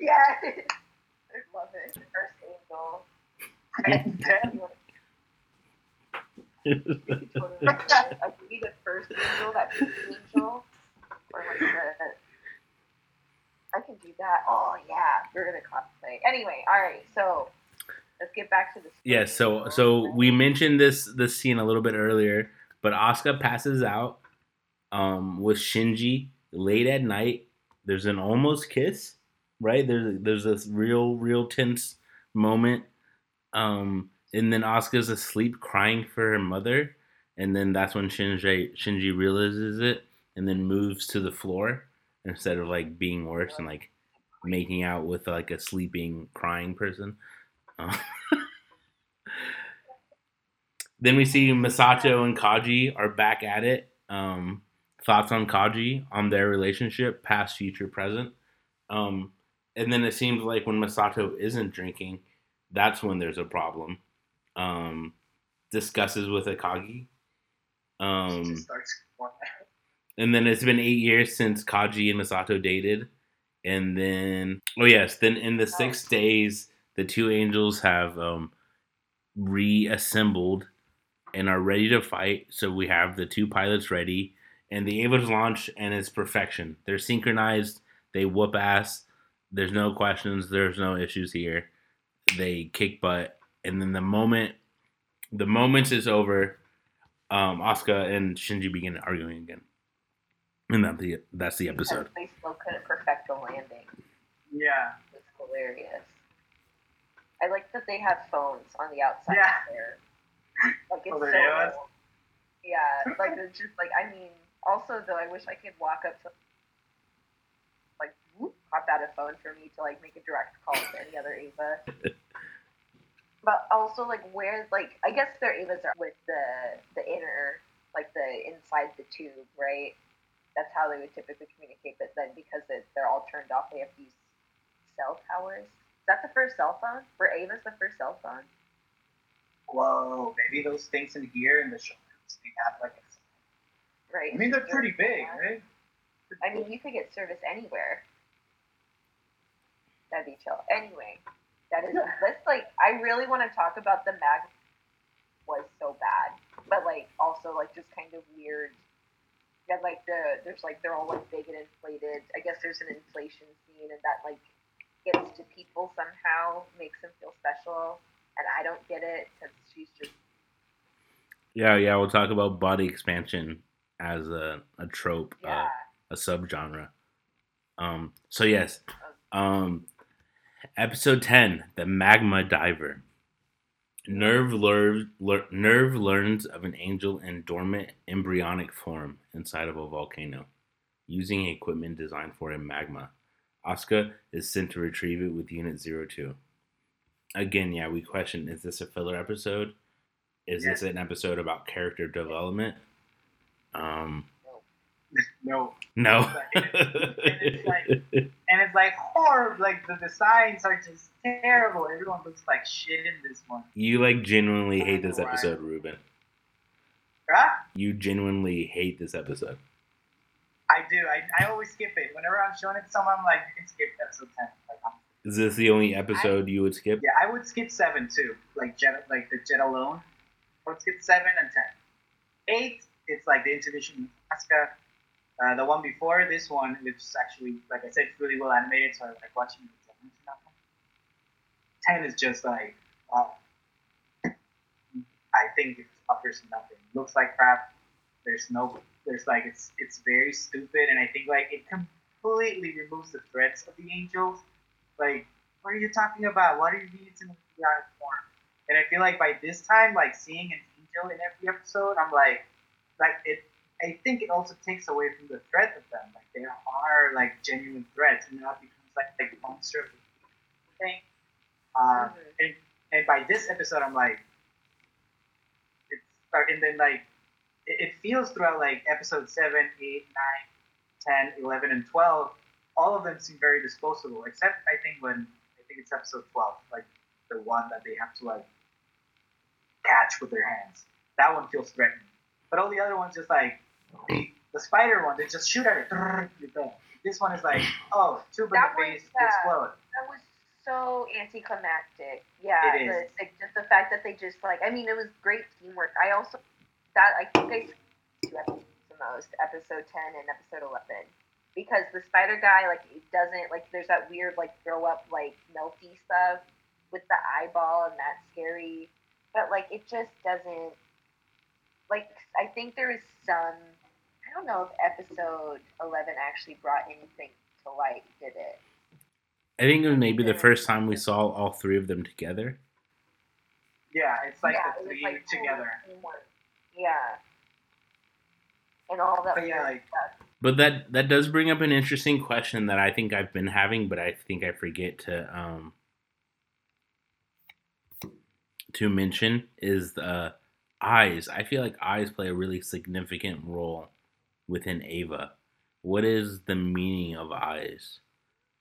yeah. I love it. First angel. and then I could be the first angel, that pink angel, or like the. I can do that. Oh yeah, we're gonna cosplay. Anyway, all right. So let's get back to the. yeah, so so we mentioned this this scene a little bit earlier, but Asuka passes out um, with Shinji late at night. There's an almost kiss, right? There's there's this real real tense moment, um, and then Asuka's asleep crying for her mother, and then that's when Shinji Shinji realizes it, and then moves to the floor instead of like being worse and like making out with like a sleeping crying person. Uh, then we see Misato and Kaji are back at it. Um, thoughts on Kaji on their relationship, past, future, present. Um, and then it seems like when Misato isn't drinking, That's when there's a problem. Um, discusses with Akagi. Um, and then it's been eight years since Kaji and Misato dated. And then, oh yes, then in the six days, the two angels have um, reassembled and are ready to fight. So we have the two pilots ready, and the Eva's launch and it's perfection. They're synchronized. They whoop ass. There's no questions. There's no issues here. They kick butt, and then the moment, the moment is over. Um, Asuka and Shinji begin arguing again, and that's the that's the episode. Because they still couldn't perfect the landing. Yeah. It's hilarious. I like that they have phones on the outside Yeah. there. Like it's Oh, so there it is? old. Yeah, like it's just like I mean. Also, though, I wish I could walk up to like whoop, pop out a phone for me to like make a direct call to any other Eva. but also, like where like I guess their Evas are with the the inner like the inside the tube, right? That's how they would typically communicate. But then because it, they're all turned off, they have these cell towers. Is that the first cell phone? Were Eva's the first cell phone? Whoa, maybe those things in here in the shoulders, they have like a Right. I mean, they're pretty big, right? I mean, you could get service anywhere. That'd be chill. Anyway, that is let's like. I really want to talk about the mag. Was so bad, but like also like just kind of weird. Yeah, like the there's like they're all like big and inflated. I guess there's an inflation scene, and that like gets to people somehow, makes them feel special, and I don't get it because she's just Yeah, yeah, we'll talk about body expansion as a, a trope, yeah. uh, a subgenre. Um, so yes, um, episode ten, the magma diver. NERV lear- NERV learns of an angel in dormant embryonic form inside of a volcano, using equipment designed for a magma. Asuka is sent to retrieve it with Unit 02. Again, yeah, we question: Is this a filler episode? Is this an episode about character development? Um, No. no. it's like- And it's like horrible. Like the designs are just terrible. Everyone looks like shit in this one. you like genuinely hate this episode, Ruben. Right? You genuinely hate this episode. I do. I, I always skip it. Whenever I'm showing it to someone, I'm like, you can skip episode 10. Like, Is this the only episode you would skip? yeah, I would skip 7 too. Like Jet, like the Jet alone. I would skip 7 and 10. 8, it's like the introduction of Asuka. Uh, the one before this one, which is actually, like I said, really well animated, so I like watching it. 10 is just like, I think it offers nothing. Looks like crap. There's no, there's like, it's it's very stupid, and I think like it completely removes the threats of the angels. Like, what are you talking about? What are you needs in VR form? And I feel like by this time, like seeing an angel in every episode, I'm like, like it. I think it also takes away from the threat of them. Like they are like genuine threats, and now it becomes like like monster thing. Uh, Mhm. and and by this episode, I'm like, it's start and then like it, it feels throughout like episode 7, 8, 9, 10, 11, and 12, all of them seem very disposable, except I think when I think it's episode 12, like the one that they have to like catch with their hands. That one feels threatening. But all the other ones just like the, spider one, they just shoot at it. This one is like, oh, two in the face, uh, explode. That was so anticlimactic. Yeah, It the, like, just the fact that they just like I mean it was great teamwork. I also that I think I two episodes the most, episode ten and episode eleven. Because the spider guy like it doesn't like there's that weird like throw up like melty stuff with the eyeball and that's scary. But like it just doesn't like I think there is some I don't know if episode eleven actually brought anything to light, did it? I think it was maybe the first time we saw all three of them together. Yeah, it's like yeah, the three like, together. Yeah. And all that But yeah, like- stuff. But that that does bring up an interesting question that I think I've been having, but I think I forget to um to mention is the eyes. I feel like eyes play a really significant role within Eva. What is the meaning of eyes?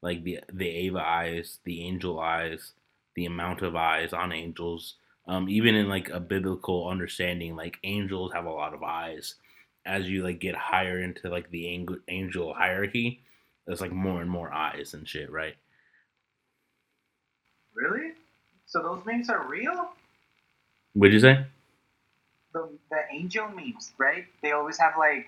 Like the the Eva eyes, the angel eyes. the amount of eyes on angels. Um, even in like a biblical understanding, like angels have a lot of eyes. As you like get higher into like the angel angel hierarchy, there's like more and more eyes and shit, right? Really? So those memes are real? What'd you say? The the angel memes, right? They always have like.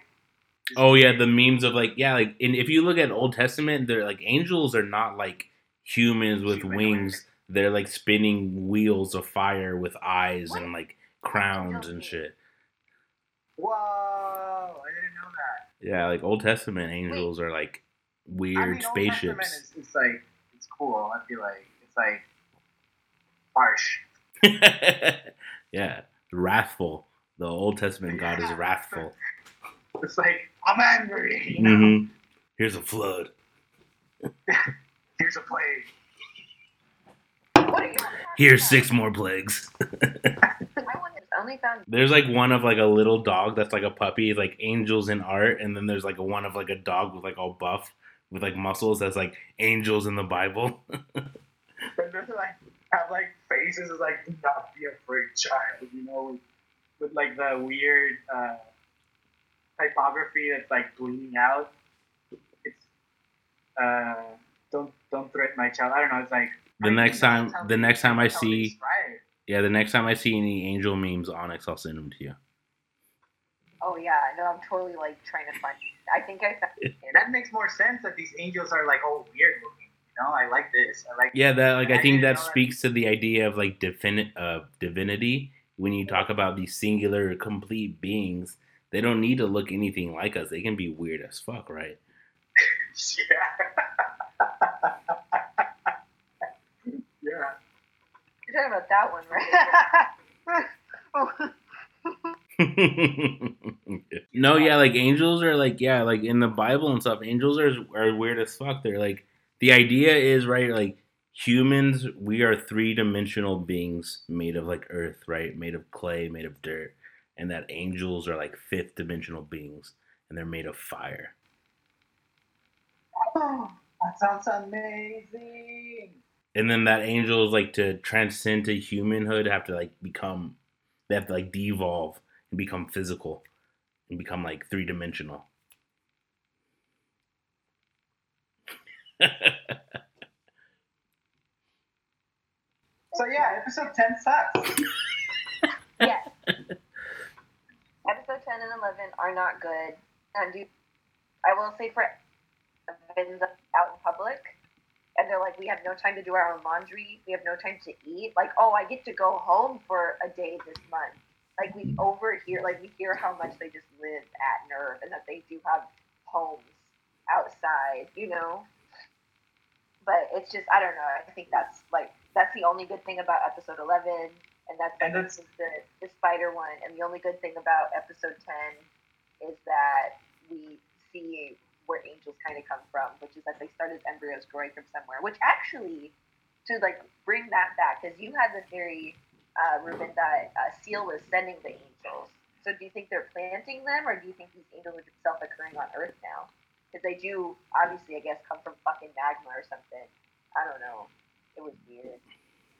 Oh yeah, the memes of like yeah, like and if you look at Old Testament, they're like angels are not like humans with Humanoid. wings. They're like spinning wheels of fire with eyes What? and like crowns and shit. Whoa! I didn't know that. Yeah, like Old Testament angels are like weird I mean, Old Testament spaceships. Is, it's like it's cool. I feel like it's like harsh. yeah, wrathful. The Old Testament God is wrathful. It's like I'm angry. You know? hmm Here's a flood. Here's a plague. What are you? Here's six more plagues. I wonder- I only found There's like one of like a little dog that's like a puppy, like angels in art, and then there's like a one of like a dog with like all buff with like muscles that's like angels in the Bible. But they're like have like faces is like do not be afraid, child. You know, with, with like the weird uh, typography that's like bleeding out. It's uh, don't don't threaten my child. I don't know. It's like The I next time- the next time I that's how they see- describe it. yeah, the next time I see any angel memes, Onyx, I'll send them to you. Oh yeah, no, I'm totally like trying to find. I think I found. that makes more sense that these angels are like all weird looking. You know, I like this. I like. Yeah, that like I I think that know that. speaks to the idea of like definite uh, divinity. When you talk about these singular, complete beings, they don't need to look anything like us. They can be weird as fuck, right? Yeah. yeah. You're talking about that one, right? no, yeah, like angels are like yeah, like in the Bible and stuff. Angels are are weird as fuck. They're like the idea is right, like humans. We are three dimensional beings made of like earth, right? Made of clay, made of dirt, and that angels are like fifth dimensional beings, and they're made of fire. Oh, that sounds amazing. And then that angels like to transcend to humanhood have to like become they have to like devolve and become physical and become like three dimensional. So yeah, episode ten sucks. yes. Episode 10 and 11 are not good. And do, I will say for events out in public, and they're like, we have no time to do our own laundry. We have no time to eat. Like, oh, I get to go home for a day this month. Like, we overhear, like, we hear how much they just live at NERV and that they do have homes outside, you know? But it's just, I don't know. I think that's, like, that's the only good thing about episode 11 and that's, And that's- the, the spider one. And the only good thing about episode ten is that we see where angels kind of come from, which is that they started embryos growing from somewhere. Which actually, to like bring that back, because you had the theory, uh, Ruben, that uh, SEELE was sending the angels. So do you think they're planting them, or do you think these angels are just self-occurring on Earth now? Because they do, obviously, I guess, come from fucking magma or something. I don't know. It was weird.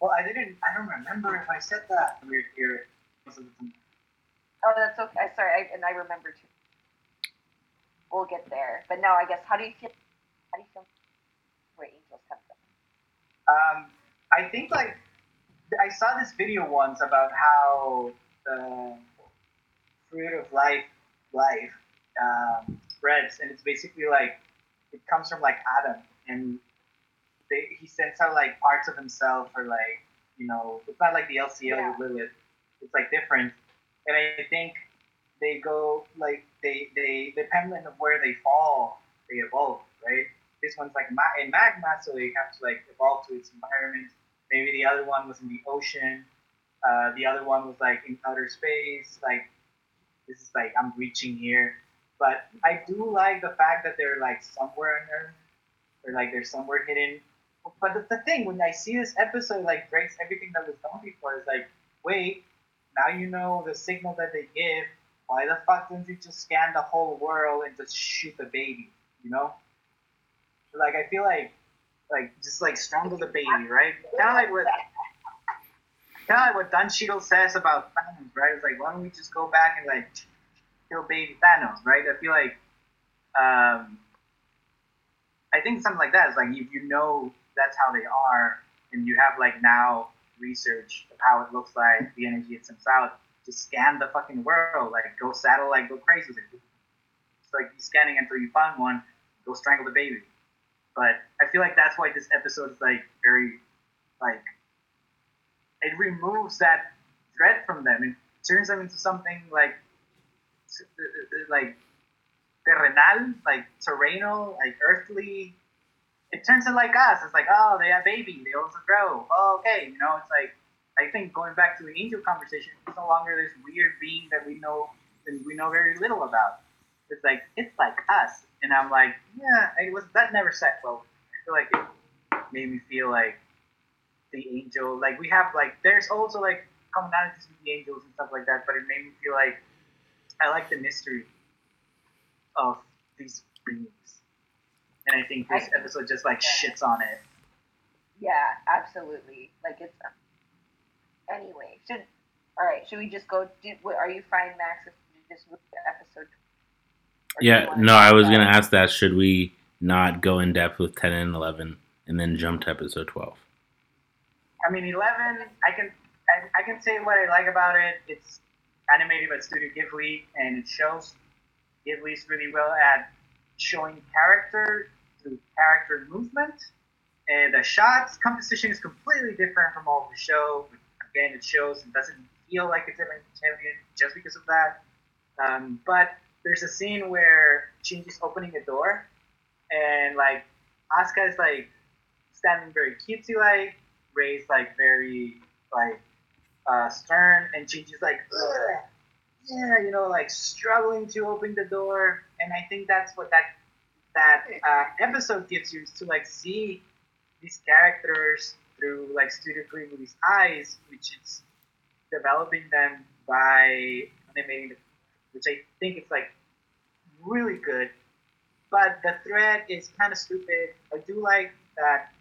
Well, I didn't. I don't remember if I said that. Weird here. Oh, that's okay. Sorry, I, and I remember too. We'll get there. But now, I guess, how do you feel? How do you feel where angels come from? Um, I think like I saw this video once about how the fruit of life, life, um, spreads, and it's basically like it comes from like Adam, and they, he sends out like parts of himself, or like you know, it's not like the LCL Yeah. with Lilith. It's like different, and I think they go like they they dependent of where they fall, they evolve, right? This one's like ma- in magma, so they have to like evolve to its environment. Maybe the other one was in the ocean. Uh, the other one was like in outer space. Like this is like I'm reaching here, but I do like the fact that they're like somewhere on Earth, or like they're somewhere hidden. But the, the thing when I see this episode like breaks everything that was done before is like, wait, now you know the signal that they give. Why the fuck didn't you just scan the whole world and just shoot the baby? You know? Like I feel like like just like strangle the baby, right? Kind of like what kind of like what Don Cheadle says about Thanos, right? It's like why don't we just go back and like kill baby Thanos, right? I feel like um, I think something like that is like if you know that's how they are, and you have like now research of how it looks like, the energy it sends out, just scan the fucking world, like go satellite, go crazy. It's like you scanning until you find one, go strangle the baby. But I feel like that's why this episode is like very, like, it removes that threat from them. It turns them into something like, like, terrenal, like terrenal, like earthly. It turns it like us. It's like, oh, they have baby, they also grow. Oh, okay, you know, it's like, I think going back to the angel conversation, it's no longer this weird being that we know and we know very little about. It's like it's like us, and I'm like, yeah, it was that never set well. I feel like it made me feel like the angel. Like we have like there's also like commonalities with the angels and stuff like that, but it made me feel like I like the mystery of these beings, and I think this I- episode just like yeah. shits on it. Yeah, absolutely. Like it's. Anyway, should all right. Should we just go? Do, what- are you fine, Max? If we just move to episode? or do you Yeah, no, I was about- gonna ask that. Should we not go in depth with ten and eleven, and then jump to episode twelve? I mean, Eleven. I can I, I can say what I like about it. It's animated by Studio Ghibli, and it shows Ghibli's really well at showing character character movement. And the shots composition is completely different from all of the show. Again, it shows it doesn't feel like it's Evangelion just because of that. Um, but there's a scene where Shinji's opening a door, and like Asuka is like standing very cutesy like, raised like very like uh, stern, and Shinji's like, Ugh, yeah, you know, like struggling to open the door. And I think that's what that that uh, episode gives you is to like see these characters through like Studio Ghibli's eyes, which is developing them by animating, the, which I think is like really good. But the thread is kind of stupid. I do like that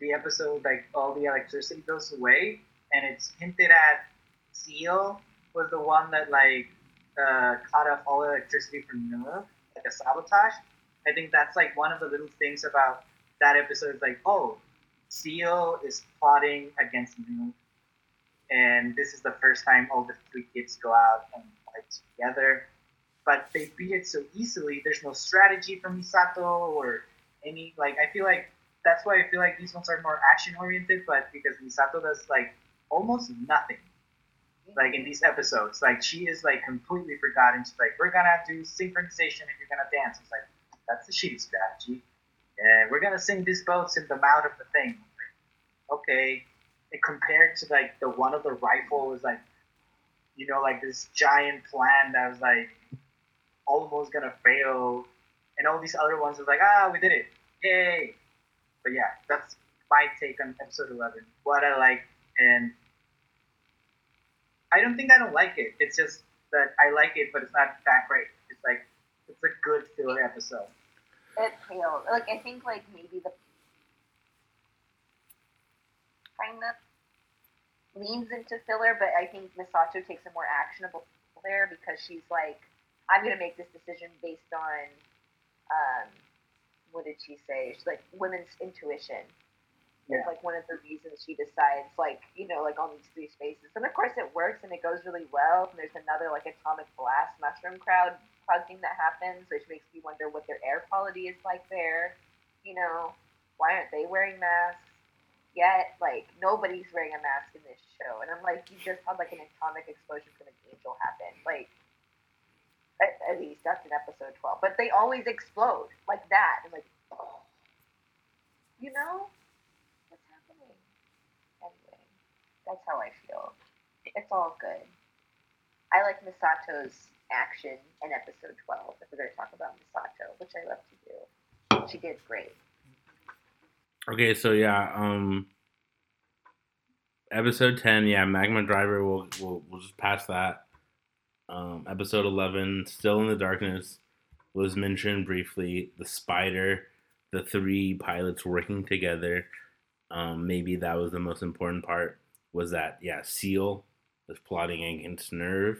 the episode, like all the electricity goes away, and it's hinted at SEELE was the one that like uh, cut off all the electricity from Noah, like a sabotage. I think that's like one of the little things about that episode. Is like, oh, SEELE is plotting against Noah, and this is the first time all the three kids go out and fight together. But they beat it so easily. There's no strategy from Misato or any like. I feel like that's why I feel like these ones are more action oriented. But because Misato does like almost nothing like in these episodes. Like she is like completely forgotten. She's like, we're gonna do synchronization and you're gonna dance. It's like that's the shitty strategy. And we're gonna sing these boats in the mouth of the thing. Like, okay. And compared to like the one of the rifle was like, you know, like this giant plan that was like almost gonna fail, and all these other ones was like, ah, we did it, yay! But yeah, that's my take on episode eleven. What I like and I don't think I don't like it. It's just that I like it, but it's not that great. It's like it's a good filler episode. It failed. Like I think like maybe the kind of leans into filler, but I think Misato takes a more actionable there because she's like, I'm gonna make this decision based on, um, what did she say? She's like women's intuition. Yeah. It's like one of the reasons she decides, like you know, like on these three spaces, and of course it works and it goes really well. And there's another like atomic blast mushroom crowd crowd thing that happens, which makes me wonder what their air quality is like there. You know, why aren't they wearing masks yet? Like nobody's wearing a mask in this show, and I'm like, you just had like an atomic explosion from an angel happen, like. At, at least that's in episode twelve, but they always explode like that. I'm like, you know, what's happening? Anyway, that's how I feel. It's all good. I like Misato's action in episode 12, if we're going to talk about Misato, which I love to do. She did great. Okay, so yeah, um, episode ten, yeah, Magma Driver. We'll we'll, we'll just pass that. Um, episode eleven, Still in the Darkness, was mentioned briefly. The spider, the three pilots working together. Um, maybe that was the most important part. Was that yeah, SEELE was plotting against NERV,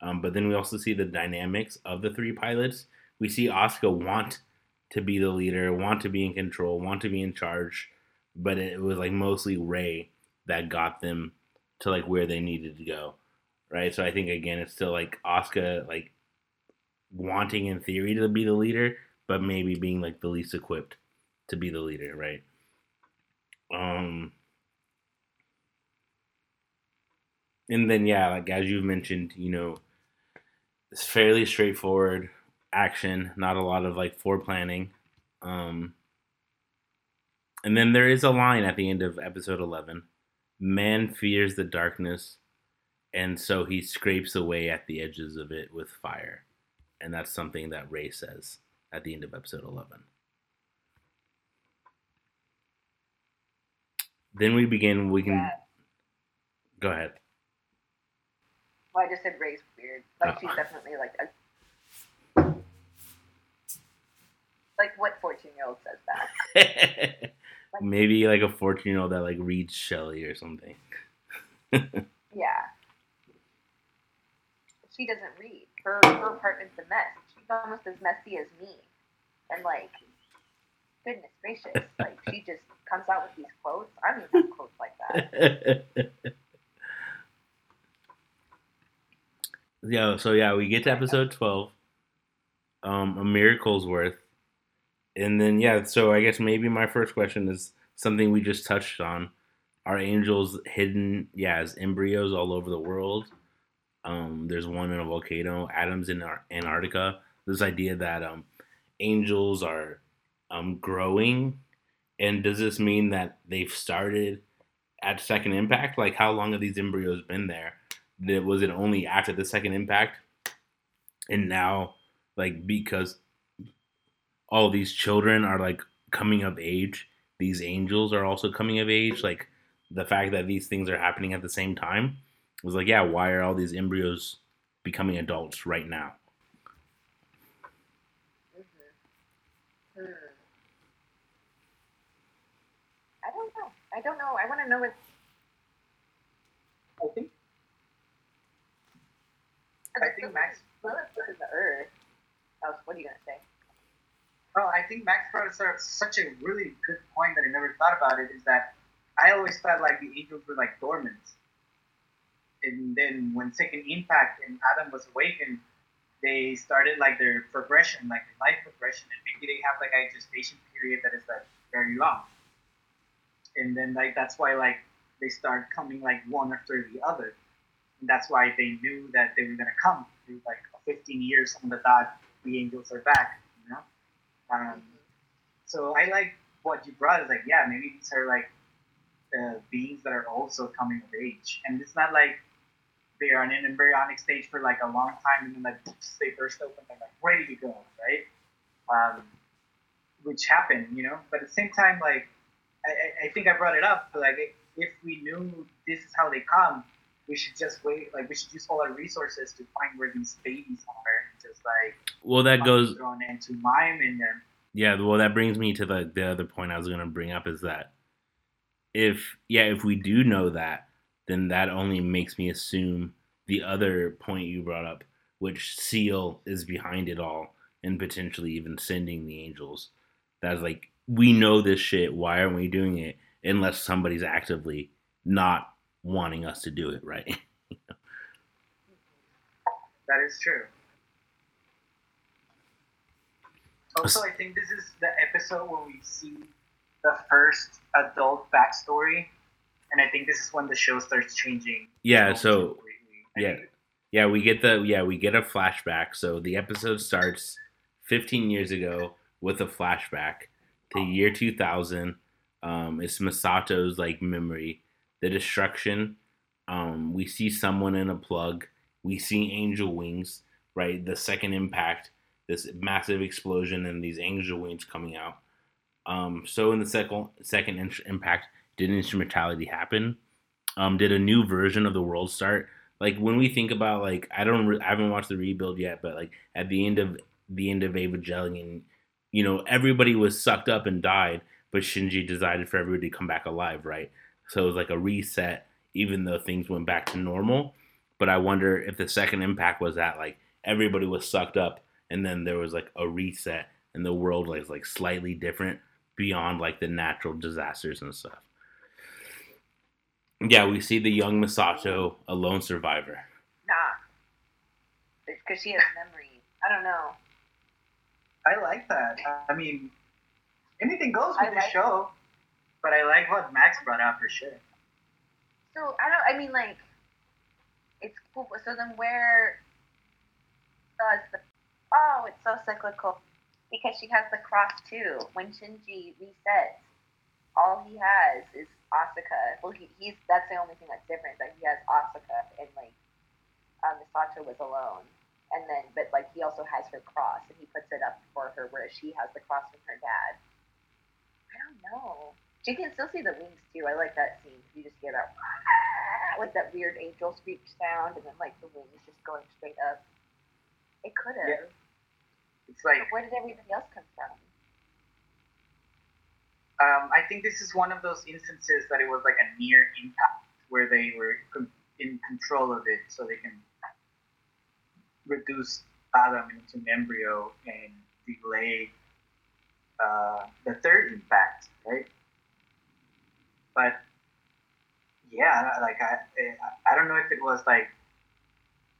um, but then we also see the dynamics of the three pilots. We see Asuka want to be the leader, want to be in control, want to be in charge, but it was like mostly Rei that got them to like where they needed to go, right? So I think again, it's still like Asuka like wanting in theory to be the leader, but maybe being like the least equipped to be the leader, right? Um, and then yeah, like as you've mentioned, you know, it's fairly straightforward action, not a lot of like planning. Um, and then there is a line at the end of episode 11 Man fears the darkness, and so he scrapes away at the edges of it with fire. And that's something that Rei says at the end of episode 11. Then we begin, we can. Go ahead. Well, I just said Rei's weird. Like Oh. she's definitely like a like what fourteen year old says that? Maybe like a 14 year old that like reads Shelley or something. Yeah. She doesn't read. Her her apartment's a mess. She's almost as messy as me. And like goodness gracious. Like she just comes out with these quotes. I don't even have quotes like that. yeah, so yeah, we get to episode 12. Um, a miracle's worth. And then yeah, so I guess maybe my first question is something we just touched on. Are angels hidden, yeah, as embryos all over the world? Um, there's one in a volcano. Adams in Ar- Antarctica. This idea that um, angels are um, growing, and does this mean that they've started at second impact? Like, how long have these embryos been there? Did, was it only after the second impact, and now, like, because all these children are like coming of age, these angels are also coming of age. Like, the fact that these things are happening at the same time was like, yeah, why are all these embryos becoming adults right now? hmm Hmm. I don't know. I don't know. I want to know what. I think I think Max. The Earth. What are you gonna say? Oh, I think Max brought up such a really good point that I never thought about it. Is that I always thought like the angels were like dormant, and then when Second Impact and Adam was awakened, they started like their progression, like their life progression, and maybe they have like a gestation period that is like very long, and then like that's why like they start coming like one after the other, and that's why they knew that they were gonna come through like 15 years. Of the thought the angels are back, you know. Um, so I like what you brought. Is like, yeah, maybe these are like uh, beings that are also coming of age, and it's not like they are in an embryonic stage for like a long time, and then like they burst open, they're like ready to go, right? Um, which happened, you know. But at the same time, like I- I think I brought it up, but like if we knew this is how they come, we should just wait. Like we should use all our resources to find where these babies are, and just like Well, that goes thrown into mime and then Yeah, well, that brings me to the the other point I was going to bring up is that if yeah, if we do know that, then that only makes me assume the other point you brought up, which SEELE is behind it all and potentially even sending the angels. That's like we know this shit. Why aren't we doing it unless somebody's actively not wanting us to do it, right? That is true. Also, I think this is the episode where we see the first adult backstory, and I think this is when the show starts changing. yeah. so So completely. I yeah. think- Yeah, we get the yeah, we get a flashback. So the episode starts 15 years ago with a flashback to year 2000. Um, it's Misato's like memory, the destruction. Um, we see someone in a plug. We see angel wings, right? The second impact, this massive explosion, and these angel wings coming out. Um, so in the second second impact, did instrumentality happen? Um, did a new version of the world start? like when we think about like I don't re- I haven't watched the rebuild yet, but like at the end of the end of Evangelion, you know, everybody was sucked up and died, but Shinji decided for everybody to come back alive, right? So it was like a reset, even though things went back to normal. But I wonder if the second impact was that like everybody was sucked up, and then there was like a reset, and the world was like slightly different beyond like the natural disasters and stuff. Yeah, we see the young Misato, a lone survivor. Nah. Because she has memory. I don't know. I like that. I mean, anything goes with I the like- show, but I like what Max brought out for sure. So I don't. I mean, like, it's cool. So then, where does the? Oh, it's so cyclical because she has the cross too. When Shinji resets, all he has is Asuka. Well, he, he's that's the only thing that's different. That he has Asuka and like um, Misato was alone, and then but like he also has her cross and he puts it up for her, whereas she has the cross from her dad. I don't know. She can still see the wings too. I like that scene. You just hear that like that weird angel screech sound, and then like the wings just going straight up. It could have. Yeah. It's like Where did everybody else come from? um, I think this is one of those instances that it was like a near impact where they were in control of it, so they can reduce Adam into an embryo and delay uh, the third impact, right? But yeah, like I, I don't know if it was like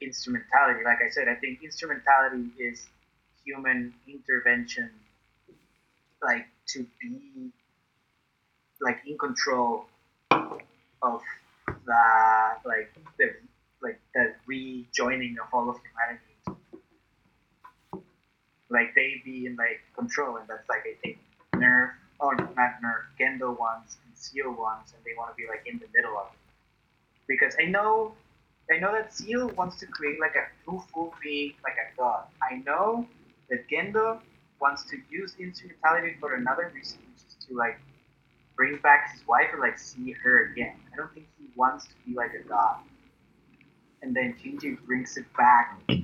instrumentality. Like I said, I think instrumentality is human intervention, like to be like in control of the like the like the rejoining of all of humanity. Like they be in like control, and that's like I think NERV or not NERV, Gendo ones SEELE ones, and they want to be like in the middle of it. Because I know, I know that SEELE wants to create like a full being, like a god. I know that Gendo wants to use instrumentality for another reason, which is to like bring back his wife or like see her again. I don't think he wants to be like a god. And then Shinji brings it back to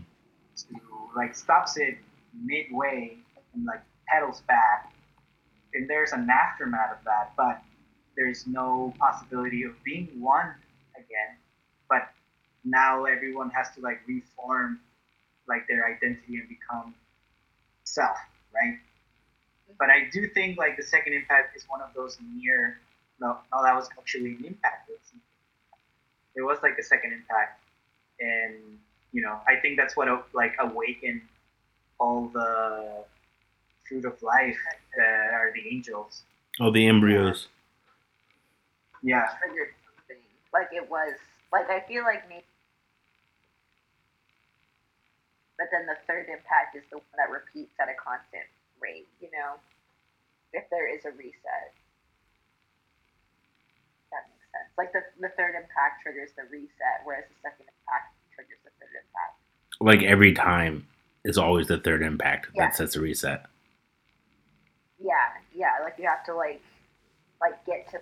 like stops it midway and like pedals back. And there's an aftermath of that, but there's no possibility of being one again. But now everyone has to like reform like their identity and become self, right? Mm-hmm. But I do think like the second impact is one of those near. No, no, that was actually an impact. It was, it was like a second impact, and you know I think that's what like awakened all the fruit of life that are the angels. Oh, the embryos. Yeah, Triggered something. Like it was. Like I feel like maybe. But then the third impact is the one that repeats at a constant rate. You know, if there is a reset. That makes sense. Like the, the third impact triggers the reset, whereas the second impact triggers the third impact. Like every time is always the third impact Yeah. that sets a reset. Yeah, yeah. Like you have to like, like get to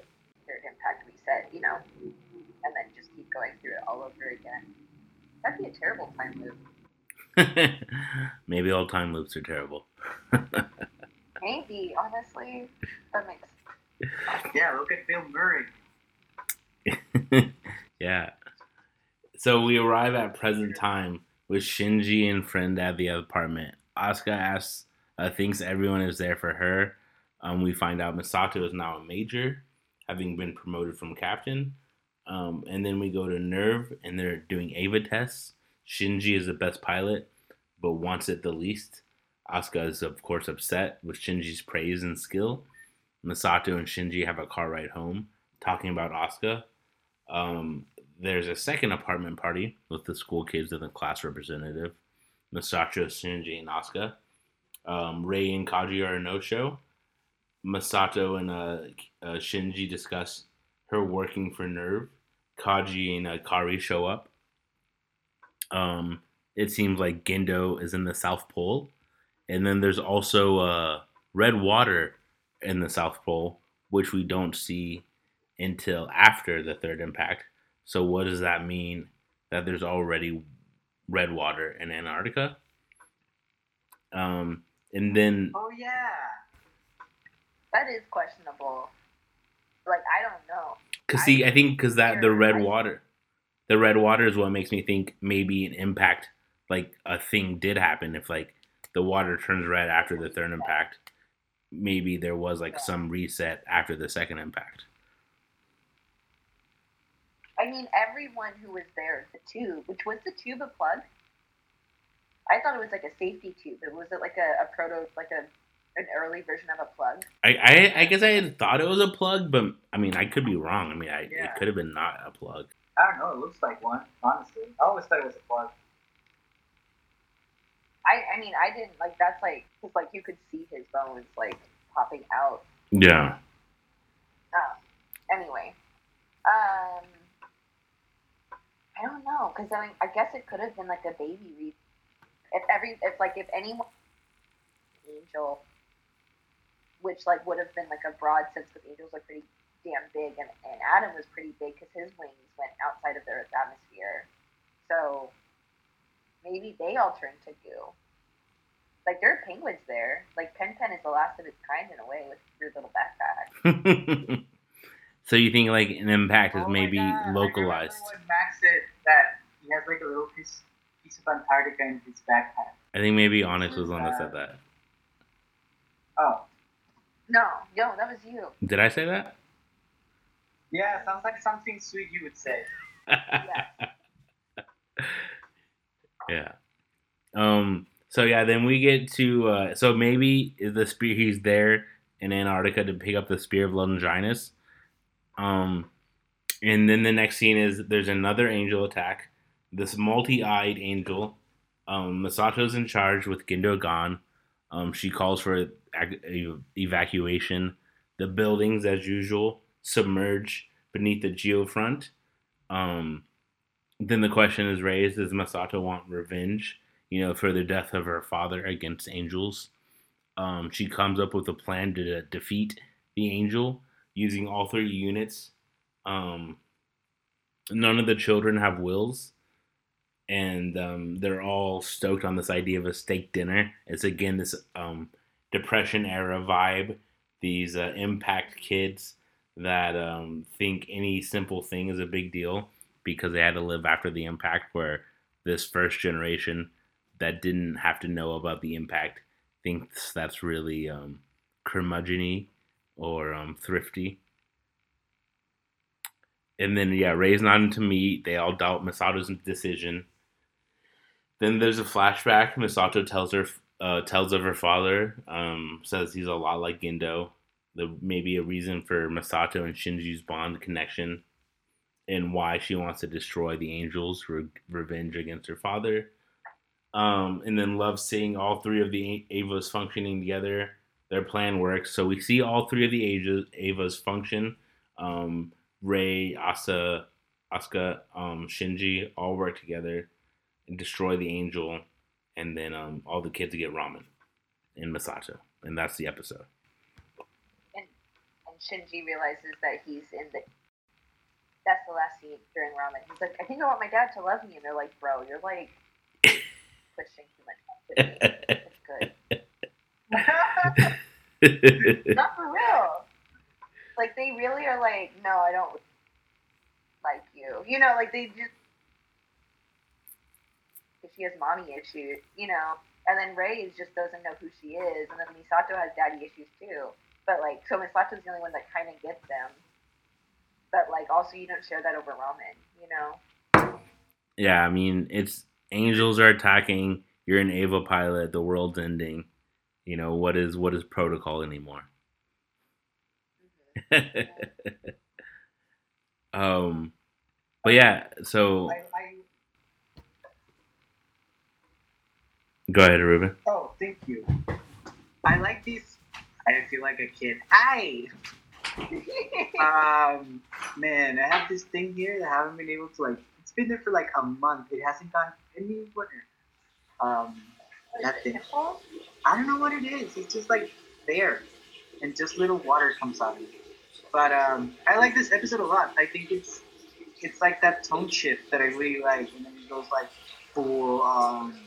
third impact reset, you know, and then just keep going through it all over again. That'd be a terrible time loop. Maybe all time loops are terrible. Maybe, honestly, that makes. yeah. Look at Bill Murray. yeah. So we arrive at present time with Shinji and friend at the apartment. Asuka asks, uh, thinks everyone is there for her. Um, we find out Misato is now a major, having been promoted from captain. Um, and then we go to NERV, and they're doing Eva tests. Shinji is the best pilot, but wants it the least. Asuka is, of course, upset with Shinji's praise and skill. Misato and Shinji have a car ride home, talking about Asuka. Um, there's a second apartment party with the school kids and the class representative, Misato, Shinji, and Asuka. Um, Rei and Kaji are a no-show. Misato and uh, uh, Shinji discuss her working for NERV. Kaji and uh, Kari show up. Um, it seems like Gendo is in the South Pole, and then there's also uh, red water in the South Pole, which we don't see until after the third impact. So, what does that mean that there's already red water in Antarctica? Um, and then Oh yeah. That is questionable. Like I don't know. Cause see, I- I think because that the red right. water, the red water is what makes me think maybe an impact, like a thing did happen. If like the water turns red after the third impact, maybe there was like some reset after the second impact. I mean, everyone who was there, the tube, which was the tube a plug? I thought it was like a safety tube. But was it like a, a proto, like a an early version of a plug? I, I I guess I had thought it was a plug, but I mean I could be wrong. I mean I, Yeah. it could have been not a plug. I don't know. It looks like one. Honestly, I always thought it was a plug. I, I mean, I didn't like. That's like, cause like you could see his bones like popping out. Yeah. Oh, anyway, um, I don't know, cause I mean, I guess it could have been like a baby re. If every, if like if anyone, angel, which like would have been like a broad sense, because angels are pretty damn big, and and Adam was pretty big because his wings went outside of the Earth's atmosphere, so maybe they all turned to goo. Like there are penguins there. Like Pen Pen is the last of its kind in a way with your little backpack. so you think like an impact is Oh my maybe God, I localized? remember when Max said that he has like a little piece piece of Antarctica in his backpack. I think maybe Onyx was on the one that said uh, Oh, No, no, that was you. Did I say that? yeah. Sounds like something sweet you would say. yeah. Um. So yeah, then we get to uh, so maybe the spear he's there in Antarctica to pick up the spear of Longinus. Um, and then the next scene is there's another angel attack. This multi-eyed angel. Um, Misato's in charge with Gendo gone. Um, she calls for ec- ev- evacuation. The buildings, as usual, submerge beneath the geofront. Um, then the question is raised: Does Misato want revenge? You know, for the death of her father against angels. Um, she comes up with a plan to defeat the angel using all three units. Um, none of the children have wills, and um, they're all stoked on this idea of a steak dinner. It's again this um, depression era vibe. These uh, impact kids that um, think any simple thing is a big deal because they had to live after the impact, where this first generation that didn't have to know about the impact thinks that's really um, curmudgeony or um, thrifty. And then, yeah, Rei's not into meat. They all doubt Misato's decision. Then there's a flashback. Misato tells her, uh, tells of her father, um, says he's a lot like Gendo. The maybe a reason for Misato and Shinji's bond connection, and why she wants to destroy the angels, re- revenge against her father. Um, and then loves seeing all three of the Evas functioning together. Their plan works, so we see all three of the Evas, Evas function. Um, Rei, Asa, Asuka, um, Shinji all work together and destroy the angel, and then um, all the kids get ramen in Misato, and that's the episode. And Shinji realizes that he's in the. That's the last scene during ramen. He's like, I think I want my dad to love me, and they're like, Bro, you're like pushing too much. It's good. Not for real. Like they really are like, no, I don't like you. You know, like they just. She has mommy issues, you know, and then Rei just doesn't know who she is, and then Misato has daddy issues too. But like, so Misato's the only one that kind of gets them. But like, also you don't share that over ramen, you know. yeah, I mean, it's angels are attacking. You're an Eva pilot. The world's ending. You know what is what is protocol anymore? um, but yeah. So I, I, go ahead, Ruben. oh, thank you. I like these. I feel like a kid. Hi. um, man, I have this thing here that I haven't been able to like. It's been there for like a month. It hasn't gone anywhere. Um, that thing. I don't know what it is. It's just like there, and just little water comes out of it. But um, I like this episode a lot. I think it's it's like that tone shift that I really like, and then it goes like full um,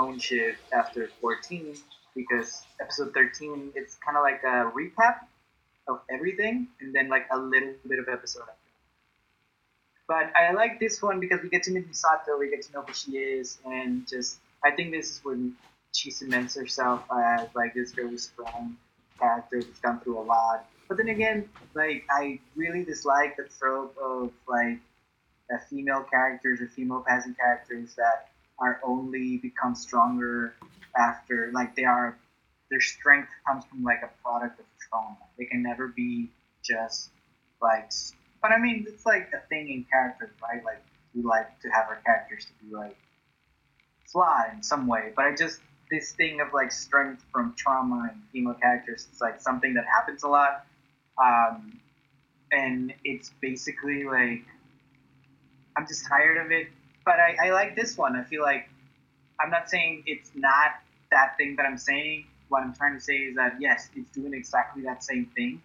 tone shift after 14, because episode 13 it's kind of like a recap of everything and then like a little bit of episode after. But I like this one because we get to meet Misato, we get to know who she is, and just I think this is when she cements herself as like this very strong character that's gone through a lot. But then again, like I really dislike the trope of like female characters or female passing characters that are only become stronger after like they are their strength comes from like a product of trauma. They can never be just like but I mean it's like a thing in characters, right? Like we like to have our characters to be like flawed in some way. But I just this thing of like strength from trauma and female characters it's like something that happens a lot. Um, and it's basically like I'm just tired of it. But I, I like this one. I feel like I'm not saying it's not that thing that I'm saying. What I'm trying to say is that yes, it's doing exactly that same thing,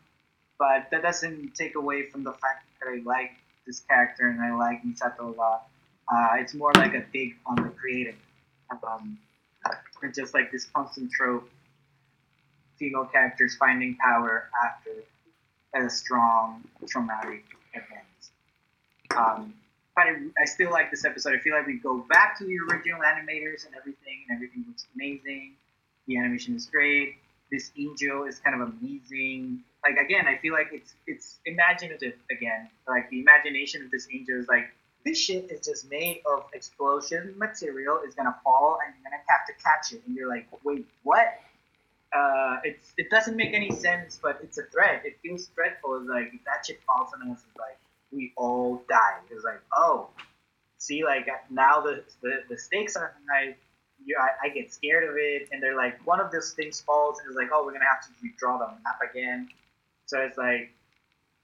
but that doesn't take away from the fact that I like this character and I like Misato a lot. Uh, it's more like a dig on the creative, um, and just like this constant trope: female characters finding power after a strong traumatic event. Um, but I, I still like this episode. I feel like we go back to the original animators and everything, and everything looks amazing. The animation is great. This angel is kind of amazing. Like again, I feel like it's it's imaginative again. Like the imagination of this angel is like this shit is just made of explosion material. It's gonna fall, and you're gonna have to catch it. And you're like, wait, what? Uh, it's it doesn't make any sense, but it's a threat. It feels dreadful. It's like that shit falls on us, it's like we all die. It's like, oh, see, like now the the, the stakes are high. You, I, I get scared of it, and they're like, one of those things falls, and it's like, oh, we're gonna have to redraw the map again. So it's like,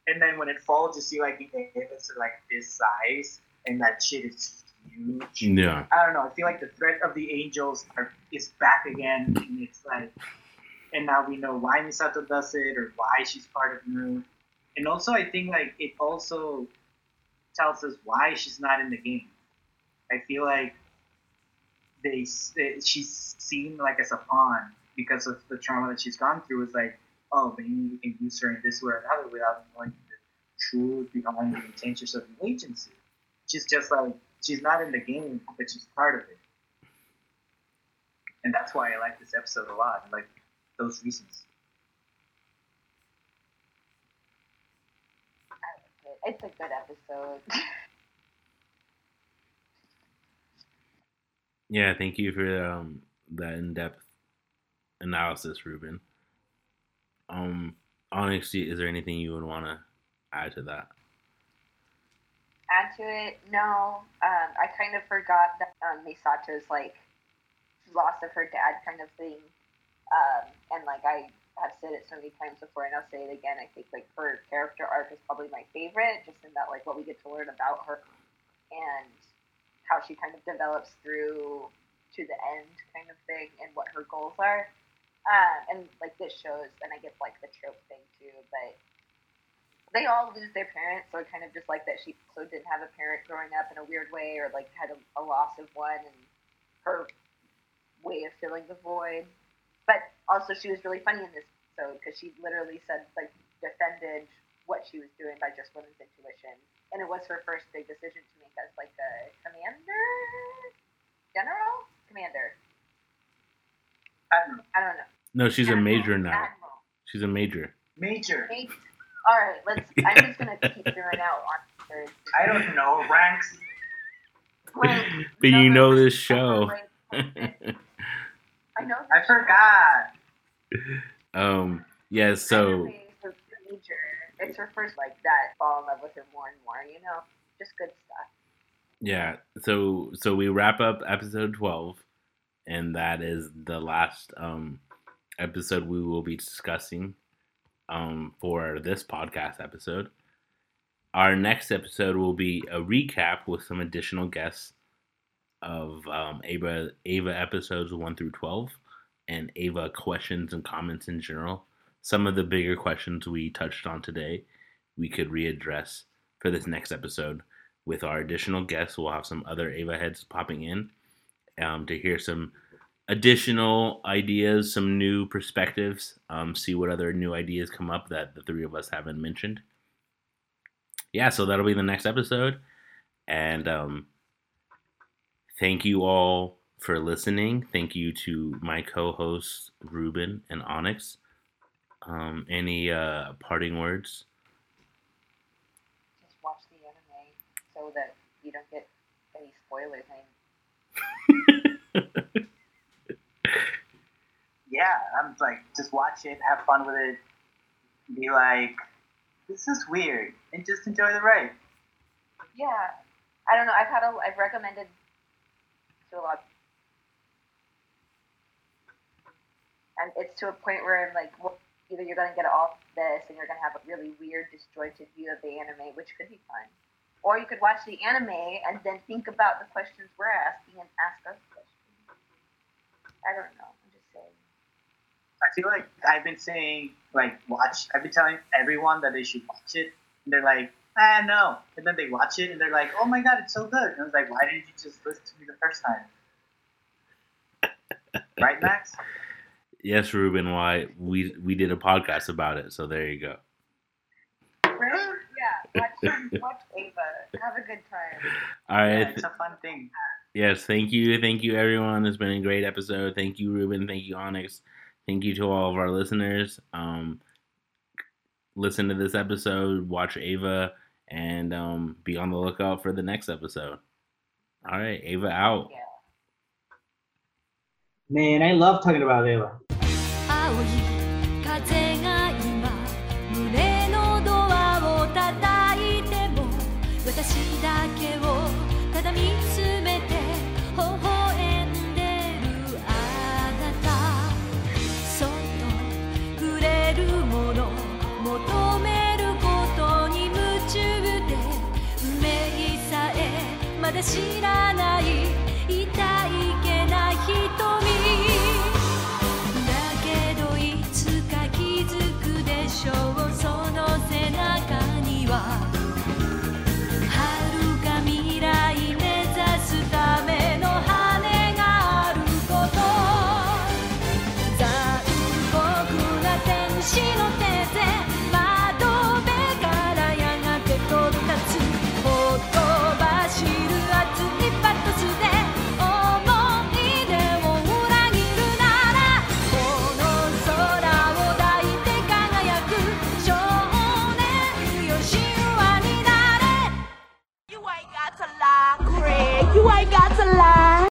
and then when it falls, you see like the areas are like this size, and that shit is huge. Yeah. I don't know. I feel like the threat of the angels are, is back again, and it's like, and now we know why Misato does it or why she's part of Moon. And also, I think like it also tells us why she's not in the game. I feel like they she's seen like as a pawn because of the trauma that she's gone through. It's like, oh, maybe we can use her in this way or another without knowing the truth behind the intentions of the agency. She's just like she's not in the game, but she's part of it. And that's why I like this episode a lot. Like those reasons. It's a good episode. Yeah, thank you for um, that in-depth analysis, Ruben. Um, honestly, is there anything you would want to add to that? Add to it? No. Um, I kind of forgot that um, Misato's like loss of her dad kind of thing. Um, and like I have said it so many times before, and I'll say it again. I think like her character arc is probably my favorite, just in that like what we get to learn about her and how she kind of develops through to the end kind of thing and what her goals are. Um, and like this shows, and I guess like the trope thing too, but they all lose their parents, so kind of just like that she also didn't have a parent growing up in a weird way, or like had a, a loss of one, and her way of filling the void. But also, she was really funny in this episode because she literally said like defended what she was doing by just women's intuition, and it was her first big decision to make as like a commander, general, commander. I don't know. I don't know. No, she's a major now. Admiral. She's a major. Major. Major. All right, let's. I'm just gonna keep throwing out answers. I don't know ranks. Rank, But you know number- this show. I know. I forgot. um, yeah, so major. It's her first like that. Fall in love with her more and more. You know, just good stuff. yeah, so so we wrap up episode 12 and that is the last um episode we will be discussing um for this podcast episode. Our next episode will be a recap with some additional guests of um, Eva Eva episodes one through twelve, and Eva questions and comments in general. Some of the bigger questions we touched on today, we could readdress for this next episode with our additional guests. We'll have some other Eva heads popping in um, to hear some additional ideas, some new perspectives. Um, see what other new ideas come up that the three of us haven't mentioned. Yeah, so that'll be the next episode, and um, thank you all for listening. Thank you to my co-hosts Ruben and Onyx. Um, any uh, parting words? Just watch the anime so that you don't get any spoilers. yeah, I'm like, just watch it, have fun with it, be like, this is weird, and just enjoy the ride. Yeah, I don't know. I've had a, I've recommended to a lot, and it's to a point where I'm like, well, either you're gonna get off this and you're gonna have a really weird, disjointed view of the anime, which could be fun, or you could watch the anime and then think about the questions we're asking and ask us questions. I don't know. I'm just saying. I feel like I've been saying, like, watch. I've been telling everyone that they should watch it, and they're like, ah, no. And then they watch it, and they're like, oh my god, it's so good. And I was like, why didn't you just listen to me the first time? right, Max? Yes, Ruben. Why we we did a podcast about it, so there you go. Right? Yeah. Watch, watch Eva. Have a good time. All right. Yeah, it's a fun thing. Yes, thank you, thank you, everyone. It's been a great episode. Thank you, Ruben. Thank you, Onyx. Thank you to all of our listeners. Um, listen to this episode, watch Eva, and um, be on the lookout for the next episode. All right, Eva out. Yeah. Man, I love talking about Eva. 青い知らない